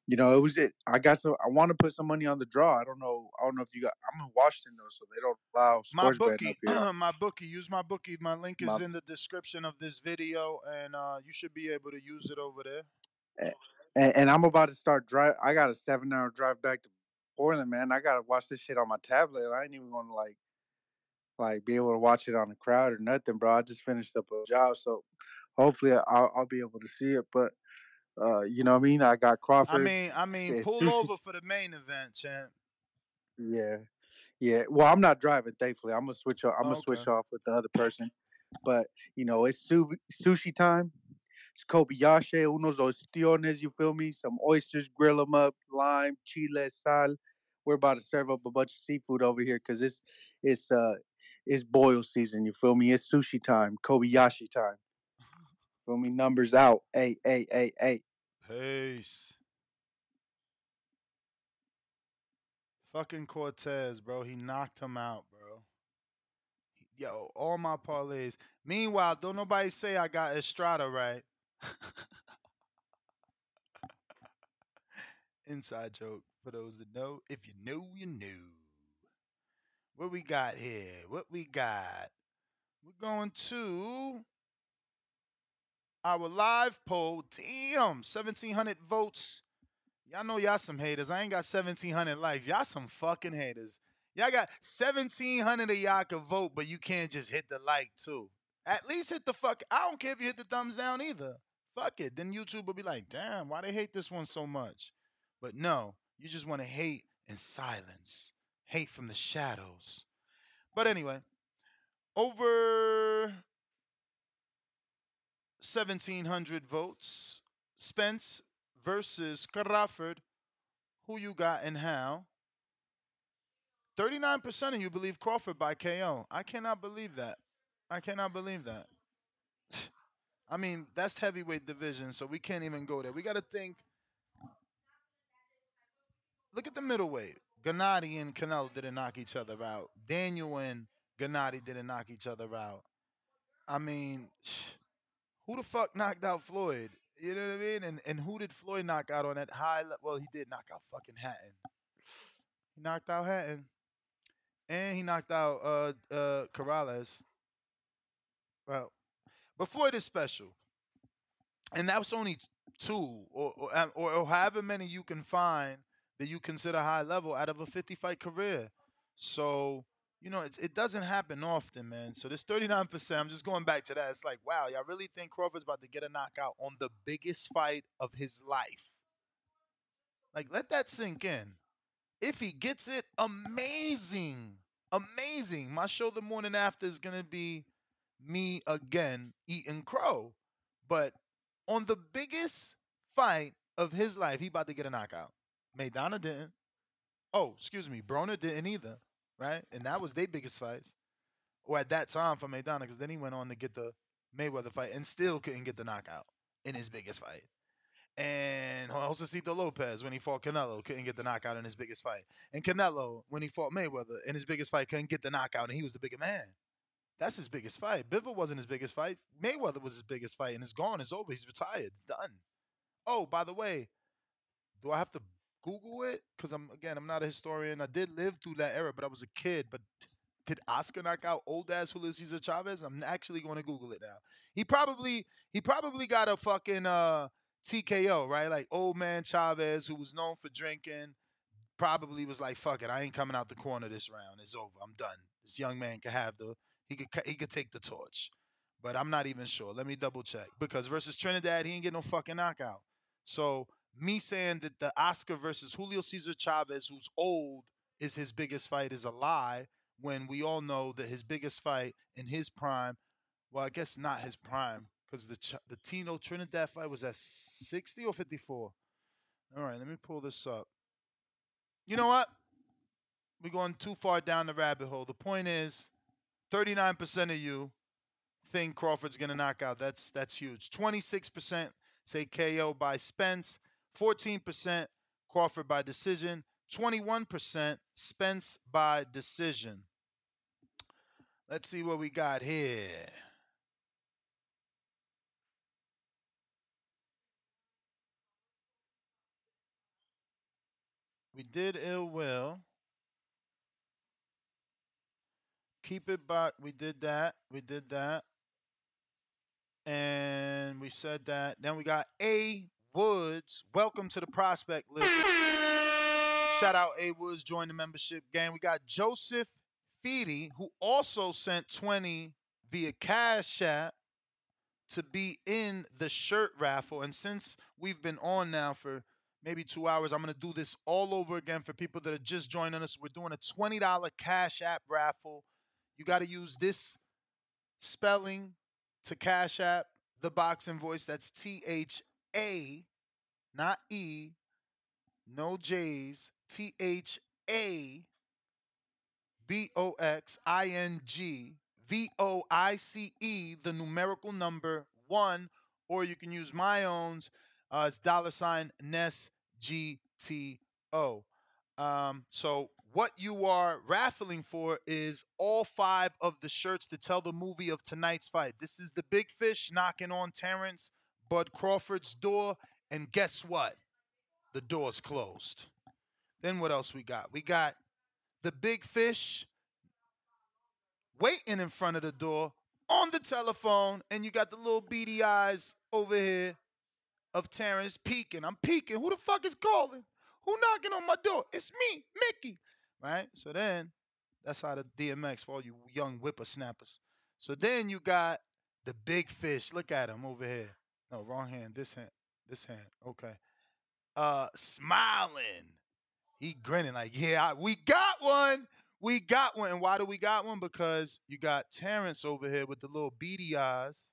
you know, it was it. I got some. I want to put some money on the draw. I don't know. I don't know if you got. I'm in Washington though, so they don't allow My bookie, my bookie, use my bookie. My link is My in the description of this video, and uh, you should be able to use it over there. and, and I'm about to start drive. I got a seven hour drive back to Portland, man. I gotta watch this shit on my tablet. I ain't even gonna like like be able to watch it on the crowd or nothing, bro. I just finished up a job, so hopefully I'll, I'll be able to see it. But uh, you know what I mean? I got Crawford. I mean, I mean, pull over for the main event, champ. Yeah, yeah. Well, I'm not driving, thankfully. I'm gonna switch. Off, I'm gonna switch off with the other person. But you know, it's su- sushi time. It's Kobayashi, unos ostiones. You feel me? Some oysters, grill them up, lime, chile, sal. We're about to serve up a bunch of seafood over here because it's it's uh it's boil season. You feel me? It's sushi time, Kobayashi time. Feel me? Numbers out. Hey, hey, hey, hey. Peace. Fucking Cortes, bro. He knocked him out, bro. Yo, all my parlays. Meanwhile, don't nobody say I got Estrada right. Inside joke for those that know. If you know, you know. What we got here? What we got? We're going to our live poll. Damn, 1,700 votes. Y'all know y'all some haters. I ain't got 1,700 likes. Y'all some fucking haters. Y'all got 1,700 of y'all can vote, but you can't just hit the like too. At least hit the fuck. I don't care if you hit the thumbs down either. Fuck it. Then YouTube will be like, damn, why they hate this one so much? But no, you just want to hate in silence, hate from the shadows. But anyway, over 1,700 votes. Spence versus Crawford. Who you got and how? 39% of you believe Crawford by KO. I cannot believe that. I cannot believe that. I mean, that's heavyweight division, so we can't even go there. We got to think. Look at the middleweight. Gennady and Canelo didn't knock each other out. Daniel and Gennady didn't knock each other out. I mean, who the fuck knocked out Floyd? You know what I mean? And and who did Floyd knock out on that high level? Well, he did knock out fucking Hatton. He knocked out Hatton. And he knocked out uh uh Corrales. Well, but Floyd is special. And that was only two or or, or or however many you can find that you consider high level out of a 50 fight career. So, you know, it, it doesn't happen often, man. So this 39%, I'm just going back to that. It's like, wow, y'all really think Crawford's about to get a knockout on the biggest fight of his life? Like, let that sink in. If he gets it, amazing. Amazing. My show the morning after is going to be me again eating crow. But on the biggest fight of his life, he about to get a knockout. Maidana didn't. Oh, excuse me, Broner didn't either, right? And that was their biggest fights, or at that time for Maidana, because then he went on to get the Mayweather fight and still couldn't get the knockout in his biggest fight. And also Josesito Lopez, when he fought Canelo, couldn't get the knockout in his biggest fight. And Canelo, when he fought Mayweather in his biggest fight, couldn't get the knockout, and he was the bigger man. That's his biggest fight. Bivol wasn't his biggest fight. Mayweather was his biggest fight, and it's gone. It's over. He's retired. It's done. Oh, by the way, do I have to Google it? Because I'm again, I'm not a historian. I did live through that era, but I was a kid. But did Oscar knock out old ass Julio Cesar Chavez? I'm actually going to Google it now. He probably he probably got a fucking uh, TKO, right? Like old man Chavez, who was known for drinking, probably was like, "Fuck it, I ain't coming out the corner this round. It's over. I'm done. This young man could have the he could he could take the torch." But I'm not even sure. Let me double check because versus Trinidad, he ain't get no fucking knockout. So me saying that the Oscar versus Julio Cesar Chavez, who's old, is his biggest fight is a lie. When we all know that his biggest fight in his prime, well, I guess not his prime because the Ch- the Tito Trinidad fight was at 60 or 54. All right, let me pull this up. You know what? We're going too far down the rabbit hole. The point is, 39% of you think Crawford's gonna knock out. That's that's huge. 26% say KO by Spence. 14% Crawford by decision. 21% Spence by decision. Let's see what we got here. We did ill will. Keep it back. We did that. We did that. And we said that. Then we got A Woods. Welcome to the prospect list. Shout out A Woods, join the membership gang. We got Joseph Feedy, who also sent 20 via Cash App to be in the shirt raffle. And since we've been on now for maybe two hours, I'm going to do this all over again for people that are just joining us. We're doing a $20 Cash App raffle. You got to use this spelling to Cash App, the boxing voice. That's T H A, not E, no J's. T H A B O X I N G V O I C E, the numerical number one, or you can use my own. Uh, it's dollar sign Ness G T O. Um, so what you are raffling for is all five of the shirts to tell the movie of tonight's fight. This is the big fish knocking on Terence Bud Crawford's door, and guess what? The door's closed. Then what else we got? We got the big fish waiting in front of the door on the telephone, and you got the little beady eyes over here of Terence peeking. I'm peeking. Who the fuck is calling? Who knocking on my door? It's me, Mickey. Right? So then that's how the DMX for all you young whippersnappers. So then you got the big fish. Look at him over here. No, wrong hand. This hand. This hand. Okay. Uh smiling. He grinning like, yeah, we got one. We got one. And why do we got one? Because you got Terence over here with the little beady eyes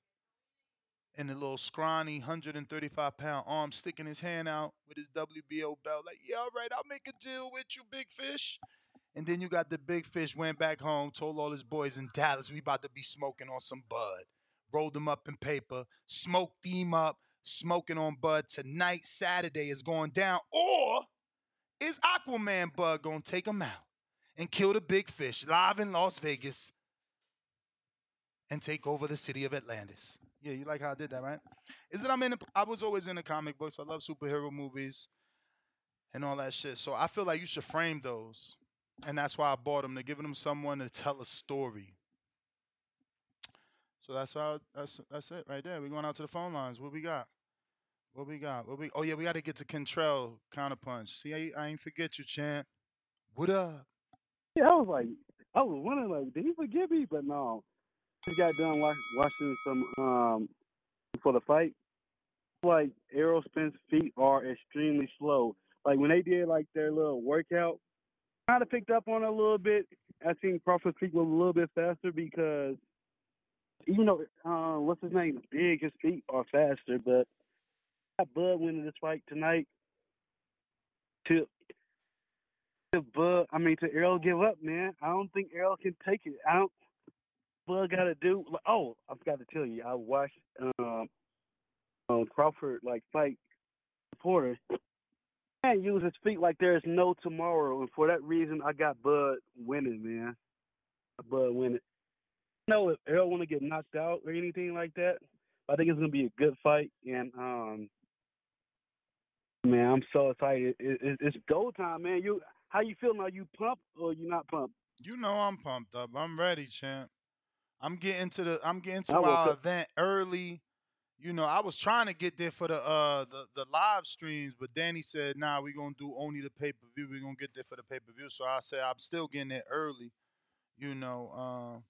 and the little scrawny 135 pound arm sticking his hand out with his WBO belt. Like, yeah, all right, I'll make a deal with you, big fish. And then you got the big fish went back home, told all his boys in Dallas, we about to be smoking on some bud. Rolled them up in paper, smoked them up, smoking on bud. Tonight, Saturday, is going down. Or is Aquaman Bud gonna take him out and kill the big fish live in Las Vegas and take over the city of Atlantis? Yeah, you like how I did that, right? Is that I'm in? I was always in the comic books. I love superhero movies and all that shit. So I feel like you should frame those, and that's why I bought them. To give them someone to tell a story. So that's how. That's that's it right there. We're going out to the phone lines. What we got? What we got? What we? Oh yeah, we got to get to Contrell counterpunch. See, I, I ain't forget you, champ. What up? Yeah, I was like, I was wondering, like, did he forgive me? But no, he got done watch, watching some um for the fight. Like Errol Spence feet are extremely slow. Like when they did like their little workout, kind of picked up on it a little bit. I think Crawford's feet was a little bit faster because even though uh, what's his name, big, his feet are faster. But got Bud winning this fight tonight. To to Bud, I mean to Errol give up, man. I don't think Errol can take it. I don't. Bud got to do. Oh, I forgot to tell you. I watched um, um Crawford like fight Porter. Man, use his feet like there is no tomorrow, and for that reason, I got Bud winning, man. Bud winning. Know if Errol want to get knocked out or anything like that. I think it's gonna be a good fight, and um, man, I'm so excited. It, it, it's go time, man. You, how you feeling? Are you pumped or you not pumped? You know I'm pumped up. I'm ready, champ. I'm getting to the I'm getting to I our event early. You know, I was trying to get there for the uh the, the live streams, but Danny said, nah, we're gonna do only the pay per view. We're gonna get there for the pay per view. So I said I'm still getting there early, you know, um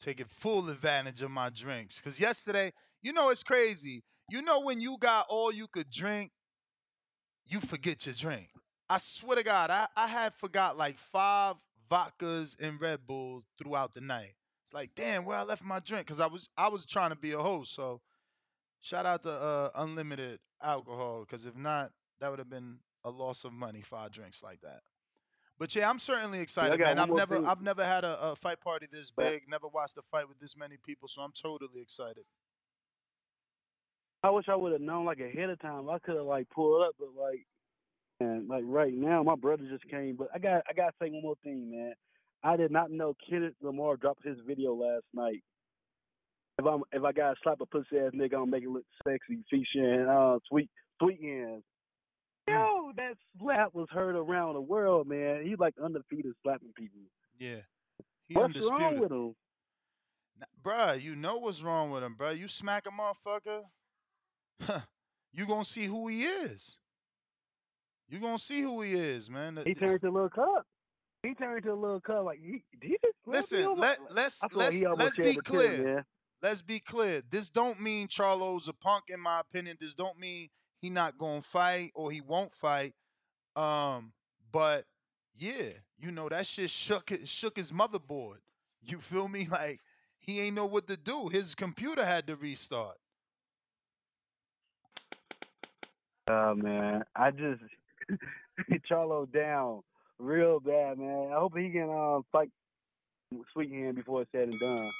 taking full advantage of my drinks. Cause yesterday, you know it's crazy. You know when you got all you could drink, you forget your drink. I swear to God, I, I had forgot like five vodkas and Red Bulls throughout the night. It's like, damn, where I left my drink? Cause I was I was trying to be a host. So shout out to uh, unlimited alcohol. Cause if not, that would have been a loss of money, five drinks like that. But yeah, I'm certainly excited, man. I've never thing. I've never had a, a fight party this big, never watched a fight with this many people, so I'm totally excited. I wish I would have known like ahead of time. I could have like pulled up, but like, and like right now, my brother just came. But I got I got to say one more thing, man. I did not know Kendrick Lamar dropped his video last night. If I'm if I got to slap a pussy ass nigga, I'm make it look sexy, featuring uh sweet sweet hands. Mm. Yo, that slap was heard around the world, man. He like undefeated slapping people. Yeah. He What's wrong undisputed. with him? Bruh, you know what's wrong with him, bruh. You smack a motherfucker, you gonna see who he is. You gonna see who he is, man. He turned to a little cup. He turned to a little cup. Like he, he just Listen, let let's feel like let's let's be clear. Let's be clear. This don't mean Charlo's a punk, in my opinion. This don't mean he not gonna fight or he won't fight. Um, but yeah, you know that shit shook shook his motherboard. You feel me? Like he ain't know what to do. His computer had to restart. Oh man, I just Charlo down real bad, man. I hope he can uh, fight Sweet Hand before it's said and done.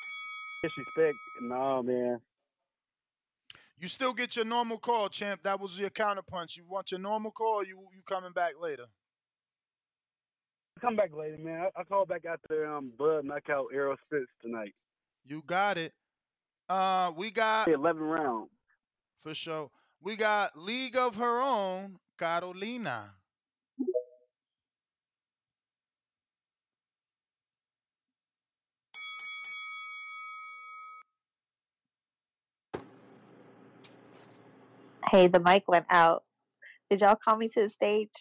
Disrespect, no man. You still get your normal call, champ. That was your counterpunch. You want your normal call? Or you you coming back later? Come back later, man. I, I call back after um Bud knock out Errol Spence tonight. You got it. Uh, we got eleven round for sure. We got League of Her Own, Carolina. Hey, the mic went out. Did y'all call me to the stage?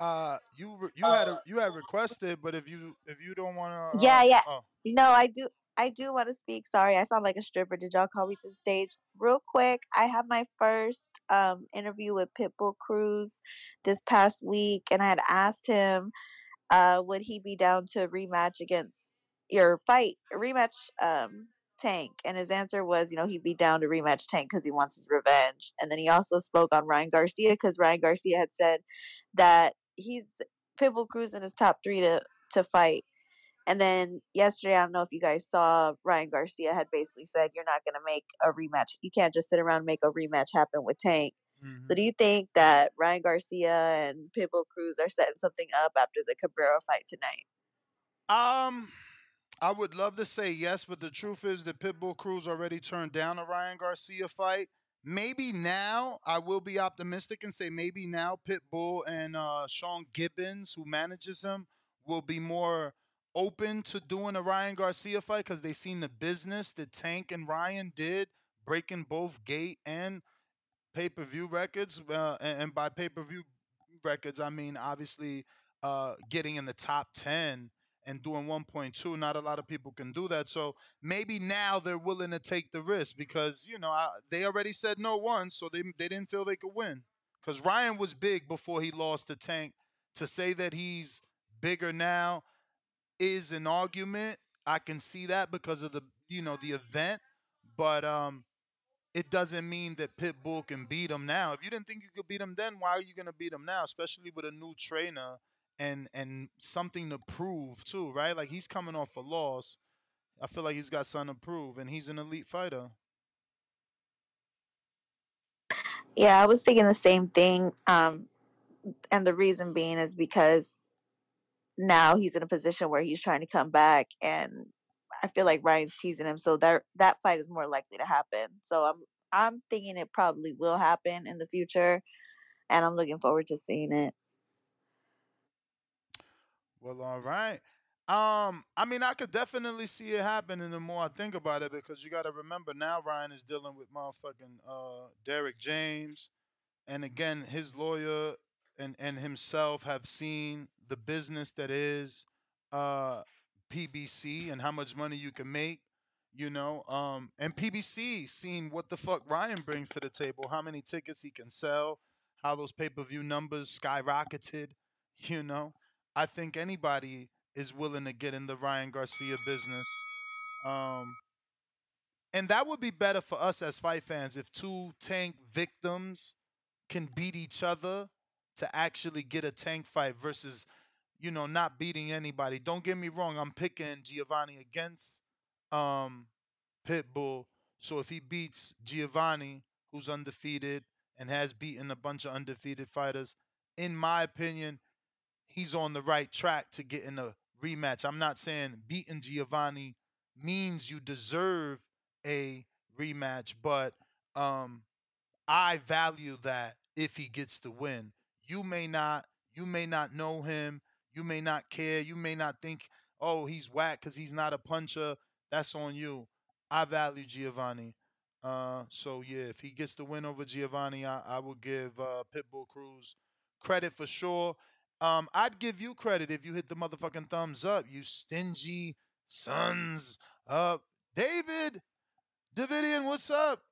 Uh, you re- you had a, you had requested, but if you if you don't want to, Yeah, uh, yeah. oh, No, I do. I do want to speak. Sorry, I sound like a stripper. Did y'all call me to the stage? Real quick, I had my first um interview with Pitbull Cruz this past week, and I had asked him, uh, would he be down to rematch against your fight rematch um Tank? And his answer was, you know, he'd be down to rematch Tank because he wants his revenge. And then he also spoke on Ryan Garcia because Ryan Garcia had said that he's Pitbull Cruz in his top three to to fight. And then yesterday, I don't know if you guys saw, Ryan Garcia had basically said, "You're not going to make a rematch. You can't just sit around and make a rematch happen with Tank." So, do you think that Ryan Garcia and Pitbull Cruz are setting something up after the Cabrera fight tonight? Um, I would love to say yes, but the truth is that Pitbull Cruz already turned down a Ryan Garcia fight. Maybe now I will be optimistic and say maybe now Pitbull and uh, Sean Gibbons, who manages him, will be more open to doing a Ryan Garcia fight because they seen the business that Tank and Ryan did, breaking both gate and pay per view records. Uh, and, by pay per view records, I mean obviously uh, getting in the top 10 and doing 1.2. Not a lot of people can do that. So maybe now they're willing to take the risk because, you know, I, they already said no once, so they, they didn't feel they could win. Because Ryan was big before he lost to Tank. To say that he's bigger now is an argument. I can see that because of the, you know, the event. But um, it doesn't mean that Pitbull can beat him now. If you didn't think you could beat him then, why are you gonna beat him now? Especially with a new trainer and and something to prove too, right? Like he's coming off a loss. I feel like he's got something to prove, and he's an elite fighter. Yeah, I was thinking the same thing. Um, and the reason being is because now he's in a position where he's trying to come back, and I feel like Ryan's teasing him, so that that fight is more likely to happen. So I'm I'm thinking it probably will happen in the future, and I'm looking forward to seeing it. Well, all right. Um, I mean, I could definitely see it happening the more I think about it because you got to remember now Ryan is dealing with motherfucking uh Derrick James, and again his lawyer and and himself have seen the business that is uh PBC and how much money you can make. You know, um, and PBC seen what the fuck Ryan brings to the table, how many tickets he can sell, how those pay per view numbers skyrocketed. You know, I think anybody is willing to get in the Ryan Garcia business. Um, and that would be better for us as fight fans if two tank victims can beat each other to actually get a tank fight versus, you know, not beating anybody. Don't get me wrong, I'm picking Giovanni against um, Pitbull. So if he beats Giovanni, who's undefeated and has beaten a bunch of undefeated fighters, in my opinion, he's on the right track to getting a rematch. I'm not saying beating Giovanni means you deserve a rematch, but um, I value that if he gets the win. You may not, you may not know him, you may not care, you may not think, oh, he's whack because he's not a puncher. That's on you. I value Giovanni. Uh, so yeah, if he gets the win over Giovanni, I, I will give uh, Pitbull Cruz credit for sure. Um, I'd give you credit if you hit the motherfucking thumbs up, you stingy sons up. David Davidian, what's up?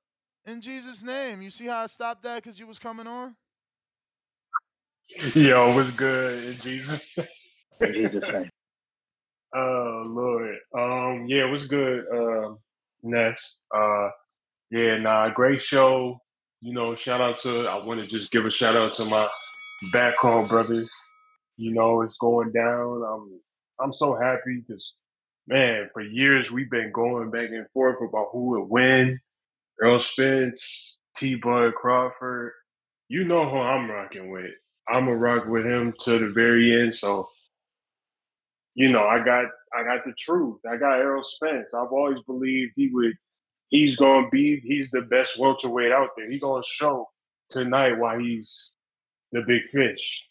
In Jesus' name. You see how I stopped that because you was coming on? Yo, what's good in Jesus? In Jesus' name. Oh Lord. Um, yeah, what's good, uh, Ness? Uh yeah, nah, great show. You know, shout out to I want to just give a shout out to my back home brothers. You know, it's going down. I'm I'm so happy because man, for years we've been going back and forth about who would win. Earl Spence, T Bud Crawford. You know who I'm rocking with. I'm gonna rock with him to the very end. So, you know, I got I got the truth. I got Errol Spence. I've always believed he would he's gonna be he's the best welterweight out there. He's gonna show tonight why he's the big fish.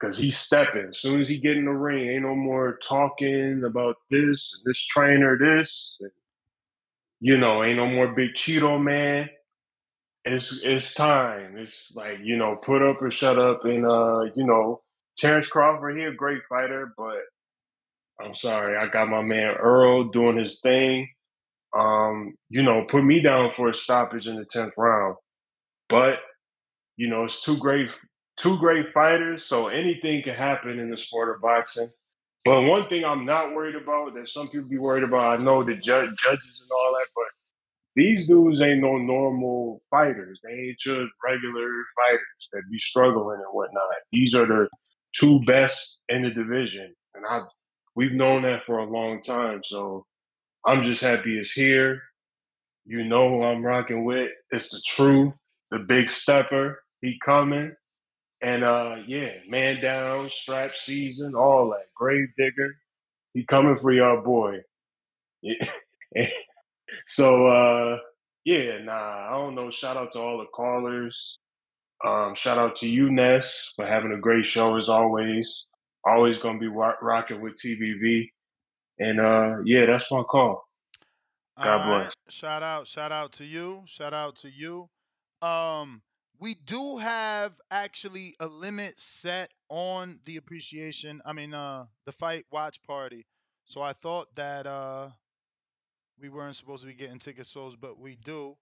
Cause he's stepping. As soon as he get in the ring, ain't no more talking about this, this trainer, this. and, you know, ain't no more big Cheeto man. It's it's time. It's like, you know, put up or shut up. And uh, you know, Terence Crawford, he a great fighter, but I'm sorry, I got my man Earl doing his thing. Um, you know, put me down for a stoppage in the tenth round. But you know, it's two great two great fighters, so anything can happen in the sport of boxing. But one thing I'm not worried about that some people be worried about, I know the ju- judges and all that, but these dudes ain't no normal fighters. They ain't just regular fighters that be struggling and whatnot. These are the two best in the division, and I we've known that for a long time. So I'm just happy it's here. You know who I'm rocking with. It's the truth, the big stepper. He coming. And uh yeah, man down, strap season, all that. Grave digger. He coming for y'all boy. Yeah. so uh yeah, nah, I don't know. Shout out to all the callers. Um, shout out to you, Ness, for having a great show as always. Always gonna be wa- rocking with TBV. And uh yeah, that's my call. All God right. bless. Shout out, shout out to you. Shout out to you. Um, we do have actually a limit set on the appreciation. I mean, uh, the fight watch party. So I thought that uh we weren't supposed to be getting ticket sold, but we do.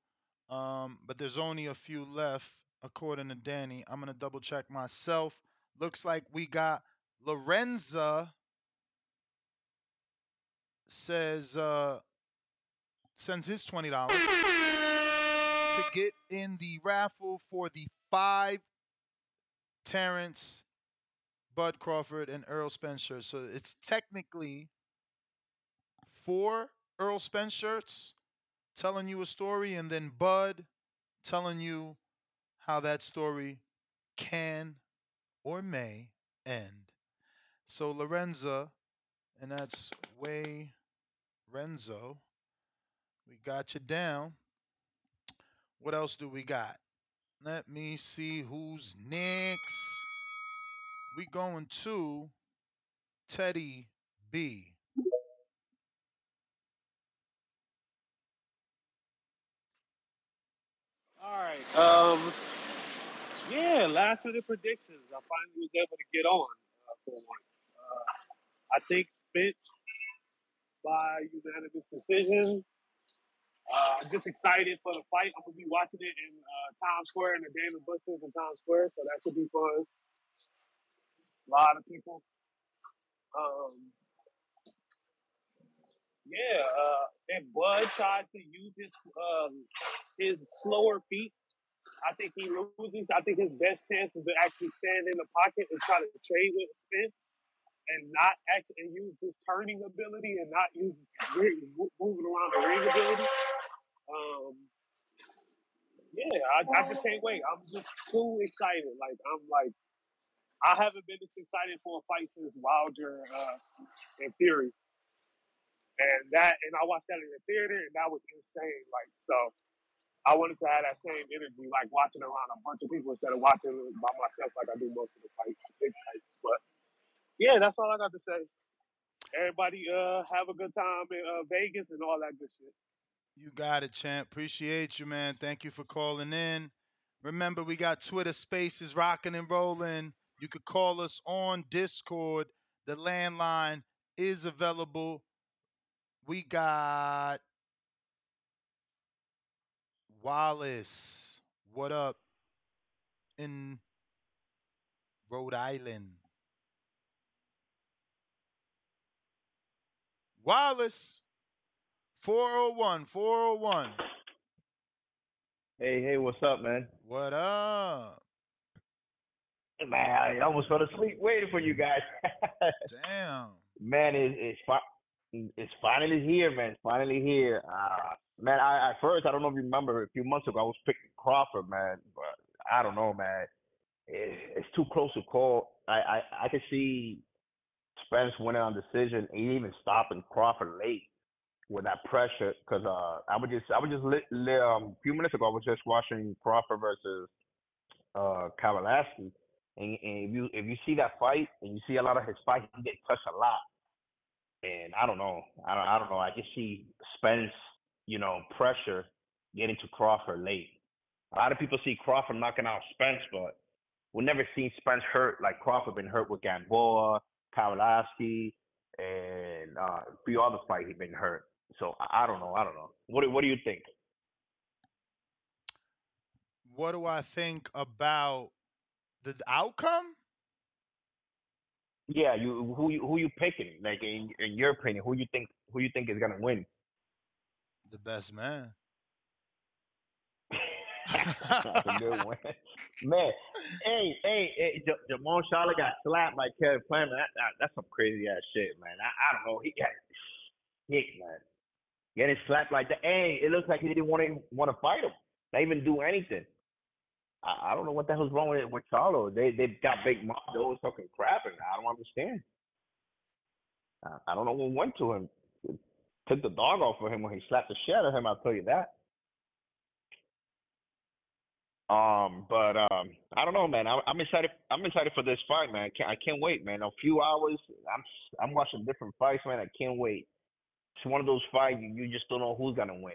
Um, but there's only a few left, according to Danny. I'm gonna double check myself. Looks like we got Lorenza says uh sends his twenty dollars to get in the raffle for the five Terence, Bud Crawford, and Earl Spence shirts. So it's technically four Earl Spence shirts telling you a story, and then Bud telling you how that story can or may end. So Lorenza, and that's way Renzo. We got you down. What else do we got? Let me see who's next. We going to Teddy B. All right. Um. Yeah. Last minute predictions. I finally was able to get on uh, for once. Uh, I think Spence by unanimous decision. Uh, just excited for the fight. I'm gonna be watching it in uh, Times Square in the Dave and Buster's in Times Square, so that should be fun. A lot of people. Um, yeah. Uh, if Bud tries to use his um, his slower feet I think he loses. I think his best chance is to actually stand in the pocket and try to trade with Spence and not actually and use his turning ability and not use his moving around the ring ability. Um, yeah, I, I just can't wait. I'm just too excited. Like I'm like I haven't been this excited for a fight since Wilder uh, and Fury, and that and I watched that in the theater and that was insane. Like so. I wanted to have that same energy, like watching around a bunch of people instead of watching by myself, like I do most of the fights, big fights. But yeah, that's all I got to say. Everybody, uh, have a good time in uh, Vegas and all that good shit. You got it, champ. Appreciate you, man. Thank you for calling in. Remember, we got Twitter Spaces rocking and rolling. You could call us on Discord. The landline is available. We got Wallace. What up in Rhode Island? Wallace. 401, 401. Hey, hey, what's up, man? What up? Man, I almost fell asleep waiting for you guys. Damn. man, it, it's fi- it's finally here, man. It's finally here. Uh, man, I at first I don't know if you remember a few months ago I was picking Crawford, man, but I don't know, man. It, it's too close to call. I I I could see Spence winning on decision and even stopping Crawford late with that pressure because uh I would just I would just li- li- um a few minutes ago I was just watching Crawford versus uh Kavaliauskas and, and if you if you see that fight and you see a lot of his fight he get touched a lot and I don't know I don't I don't know I just see Spence you know pressure getting to Crawford late. A lot of people see Crawford knocking out Spence, but we never seen Spence hurt like Crawford been hurt with Gamboa, Kavaliauskas, and uh, a few other fights he been hurt. So I, don't know. I don't know. What do- What do you think? What do I think about the outcome? Yeah, you who you who you picking? Like in in your opinion, who you think who you think is gonna win? The best man. That's a good one, man. Hey, hey, hey J- Jermall Charlo got slapped by Caleb Plant. That, that that's some crazy ass shit, man. I, I don't know. He got hit, man. Getting slapped like that. Hey, it looks like he didn't want to want to fight him. Not even do anything. I, I don't know what the hell's wrong with with Charlo. They they got big mouth. They always talking crap, and I don't understand. I, I don't know what went to him. Took the dog off of him when he slapped the shit out of him. I'll tell you that. Um, but um, I don't know, man. I, I'm excited. I'm excited for this fight, man. I can't, I can't wait, man. A few hours. I'm I'm watching different fights, man. I can't wait. It's one of those fights you, you just don't know who's gonna win.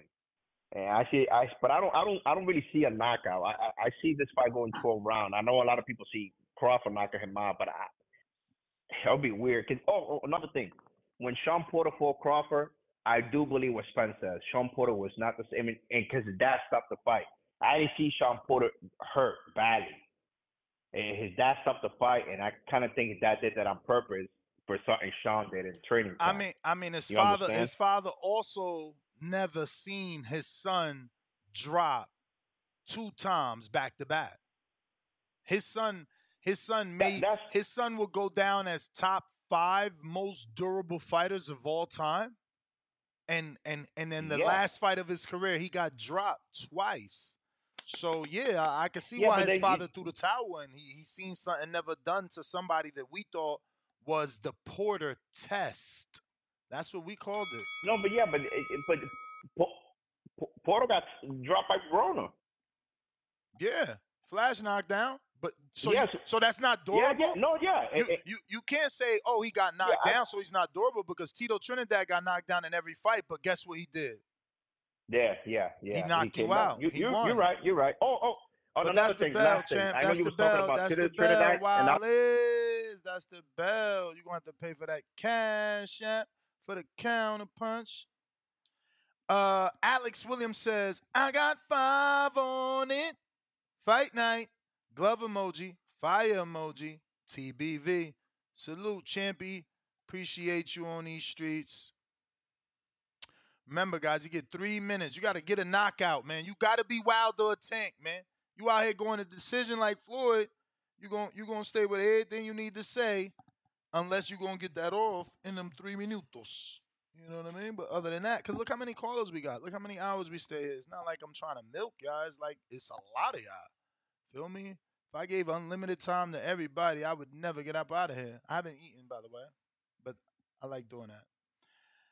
And I see, I but I don't, I don't, I don't really see a knockout. I, I, I see this fight going 12 round. I know a lot of people see Crawford knocking him out, but I, it'll be weird. Cause oh, oh, another thing, when Shawn Porter fought Crawford, I do believe what Spence says. Shawn Porter was not the same, and because dad stopped the fight. I didn't see Shawn Porter hurt badly. And his dad stopped the fight, and I kind of think his dad did that on purpose for something Sean did in training I mean, I mean, his You father, understand? his father also never seen his son drop two times back to back. His son, his son made his son will go down as top five most durable fighters of all time. And and and in the Yeah. last fight of his career, he got dropped twice. So yeah, I, I can see Yeah, why his then you- father threw the towel and he he seen something never done to somebody that we thought was the Porter test. That's what we called it. No, but yeah, but it, it- but Po- Po- Porter got dropped by Corona. Yeah, Flash knockdown. But so Yes. you, so that's not Yeah, durable. yeah, no, yeah. You, It- it- you you can't say oh he got knocked I- down so he's not durable because Tito Trinidad got knocked down in every fight. But guess what he did? yeah, yeah, yeah. He knocked you came back. out. You, He you. You're right. You're right. Oh, oh. Oh, but that's the thing, bell, champ. I That's the bell. That's the bell. Wallace. That's the bell. You're gonna have to pay for that cash, champ, for the counter punch. Uh, Alex Williams says, "I got five on it. Fight night. Glove emoji. Fire emoji. TBV. Salute, champy. Appreciate you on these streets." Remember, guys, you get three minutes. You got to get a knockout, man. You got to be wild or a tank, man. You out here going to decision like Floyd. You going you gonna stay with everything you need to say, unless you're gonna get that off in them three minutos. You know what I mean? But other than that, cause look how many callers we got. Look how many hours we stay here. It's not like I'm trying to milk y'all. It's like it's a lot of y'all. Feel me? If I gave unlimited time to everybody, I would never get up out of here. I haven't eaten, by the way, but I like doing that.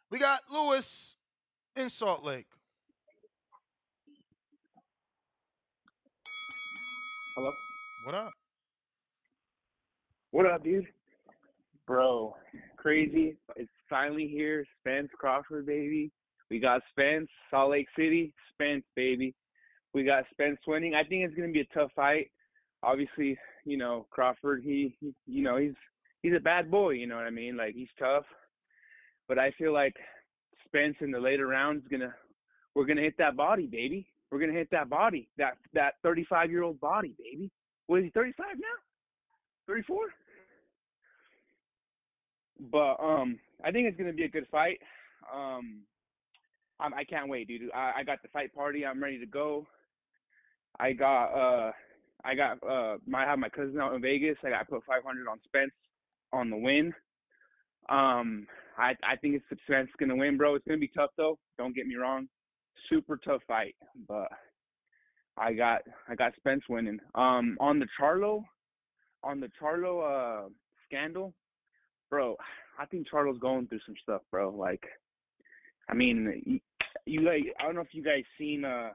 We got Lewis in Salt Lake. Hello. What up? What up, dude? Bro, crazy. It's finally here. Spence Crawford, baby. We got Spence, Salt Lake City, Spence, baby. We got Spence winning. I think it's gonna be a tough fight. Obviously, you know Crawford. He, he you know, he's he's a bad boy. You know what I mean? Like he's tough. But I feel like Spence in the later rounds gonna we're gonna hit that body, baby. We're gonna hit that body, that that 35 year old body, baby. What is he? 35 now? 34? But um, I think it's gonna be a good fight. Um, I'm, I can't wait, dude. I, I got the fight party. I'm ready to go. I got uh, I got uh, my I have my cousin out in Vegas. I got put 500 on Spence on the win. Um, I I think it's Spence gonna win, bro. It's gonna be tough though. Don't get me wrong. Super tough fight, but I got I got Spence winning. Um, on the Charlo, on the Charlo uh scandal, bro. I think Charlo's going through some stuff, bro. Like, I mean, you, you guys. I don't know if you guys seen. uh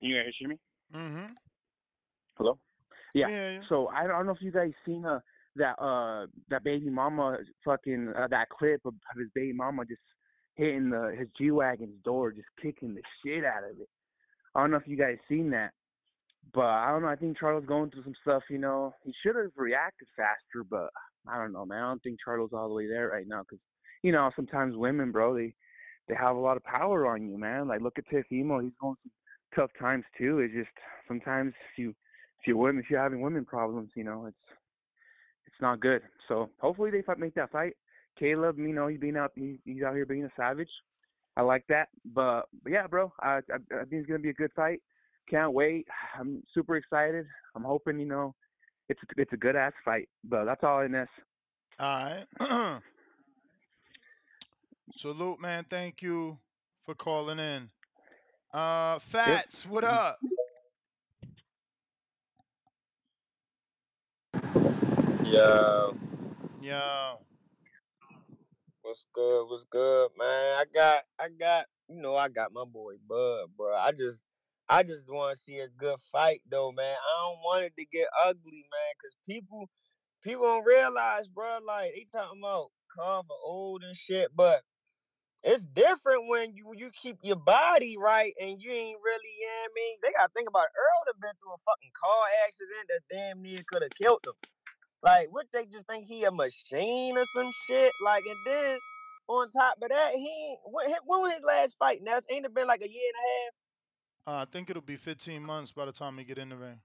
You guys hear me? Mm-hmm. Hello. Yeah. Yeah, yeah. So I don't know if you guys seen uh that uh that baby mama fucking uh, that clip of, of his baby mama just hitting the his G wagon's door, just kicking the shit out of it. I don't know if you guys seen that, but I don't know. I think Charlo's going through some stuff. You know, he should have reacted faster, but I don't know, man. I don't think Charlo's all the way there right now because you know sometimes women, bro, they they have a lot of power on you, man. Like look at Teofimo, he's going through tough times too. It's just sometimes if you if you're women, if you're having women problems, you know, it's it's not good. So hopefully they make that fight. Caleb, you know, he's being out, he, he's out here being a savage. I like that. But, but yeah, bro, I, I I think it's gonna be a good fight. Can't wait. I'm super excited. I'm hoping, you know, it's it's a good ass fight. But that's all in this. All right. Salute, man. Thank you for calling in. Uh, Fats, what up? Yo, Yo. What's good? What's good, man? I got, I got, you know, I got my boy Bud, bro. I just, I just want to see a good fight, though, man. I don't want it to get ugly, man, cause people, people don't realize, bro. Like they talking about Carver old and shit, but it's different when you you keep your body right and you ain't really, know I mean? They gotta think about. Earl done been through a fucking car accident that damn near could have killed him. Like, what they just think he a machine or some shit? Like, and then on top of that, he when, when was his last fight? Now, ain't it been like a year and a half? Uh, I think it'll be 15 months by the time we get in the ring.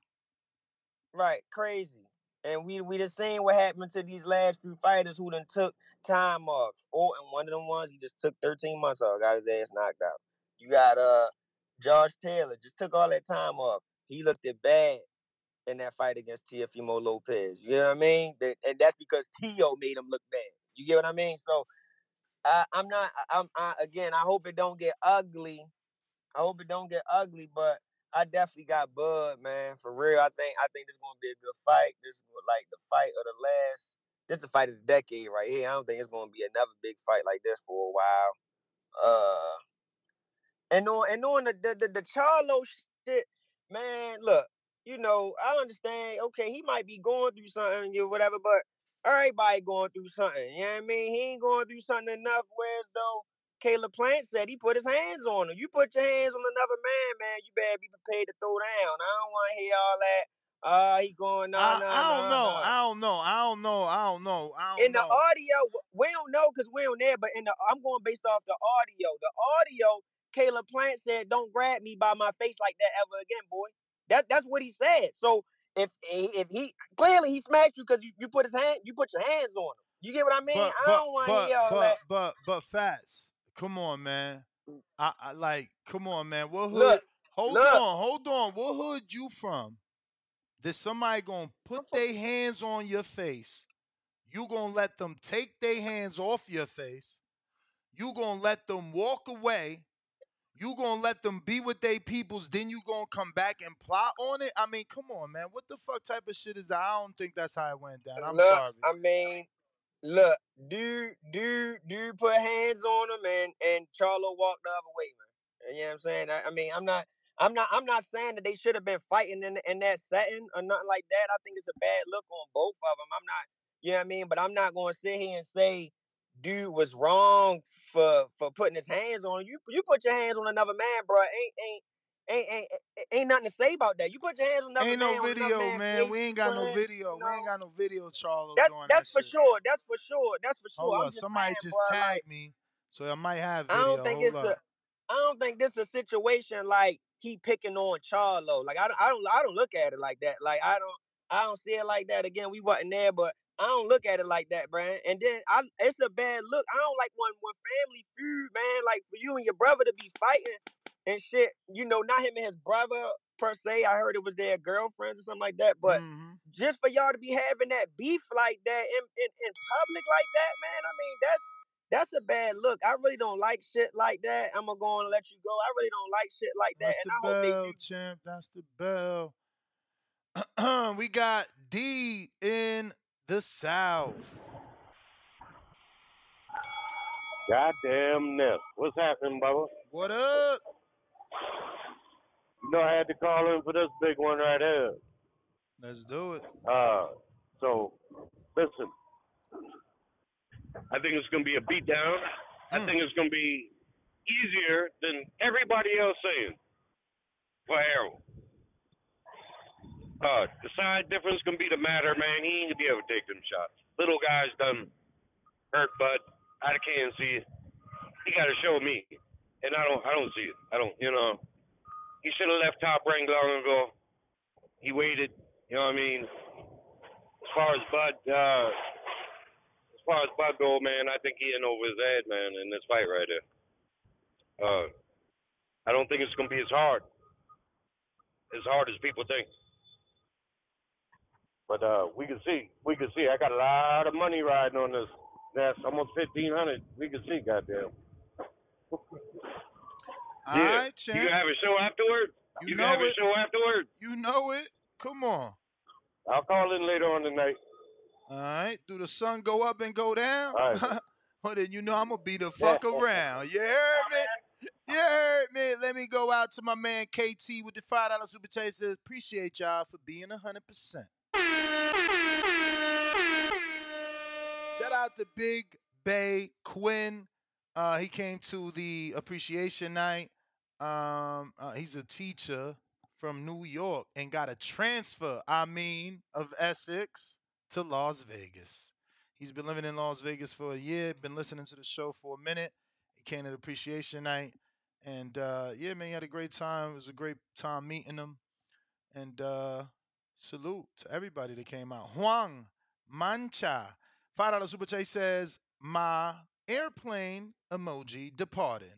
Right, crazy. And we we just seen what happened to these last few fighters who done took time off. Oh, and one of them ones he just took 13 months off, got his ass knocked out. You got uh Josh Taylor just took all that time off. He looked it bad in that fight against Teofimo Lopez. You know what I mean? And that's because Tio made him look bad. You get what I mean? So I, I'm not. I- I'm I, again. I hope it don't get ugly. I hope it don't get ugly, but I definitely got Bud, man. For real, I think I think this is gonna be a good fight. This is like the fight of the last this is the fight of the decade right here. I don't think it's gonna be another big fight like this for a while. Uh, and on and on the the, the, the Charlo shit, man. Look, you know, I understand. Okay, he might be going through something, or whatever, but everybody going through something. You know what I mean? He ain't going through something enough. Whereas though Caleb Plant said he put his hands on him. You put your hands on another man, man. You better be prepared to throw down. I don't want to hear all that. Uh, he going no, I, no, I don't no, know. no. I don't know. I don't know. I don't know. I don't In the know. audio, we don't know because we don't there. But in the, I'm going based off the audio. The audio, Caleb Plant said, "Don't grab me by my face like that ever again, boy." That that's what he said. So if if he clearly he smacked you because you, you put his hand, you put your hands on him. You get what I mean? But I don't want to but hear all but that. but but fats. Come on, man. I, I like. Come on, man. What hood? Look, Hold look. on. Hold on. What hood you from? That somebody gonna put their hands on your face. You gonna let them take their hands off your face. You gonna let them walk away. You gonna let them be with their peoples. Then you gonna come back and plot on it. I mean, come on, man. What the fuck type of shit is that? I don't think that's how it went down. I'm look, sorry. I mean, look, dude, dude, dude put hands on him and and Charlo walked the other way, man. You know what I'm saying? I, I mean, I'm not, I'm not, I'm not saying that they should have been fighting in in that setting or nothing like that. I think it's a bad look on both of them. I'm not, you know what I mean? But I'm not to sit here and say dude was wrong for for putting his hands on you. You put your hands on another man, bro. Ain't ain't. Ain't, ain't ain't nothing to say about that. You put your hands on another Ain't man Ain't no video, man's man. We ain't got no video. you We ain't got no video, Charlo, That that's that for shit. sure. That's for sure. That's for sure. Hold up. Somebody saying, just bro. Like tagged me, so I might have I video. don't think Hold it's a up. I don't think this is a situation like he picking on Charlo. Like I don't I don't I don't look at it like that. Like I don't I don't see it like that. Again, we wasn't there, but I don't look at it like that, Brian. And then I it's a bad look. I don't like when when family feud, man. Like for you and your brother to be fighting and shit. You know, not him and his brother per se. I heard it was their girlfriends or something like that. But hmm just for y'all to be having that beef like that in, in, in public like that, man, I mean, that's that's a bad look. I really don't like shit like that. I'm gonna go on and let you go. I really don't like shit like that, That's and the I hope they bell, champ. That's the bell. we got D in the South. Goddamn Ness. What's happening, Bubba? What up? You know I had to call in for this big one right here. Let's do it. Uh, so, listen. I think it's going to be a beatdown. I Mm. think it's going to be easier than everybody else saying for Errol. Uh, the side difference to be the matter, man. He ain't going to be able to shots. Little guy's done hurt Bud. I can't see it. He got to show me, and I don't. I don't see it. I don't. You know, he should have left top rank long ago. He waited. You know what I mean? As far as Bud, uh, as far as Bud go, man, I think he in over his head, man, in this fight right there. Uh, I don't think it's gonna be as hard, as hard as people think. But uh, we can see, we can see. I got a lot of money riding on this. That's almost fifteen hundred. We can see, goddamn. All yeah. right, You champ. can have a show afterward. You You, can have know a show afterward. You know it. Come on. I'll call in later on tonight. All right. Do the sun go up and go down? All right. well, then you know I'm gonna be the fuck around. You heard me? You heard me? Let me go out to my man KT with the five dollar super chat. Says appreciate y'all for being hundred percent. Shout out to Big Bay Quinn. Uh, he came to the appreciation night. Um, uh, he's a teacher from New York and got a transfer. I mean, of Essex to Las Vegas. He's been living in Las Vegas for a year. Been listening to the show for a minute. He came to the appreciation night, and uh, yeah, man, he had a great time. It was a great time meeting him. And uh, salute to everybody that came out. Huang Mancha, five dollar super chat says my airplane emoji departing.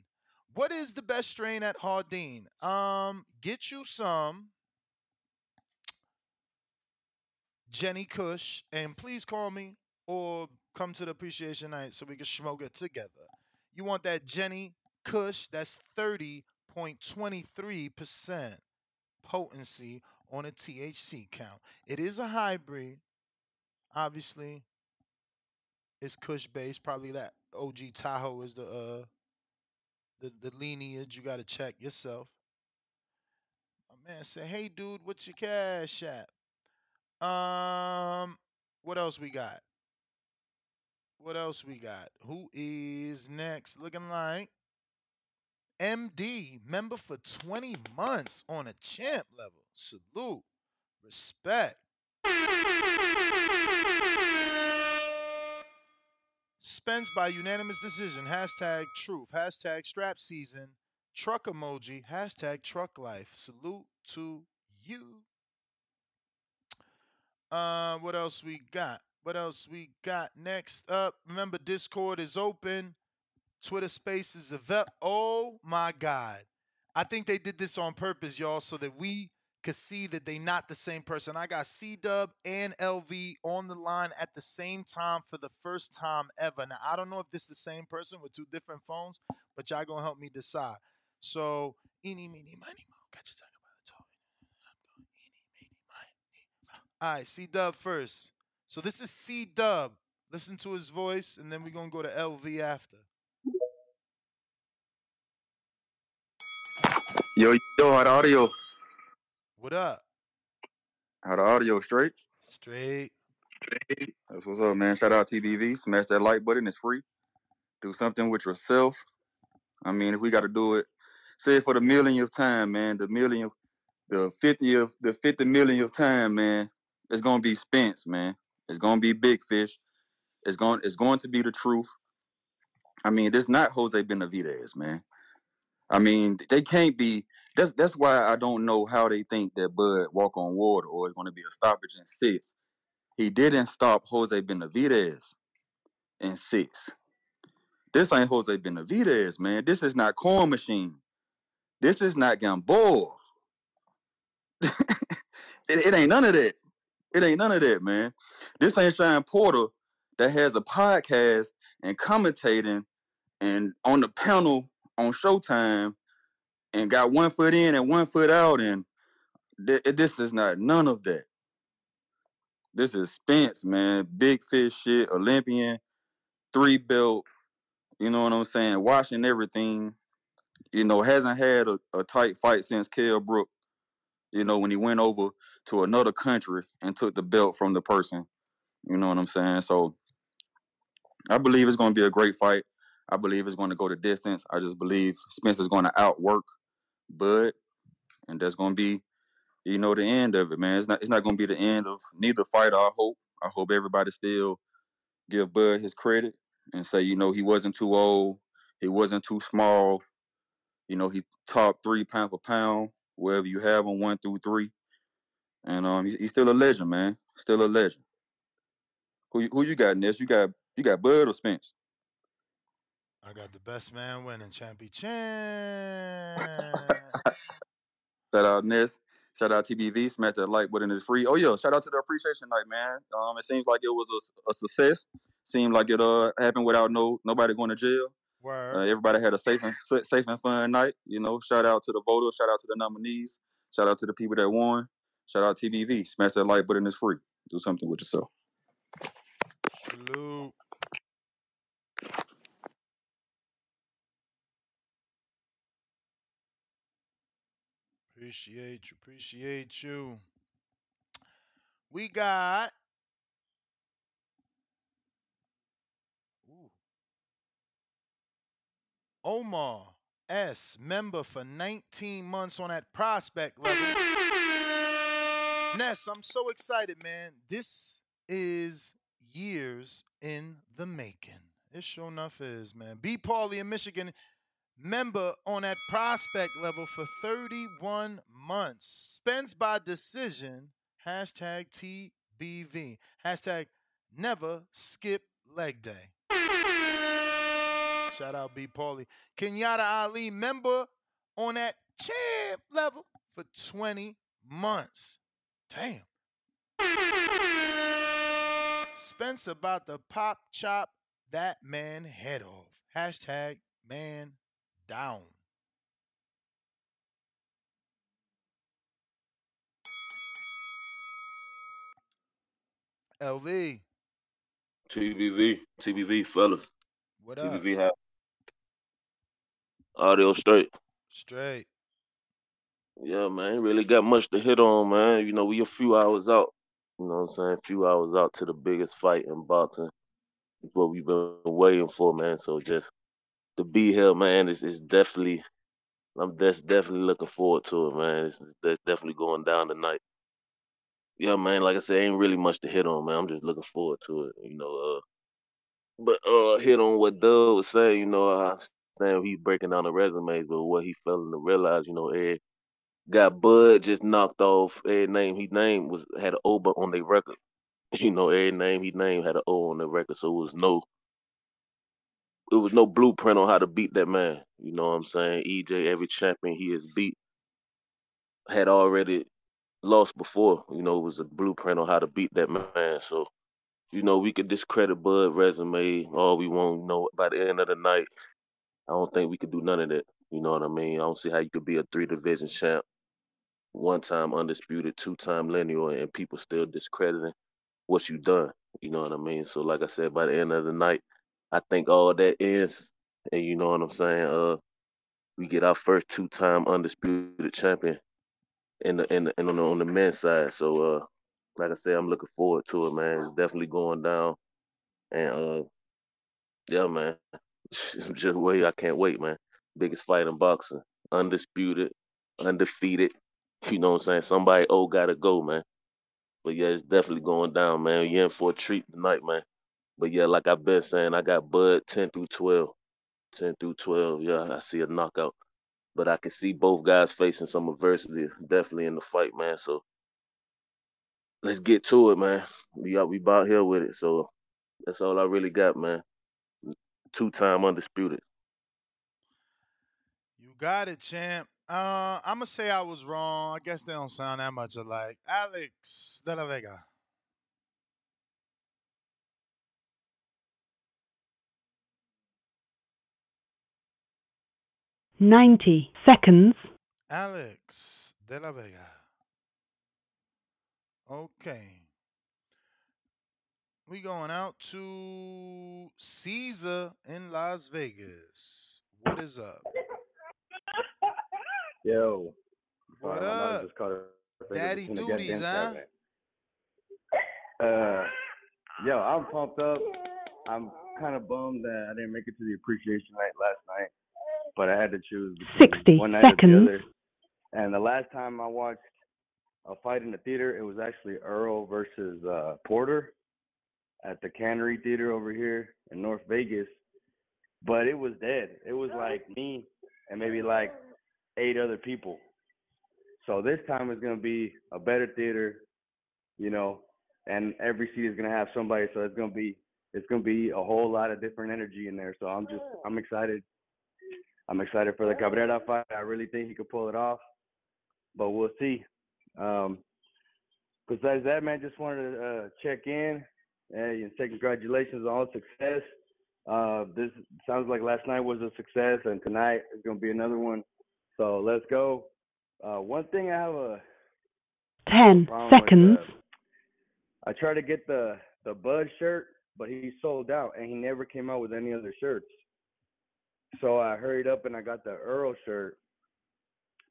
What is the best strain at Hardin? Um, get you some Jenny Kush, and please call me or come to the appreciation night so we can smoke it together. You want that Jenny Kush? That's thirty point twenty three percent potency on a THC count. It is a hybrid, obviously. it's Kush based. Probably that OG Tahoe is the uh the, the lineage. You gotta check yourself. My man said, Hey dude, what's your cash app? Um what else we got? What else we got? Who is next? Looking like MD, member for 20 months on a champ level. Salute. Respect. Spends by unanimous decision. Hashtag truth. Hashtag strap season. Truck emoji. Hashtag truck life. Salute to you. Uh, what else we got? What else we got? Next up, remember Discord is open. Twitter Spaces available. Oh my God. I think they did this on purpose, y'all, so that we could see that they not the same person. I got C Dub and LV on the line at the same time for the first time ever. Now I don't know if this is the same person with two different phones, but y'all gonna help me decide. So eeny, meeny, miny, mo. Catch a tiger by the toe. I'm going eeny, meeny, miny, mo. All right, C Dub first. So this is C Dub. Listen to his voice, and then we're gonna go to LV after. Yo, yo, how the audio? What up? How the audio straight? Straight. That's what's up, man. Shout out TBV. Smash that like button. It's free. Do something with yourself. I mean, if we got to do it, say it for the millionth time, man. The millionth, the fiftieth, the fifty millionth time, man. It's gonna be Spence, man. It's gonna be Big Fish. It's going, it's going to be the truth. I mean, this not Jose Benavidez, man. I mean, they can't be. That's that's why I don't know how they think that Bud walk on water or is going to be a stoppage in six. He didn't stop Jose Benavidez in six. This ain't Jose Benavidez, man. This is not Corn Machine. This is not Gamboa. it, it ain't none of that. It ain't none of that, man. This ain't Shawn Porter that has a podcast and commentating and on the panel on Showtime and got one foot in and one foot out, and th- this is not none of that. This is Spence, man. Big fish shit, Olympian, three belt. You know what I'm saying? Watching everything. You know, hasn't had a, a tight fight since Kell Brook. You know, when he went over to another country and took the belt from the person. You know what I'm saying? So I believe it's going to be a great fight. I believe it's going to go the distance. I just believe Spencer's going to outwork Bud, and that's going to be, you know, the end of it, man. It's not. It's not going to be the end of neither fighter. I hope. I hope everybody still give Bud his credit and say, you know, he wasn't too old, he wasn't too small. You know, he top three pound for pound, wherever you have him, one through three, and um, he's, still a legend, man. Still a legend. Who you- who you got, Ness? You got you got Bud or Spence? I got the best man winning, Champy Chan. Shout out Ness. Shout out TBV. Smash that like button is free. Oh yeah, shout out to the appreciation night, man. Um, it seems like it was a, a success. Seemed like it uh happened without no nobody going to jail. Uh, everybody had a safe and safe and fun night. You know, shout out to the voters. Shout out to the nominees. Shout out to the people that won. Shout out TBV. Smash that like button is free. Do something with yourself. Salute. Appreciate you. Appreciate you. We got. Ooh. Omar S. Member for 19 months on that prospect level. Ness, I'm so excited, man. This is years in the making. It sure enough is, man. B. Paulie in Michigan, member on that prospect level for 31 months. Spends by decision. Hashtag TBV. Hashtag never skip leg day. Shout out B. Paulie. Kenyatta Ali, member on that champ level for 20 months. Damn. Spence about to pop chop that man head off. Hashtag man down. LV. TBV, TBV, fellas. What up? TBV have audio straight. Straight. Yeah, man, really got much to hit on, man. You know, we a few hours out. You know what I'm saying? A few hours out to the biggest fight in boxing. It's what we've been waiting for, man. So just to be here, man, it's, it's definitely I'm just definitely looking forward to it, man. It's, that's definitely going down tonight. Yeah, man, like I said, ain't really much to hit on, man. I'm just looking forward to it, you know. Uh but uh hit on what Doug was saying, you know, I understand he breaking down the resumes, but what he failing to realize, you know, Ed got Bud just knocked off. Every name he named was had an O on their record. You know, every name he named had an O on the record, so it was no it was no blueprint on how to beat that man. You know what I'm saying? EJ, every champion he has beat had already lost before. You know, it was a blueprint on how to beat that man. So, you know, we could discredit Bud resume all we want. You know, by the end of the night, I don't think we could do none of that. You know what I mean? I don't see how you could be a three division champ, one time undisputed, two time lineal, and people still discrediting what you done. You know what I mean? So like I said, by the end of the night, I think all that ends, and you know what I'm saying. Uh, we get our first two time undisputed champion in the in the, in on the on the men's side. So uh, like I said, I'm looking forward to it, man. It's definitely going down, and uh, yeah, man. Just wait, I can't wait, man. Biggest fight in boxing, undisputed, undefeated. You know what I'm saying? Somebody oh gotta go, man. But yeah, it's definitely going down, man. You're in for a treat tonight, man. But yeah, like I've been saying, I got Bud 10 through 12. 10 through 12. Yeah, I see a knockout. But I can see both guys facing some adversity definitely in the fight, man. So let's get to it, man. We got we about here with it. So that's all I really got, man. Two time undisputed. You got it, champ. Uh, I'm gonna say I was wrong. I guess they don't sound that much alike. Alex De La Vega. Ninety seconds. Alex De La Vega. Okay. We going out to Caesar in Las Vegas. What is up? Yo. What Sorry, up? just caught Daddy duties, huh? Uh, yo, I'm pumped up. I'm kind of bummed that I didn't make it to the appreciation night last night, but I had to choose between 60 one night or the other. And the last time I watched a fight in the theater, it was actually Earl versus uh, Porter at the Cannery Theater over here in North Vegas. But it was dead. It was like me and maybe like eight other people. So this time it's gonna be a better theater, you know, and every seat is gonna have somebody. So it's gonna be it's gonna be a whole lot of different energy in there. So I'm just I'm excited. I'm excited for the Cabrera fight. I really think he could pull it off, but we'll see. Um, besides that, man, just wanted to uh, check in and say congratulations on all success. Uh, this sounds like last night was a success, and tonight is gonna be another one. So let's go. Uh, one thing I have a 10 problem with, seconds. uh, I tried to get the the Bud shirt, but he sold out, and he never came out with any other shirts. So I hurried up and I got the Earl shirt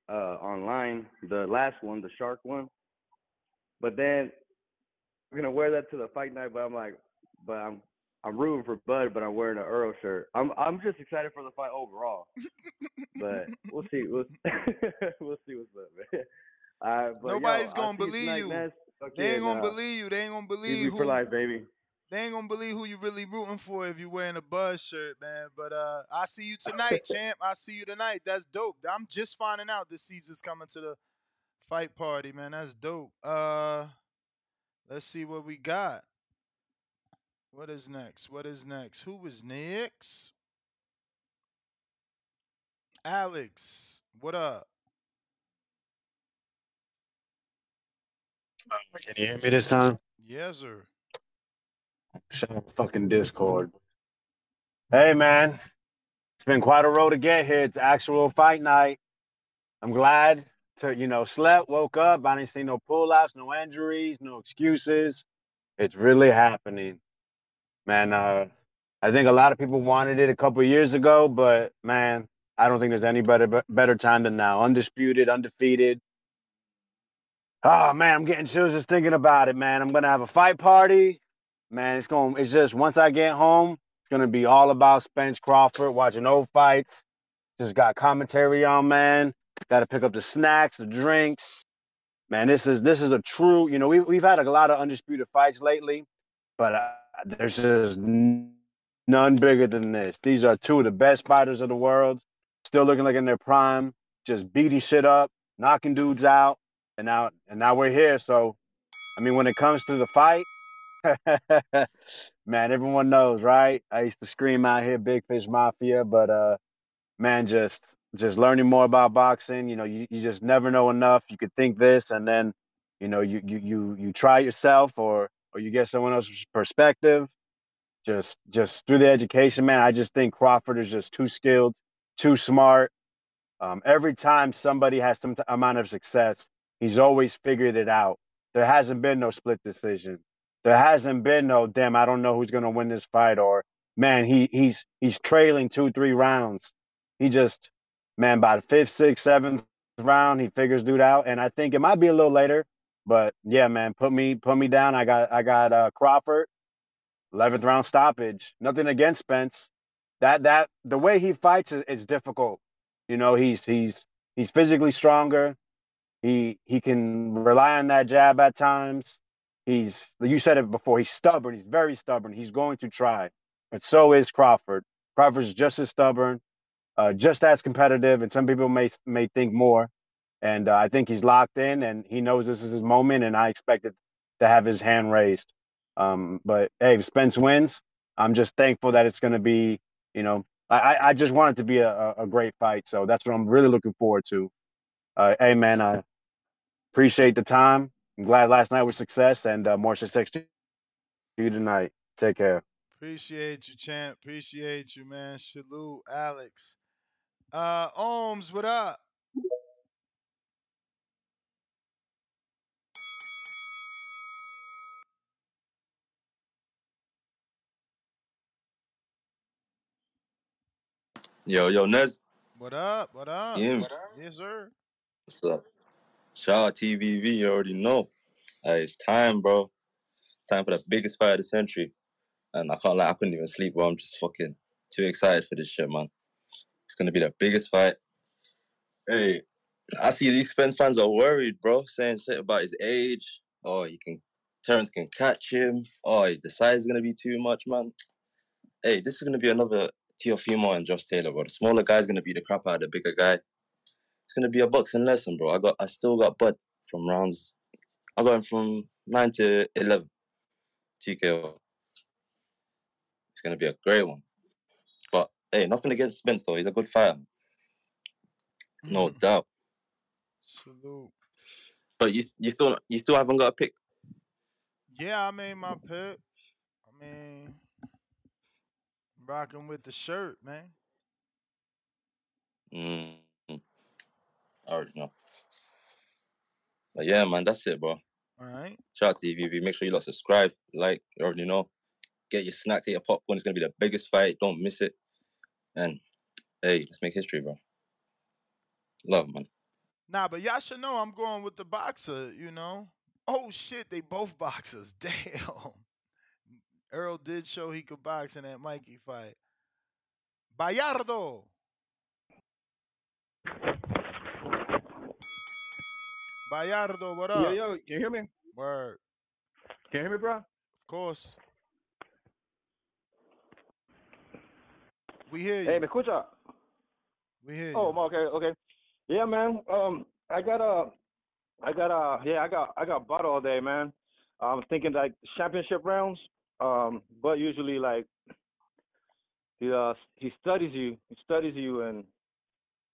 uh, online, the last one, the shark one. But then I'm gonna wear that to the fight night. But I'm like, but I'm I'm rooting for Bud, but I'm wearing an Earl shirt. I'm I'm just excited for the fight overall. but we'll see. We'll, we'll see what's up, man. All right, but Nobody's yo, gonna you believe you. Fuck They ain't gonna believe you. They ain't gonna believe for life, baby. They ain't gonna believe who you really rooting for if you're wearing a Buzz shirt, man. But uh, I see you tonight, champ. I see you tonight. That's dope. I'm just finding out this season's coming to the fight party, man. That's dope. Uh, let's see what we got. What is next? What is next? Who is next? Alex, what up? Can you hear me this time? Yes, sir. Shut up, fucking Discord. Hey, man. It's been quite a road to get here. It's actual fight night. I'm glad to, you know, slept, woke up. I didn't see no pull outs, no injuries, no excuses. It's really happening. man. Uh, I think a lot of people wanted it a couple years ago, but man, I don't think there's any better better time than now. Undisputed, undefeated. Oh man, I'm getting chills just thinking about it, man. I'm gonna have a fight party. Man, it's going it's just once I get home, it's gonna be all about Spence Crawford, watching old fights. Just got commentary on, man. Gotta pick up the snacks, the drinks. Man, this is this is a true, you know, we we've had a lot of undisputed fights lately, but uh, there's just none bigger than this. These are two of the best fighters of the world, still looking like in their prime, just beating shit up, knocking dudes out, and now and now we're here. So, I mean, when it comes to the fight, man, everyone knows, right? I used to scream out here, Big Fish Mafia, but uh, man, just just learning more about boxing. You know, you, you just never know enough. You could think this, and then, you know, you you you you try yourself, or or you get someone else's perspective. Just just through the education, man. I just think Crawford is just too skilled, too smart. Um, every time somebody has some t- amount of success, he's always figured it out. There hasn't been no split decision. There hasn't been no damn. I don't know who's gonna win this fight, or man, he he's he's trailing two three rounds. He just man by the fifth, sixth, seventh round, he figures dude out. And I think it might be a little later, but yeah, man, put me put me down. I got I got uh, Crawford, eleventh round stoppage. Nothing against Spence. That that the way he fights is, is difficult. You know, he's he's he's physically stronger. He he can rely on that jab at times. He's you said it before. He's stubborn. He's very stubborn. He's going to try, but so is Crawford. Crawford's just as stubborn, uh, just as competitive, and some people may may think more. And uh, I think he's locked in, and he knows this is his moment. And I expect it to have his hand raised. Um, but hey, if Spence wins, I'm just thankful that it's going to be. You know, I I just want it to be a, a great fight. So that's what I'm really looking forward to. Uh, hey man, I appreciate the time. I'm glad last night was success, and uh, more success to you tonight. Take care. Appreciate you, champ. Appreciate you, man. Salute, Alex. Uh, Ohms, what up? Yo, yo, Nez. What up? What up? Yeah. Yes, sir. What's up? Out TBV. You already know. Hey, it's time, bro. Time for the biggest fight of the century. And I can't lie, I couldn't even sleep, bro. I'm just fucking too excited for this shit, man. It's gonna be the biggest fight. Hey, I see these Spence fans are worried, bro, saying shit about his age. Oh, he can Terence can catch him. Oh, the size is gonna be too much, man. Hey, this is gonna be another Teofimo and Josh Taylor, bro. The smaller guy's gonna beat the crap out of the bigger guy. It's gonna be a boxing lesson, bro. I got I still got Bud from rounds I got him from nine to eleven. TKO. It's gonna be a great one. But hey, nothing against Spence though. He's a good fighter. No doubt. Salute. But you you still you still haven't got a pick. Yeah, I made my pick. I mean, rocking with the shirt, man. Mm. I already know. But yeah, man, that's it, bro. All right. Shout out to EVV. Make sure you lot subscribe, like, you already know. Get your snack, take your popcorn. It's gonna be the biggest fight. Don't miss it. And hey, let's make history, bro. Love, man. Nah, but y'all should know I'm going with the boxer, you know. Oh shit, they both boxers. Damn. Earl did show he could box in that Mikey fight. Bayardo. Bayardo, what up? Yo, yo, can you hear me? Word. Can you hear me, bro? Of course. We hear you. Hey, me escucha? We hear you. Oh, okay, okay. Yeah, man. Um, I got a, I got a, yeah, I got, I got Bud all day, man. I'm thinking like championship rounds. Um, but usually like, he uh, he studies you, he studies you, and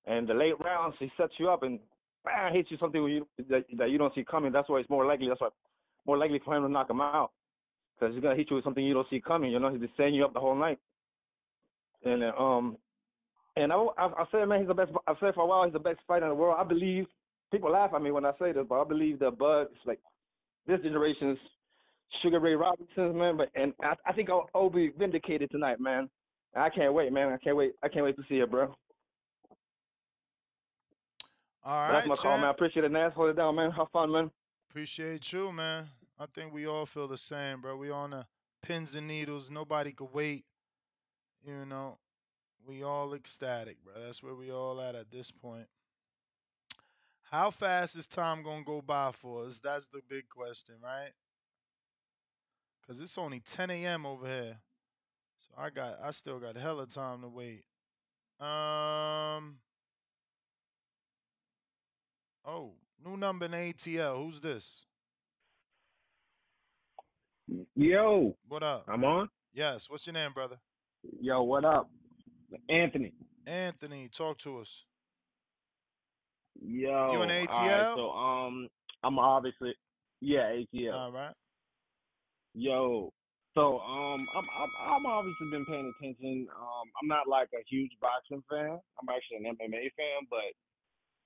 and the late rounds he sets you up and bam, hits you something you, that that you don't see coming. That's why it's more likely. That's why more likely for him to knock him out because he's gonna hit you with something you don't see coming. You know, he's just setting you up the whole night. And uh, um, and I, I, I said, man, he's the best. I said for a while, he's the best fighter in the world. I believe people laugh at me when I say this, but I believe that Bud is like this generation's Sugar Ray Robinson's, man. But and I, I think I'll, I'll be vindicated tonight, man. I can't wait, man. I can't wait. I can't wait to see it, bro. All that's right, my call, man. I appreciate it, Nas. Hold it down, man. Have fun, man. Appreciate you, man. I think we all feel the same, bro. We on the pins and needles. Nobody could wait. You know, we all ecstatic, bro. That's where we all at at this point. How fast is time gonna go by for us? That's the big question, right? Cause it's only 10 a.m. over here, so I got, I still got hella time to wait. Um. Oh, new number in ATL. Who's this? Yo, What up? I'm on. Yes. What's your name, brother? Yo, what up? Anthony. Anthony. Talk to us. Yo. You ATL? so um, I'm obviously yeah ATL. All right. Yo. So um, I'm I'm I'm obviously been paying attention. Um, I'm not like a huge boxing fan. I'm actually an MMA fan, but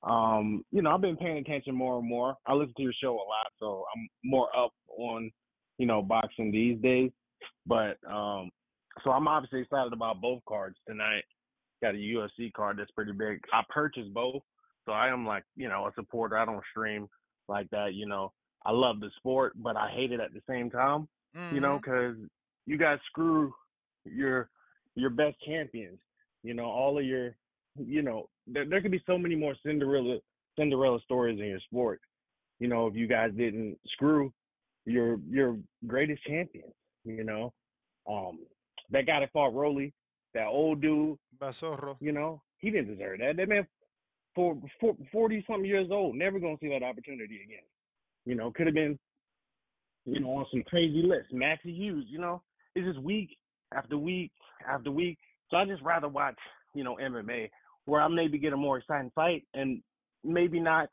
um, you know, I've been paying attention more and more. I listen to your show a lot, so I'm more up on you know boxing these days. But um, so I'm obviously excited about both cards tonight. Got a UFC card that's pretty big. I purchased both, so I am like you know a supporter. I don't stream like that. You know, I love the sport, but I hate it at the same time. You know, because you guys screw your your best champions. You know, all of your, you know, there there could be so many more Cinderella Cinderella stories in your sport. You know, if you guys didn't screw your your greatest champions. You know, um, that guy that fought Rolly, that old dude. Barroso. You know, he didn't deserve that. That man, for forty something years old, never gonna see that opportunity again. You know, could have been, you know, on some crazy list. Maxi Hughes, you know, it's just week after week after week. So I just rather watch, you know, MMA where I maybe get a more exciting fight and maybe not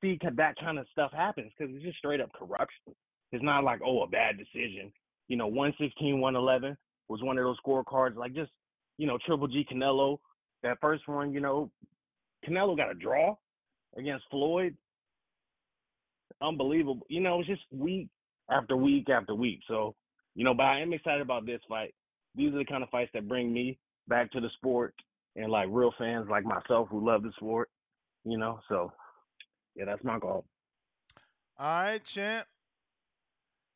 see that kind of stuff happens because it's just straight up corruption. It's not like oh a bad decision. You know, 116, 111 was one of those scorecards. Like just you know, Triple G Canelo. That first one, you know, Canelo got a draw against Floyd. Unbelievable. You know, it's just week after week after week. So, you know, but I am excited about this fight. These are the kind of fights that bring me back to the sport and like real fans like myself who love the sport. You know, so yeah, that's my goal. All right, champ.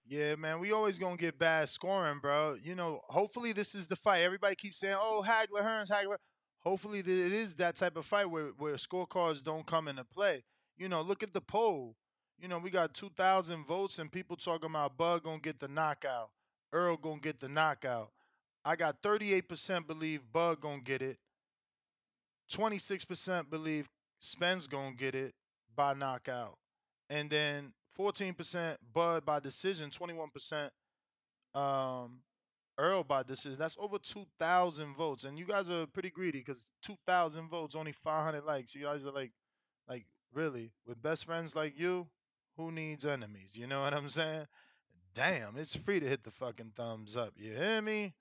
Yeah, man, we always gonna get bad scoring, bro. You know, hopefully this is the fight. Everybody keeps saying, "Oh, Hagler, Hearns, Hagler." Hopefully it is that type of fight where where scorecards don't come into play. You know, look at the poll. You know, we got two thousand votes and people talking about Bud gonna get the knockout, Earl gonna get the knockout. I got thirty eight percent believe Bud gonna get it. Twenty six percent believe Spence gonna get it by knockout and then 14% Bud by decision, 21% um, Earl by decision. That's over 2,000 votes, and you guys are pretty greedy because 2,000 votes, only 500 likes. You guys are like, like really, with best friends like you, who needs enemies? You know what I'm saying? Damn, it's free to hit the fucking thumbs up. You hear me?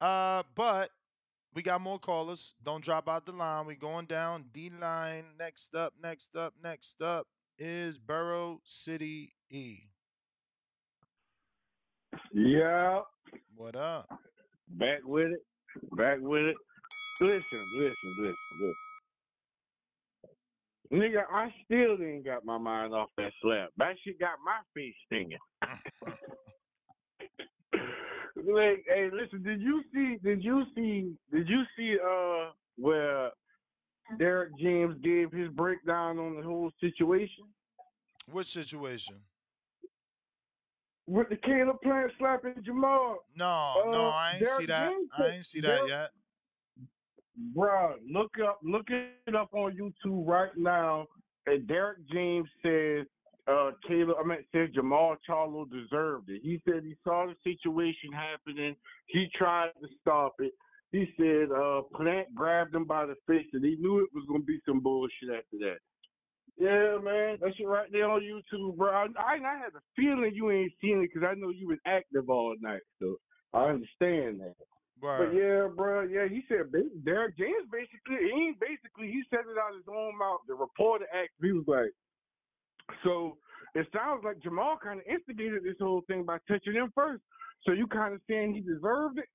Uh, but we got more callers. Don't drop out the line. We going down D line. Next up, next up, next up is Borough City E. Yeah, What up? back with it, back with it. Listen, listen, listen, listen. Nigga, I still didn't got my mind off that slap. That shit got my feet stinging. like, hey, listen, did you see? Did you see? Did you see? Uh, where Derrick James gave his breakdown on the whole situation Which situation? with the Caleb Plant slapping Jermall. No, no, Uh, I ain't see that. James I ain't see that Derek- yet. Bruh, look up look it up on YouTube right now. And Derrick James says uh Taylor I mean said Jermall Charlo deserved it. He said he saw the situation happening. He tried to stop it. He said uh Plant grabbed him by the face and he knew it was gonna be some bullshit after that. Yeah, man, that shit right there on YouTube, bro. I, I, I had a feeling you ain't seen it because I know you was active all night, so I understand that. But yeah, bro, yeah, he said Derrick James basically, he basically, he said it out his own mouth. The reporter asked, he was like, so it sounds like Jermall kind of instigated this whole thing by touching him first. So you kind of saying he deserved it?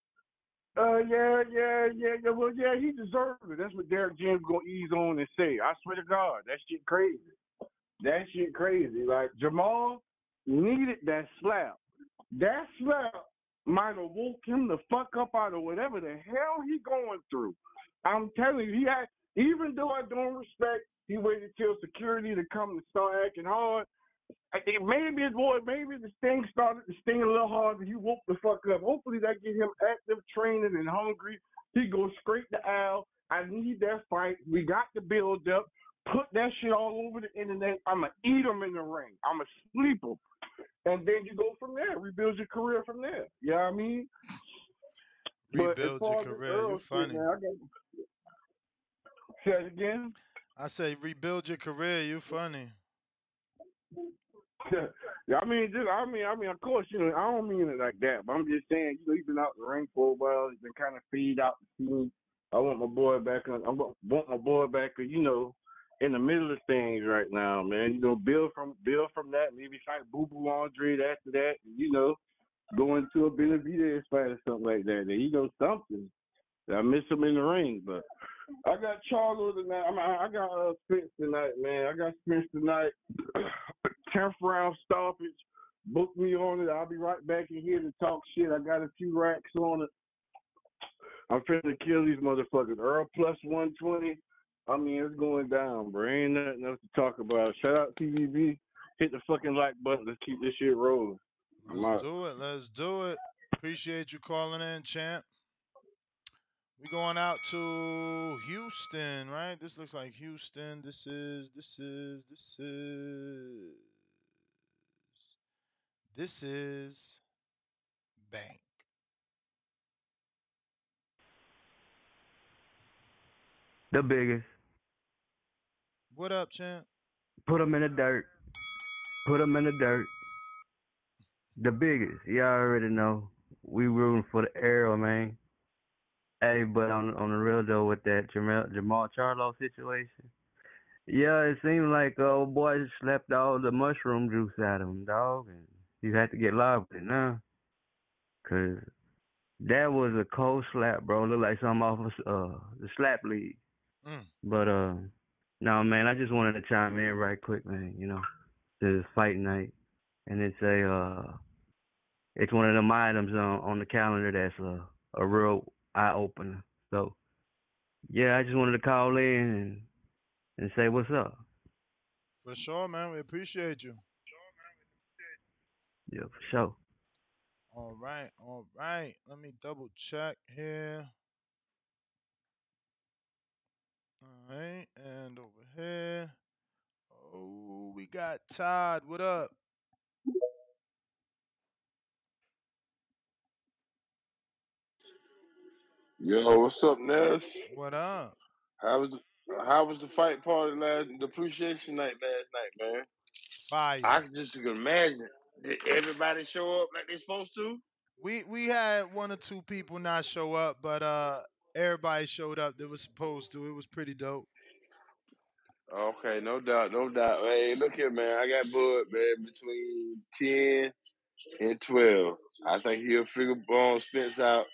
Uh, yeah, yeah, yeah, yeah. Well, yeah, he deserved it. That's what Derrick James gonna ease on and say. I swear to God, that shit crazy. That shit crazy. Like Jermall needed that slap. That slap might have woke him the fuck up out of whatever the hell he going through. I'm telling you, he had. Even though I don't respect, he waited till security to come and start acting hard. I think maybe his boy, maybe the sting started to sting a little harder. He woke the fuck up. Hopefully that get him active, training, and hungry. He goes straight to Al. I need that fight. We got the build up. Put that shit all over the internet. I'ma eat him in the ring. I'ma sleep him. And then you go from there. Rebuild your career from there. You know what I mean? Rebuild your career. You shit, funny. man, I got say it again. I say rebuild your career. You funny. yeah, I mean, just I mean, I mean, of course, you know, I don't mean it like that, but I'm just saying, you know, he's been out the ring for a while. He's been kind of feed out the scene. I want my boy back on. I want my boy back, you know, in the middle of things right now, man. You know, build from build from that. Maybe fight Boo Boo Andrade after that. You know, go into a Benavidez fight or something like that. You know something. I miss him in the ring, but I got Charlo tonight. I, mean, I got uh, Spence tonight, man. I got Spence tonight. Tenth round stoppage. Book me on it. I'll be right back in here to talk shit. I got a few racks on it. I'm finna kill these motherfuckers. Earl plus 120. I mean, it's going down, bro. Ain't nothing else to talk about. Shout out TBV. Hit the fucking like button. Let's keep this shit rolling. Let's do it. Let's do it. Appreciate you calling in, champ. We going out to Houston, right? This looks like Houston. This is this is this is this is Bank. The biggest. What up, champ? Put them in the dirt. Put them in the dirt. The biggest. Y'all already know. We rooting for the arrow, man. Hey, but on on the real though, with that Jermall, Jermall Charlo situation, yeah, it seemed like old boy slept all the mushroom juice out of him, dog, and you had to get with it now, cause that was a cold slap, bro. Looked like something off of uh the slap league. Mm. But uh, no, man, I just wanted to chime in right quick, man. You know, to this fight night, and it's a uh, it's one of them items on on the calendar that's a a real eye opener. So, yeah, I just wanted to call in and and say what's up. For sure, man. We appreciate you. Yeah, for sure. All right, all right. Let me double check here. All right, and over here. Oh, we got Todd. What up? Yo, what's up, Ness? What up? How was the, how was the fight party last the appreciation night last night, man? Fire. I can just can imagine. Did everybody show up like they're supposed to? We we had one or two people not show up, but uh everybody showed up that was supposed to. It was pretty dope. Okay, no doubt, no doubt. Hey, look here, man. I got Bud, man, between ten and twelve. I think he'll figure Bone Spence out.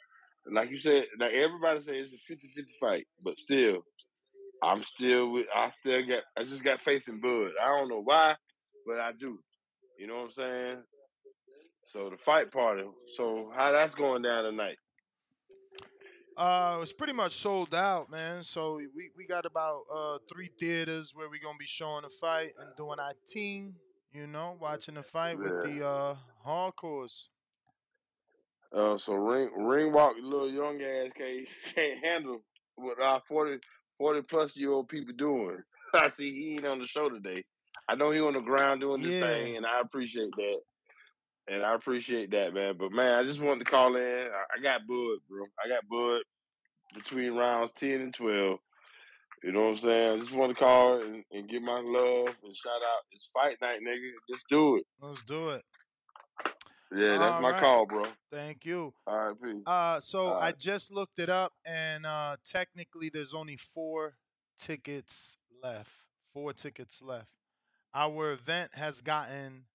Like you said, like everybody says it's a 50-50 fight, but still, I'm still with. I still got. I just got faith in Bud. I don't know why, but I do. You know what I'm saying? So the fight party. So how that's going down tonight? Uh it's pretty much sold out, man. So we, we got about uh three theaters where we're gonna be showing the fight and doing our team, you know, watching the fight with the uh hardcores. Uh, so ring ring walk, little young ass can't can't handle what our 40, 40 plus year old people doing. I see he ain't on the show today. I know he on the ground doing this Yeah. thing, and I appreciate that. And I appreciate that, man. But man, I just wanted to call in. I, I got Bud, bro. I got Bud between rounds ten and twelve. You know what I'm saying? I just want to call and, and give my love and shout out. It's fight night, nigga. Let's do it. Let's do it. Yeah, that's All my right. call, bro. Thank you. All right, peace. Uh so All I right. just looked it up and uh technically there's only four tickets left. Four tickets left. Our event has gotten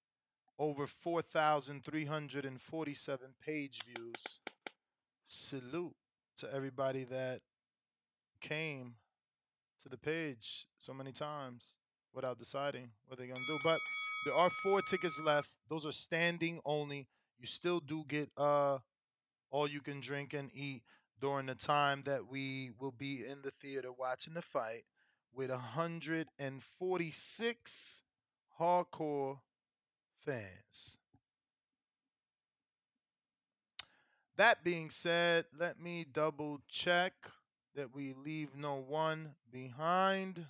over 4,347 page views. Salute to everybody that came to the page so many times without deciding what they're going to do. But there are four tickets left. Those are standing only. You still do get uh all you can drink and eat during the time that we will be in the theater watching the fight with 146 hardcore fans. That being said, let me double check that we leave no one behind.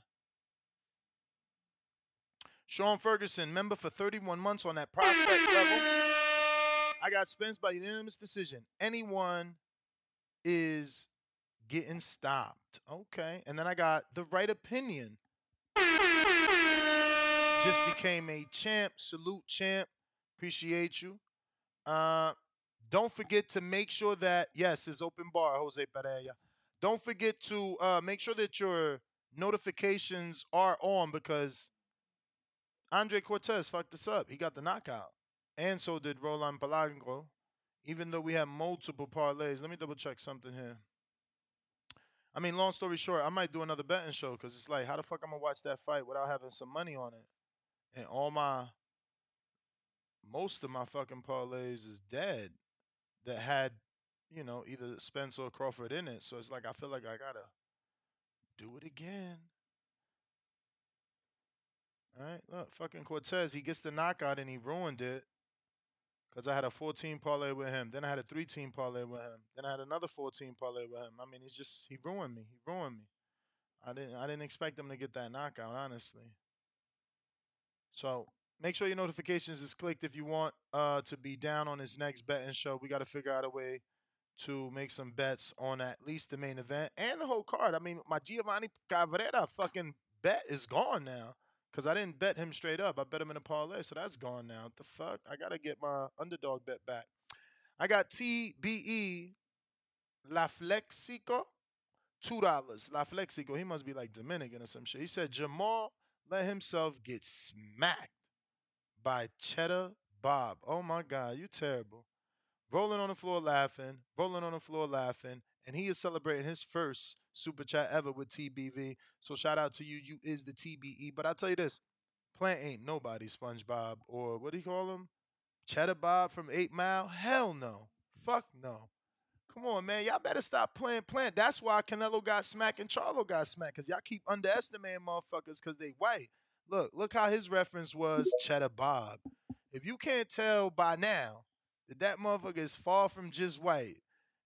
Sean Ferguson, member for 31 months on that prospect level. I got Spence by unanimous decision. Anyone is getting stopped. Okay. And then I got the right opinion. Just became a champ. Salute, champ. Appreciate you. Uh, don't forget to make sure that, yes, it's open bar, Jose Pereira. Don't forget to uh, make sure that your notifications are on because Andre Cortes fucked us up. He got the knockout. And so did Roland Palangro. Even though we had multiple parlays. Let me double check something here. I mean, long story short, I might do another betting show because it's like, how the fuck I'm gonna watch that fight without having some money on it? And all my most of my fucking parlays is dead that had, you know, either Spence or Crawford in it. So it's like I feel like I gotta do it again. All right, look, fucking Cortes, he gets the knockout and he ruined it. Cause I had a 14 parlay with him. Then I had a three team parlay with him. Then I had another 14 parlay with him. I mean, he's just he ruined me. He ruined me. I didn't I didn't expect him to get that knockout, honestly. So make sure your notifications is clicked if you want uh, to be down on his next betting show. We got to figure out a way to make some bets on at least the main event and the whole card. I mean, my Giovanni Cabrera fucking bet is gone now because I didn't bet him straight up. I bet him in a parlay, so that's gone now. What the fuck? I got to get my underdog bet back. I got TBE La Flexico, $2. La Flexico, he must be like Dominican or some shit. He said Jamal let himself get smacked by Cheddar Bob. Oh my God, you terrible. Rolling on the floor laughing, rolling on the floor laughing, and he is celebrating his first super chat ever with TBV. So shout out to you. You is the TBE. But I'll tell you this, Plant ain't nobody SpongeBob or what do you call him? Cheddar Bob from 8 Mile? Hell no. Fuck no. Come on, man. Y'all better stop playing Plant. That's why Canelo got smacked and Charlo got smacked. Cause y'all keep underestimating motherfuckers because they white. Look, look how his reference was Cheddar Bob. If you can't tell by now that that motherfucker is far from just white,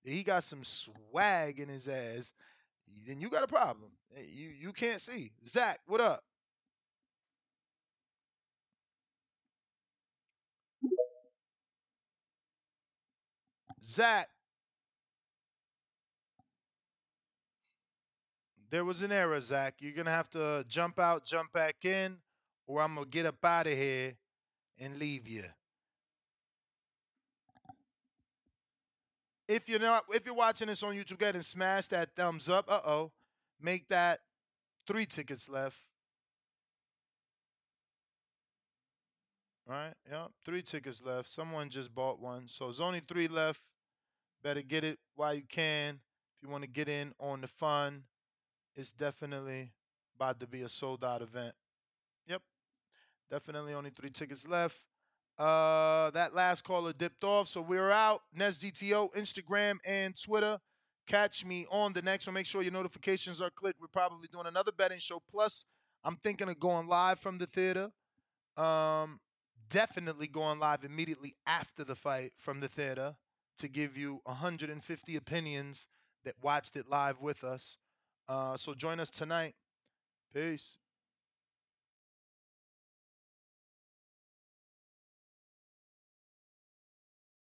he got some swag in his ass, then you got a problem. You you can't see. Zach, what up? Zach. There was an error, Zach. You're gonna have to uh, jump out, jump back in, or I'm gonna get up out of here and leave you. If you're not, if you're watching this on YouTube, go ahead and smash that thumbs up. Uh oh, make that three tickets left. All right, yeah, three tickets left. Someone just bought one, so there's only three left. Better get it while you can. If you want to get in on the fun, it's definitely about to be a sold out event. Yep, definitely only three tickets left. Uh, that last caller dipped off, so we're out. NestGTO, Instagram, and Twitter. Catch me on the next one. Make sure your notifications are clicked. We're probably doing another betting show. Plus, I'm thinking of going live from the theater. Um, definitely going live immediately after the fight from the theater to give you 150 opinions that watched it live with us. Uh, so join us tonight. Peace.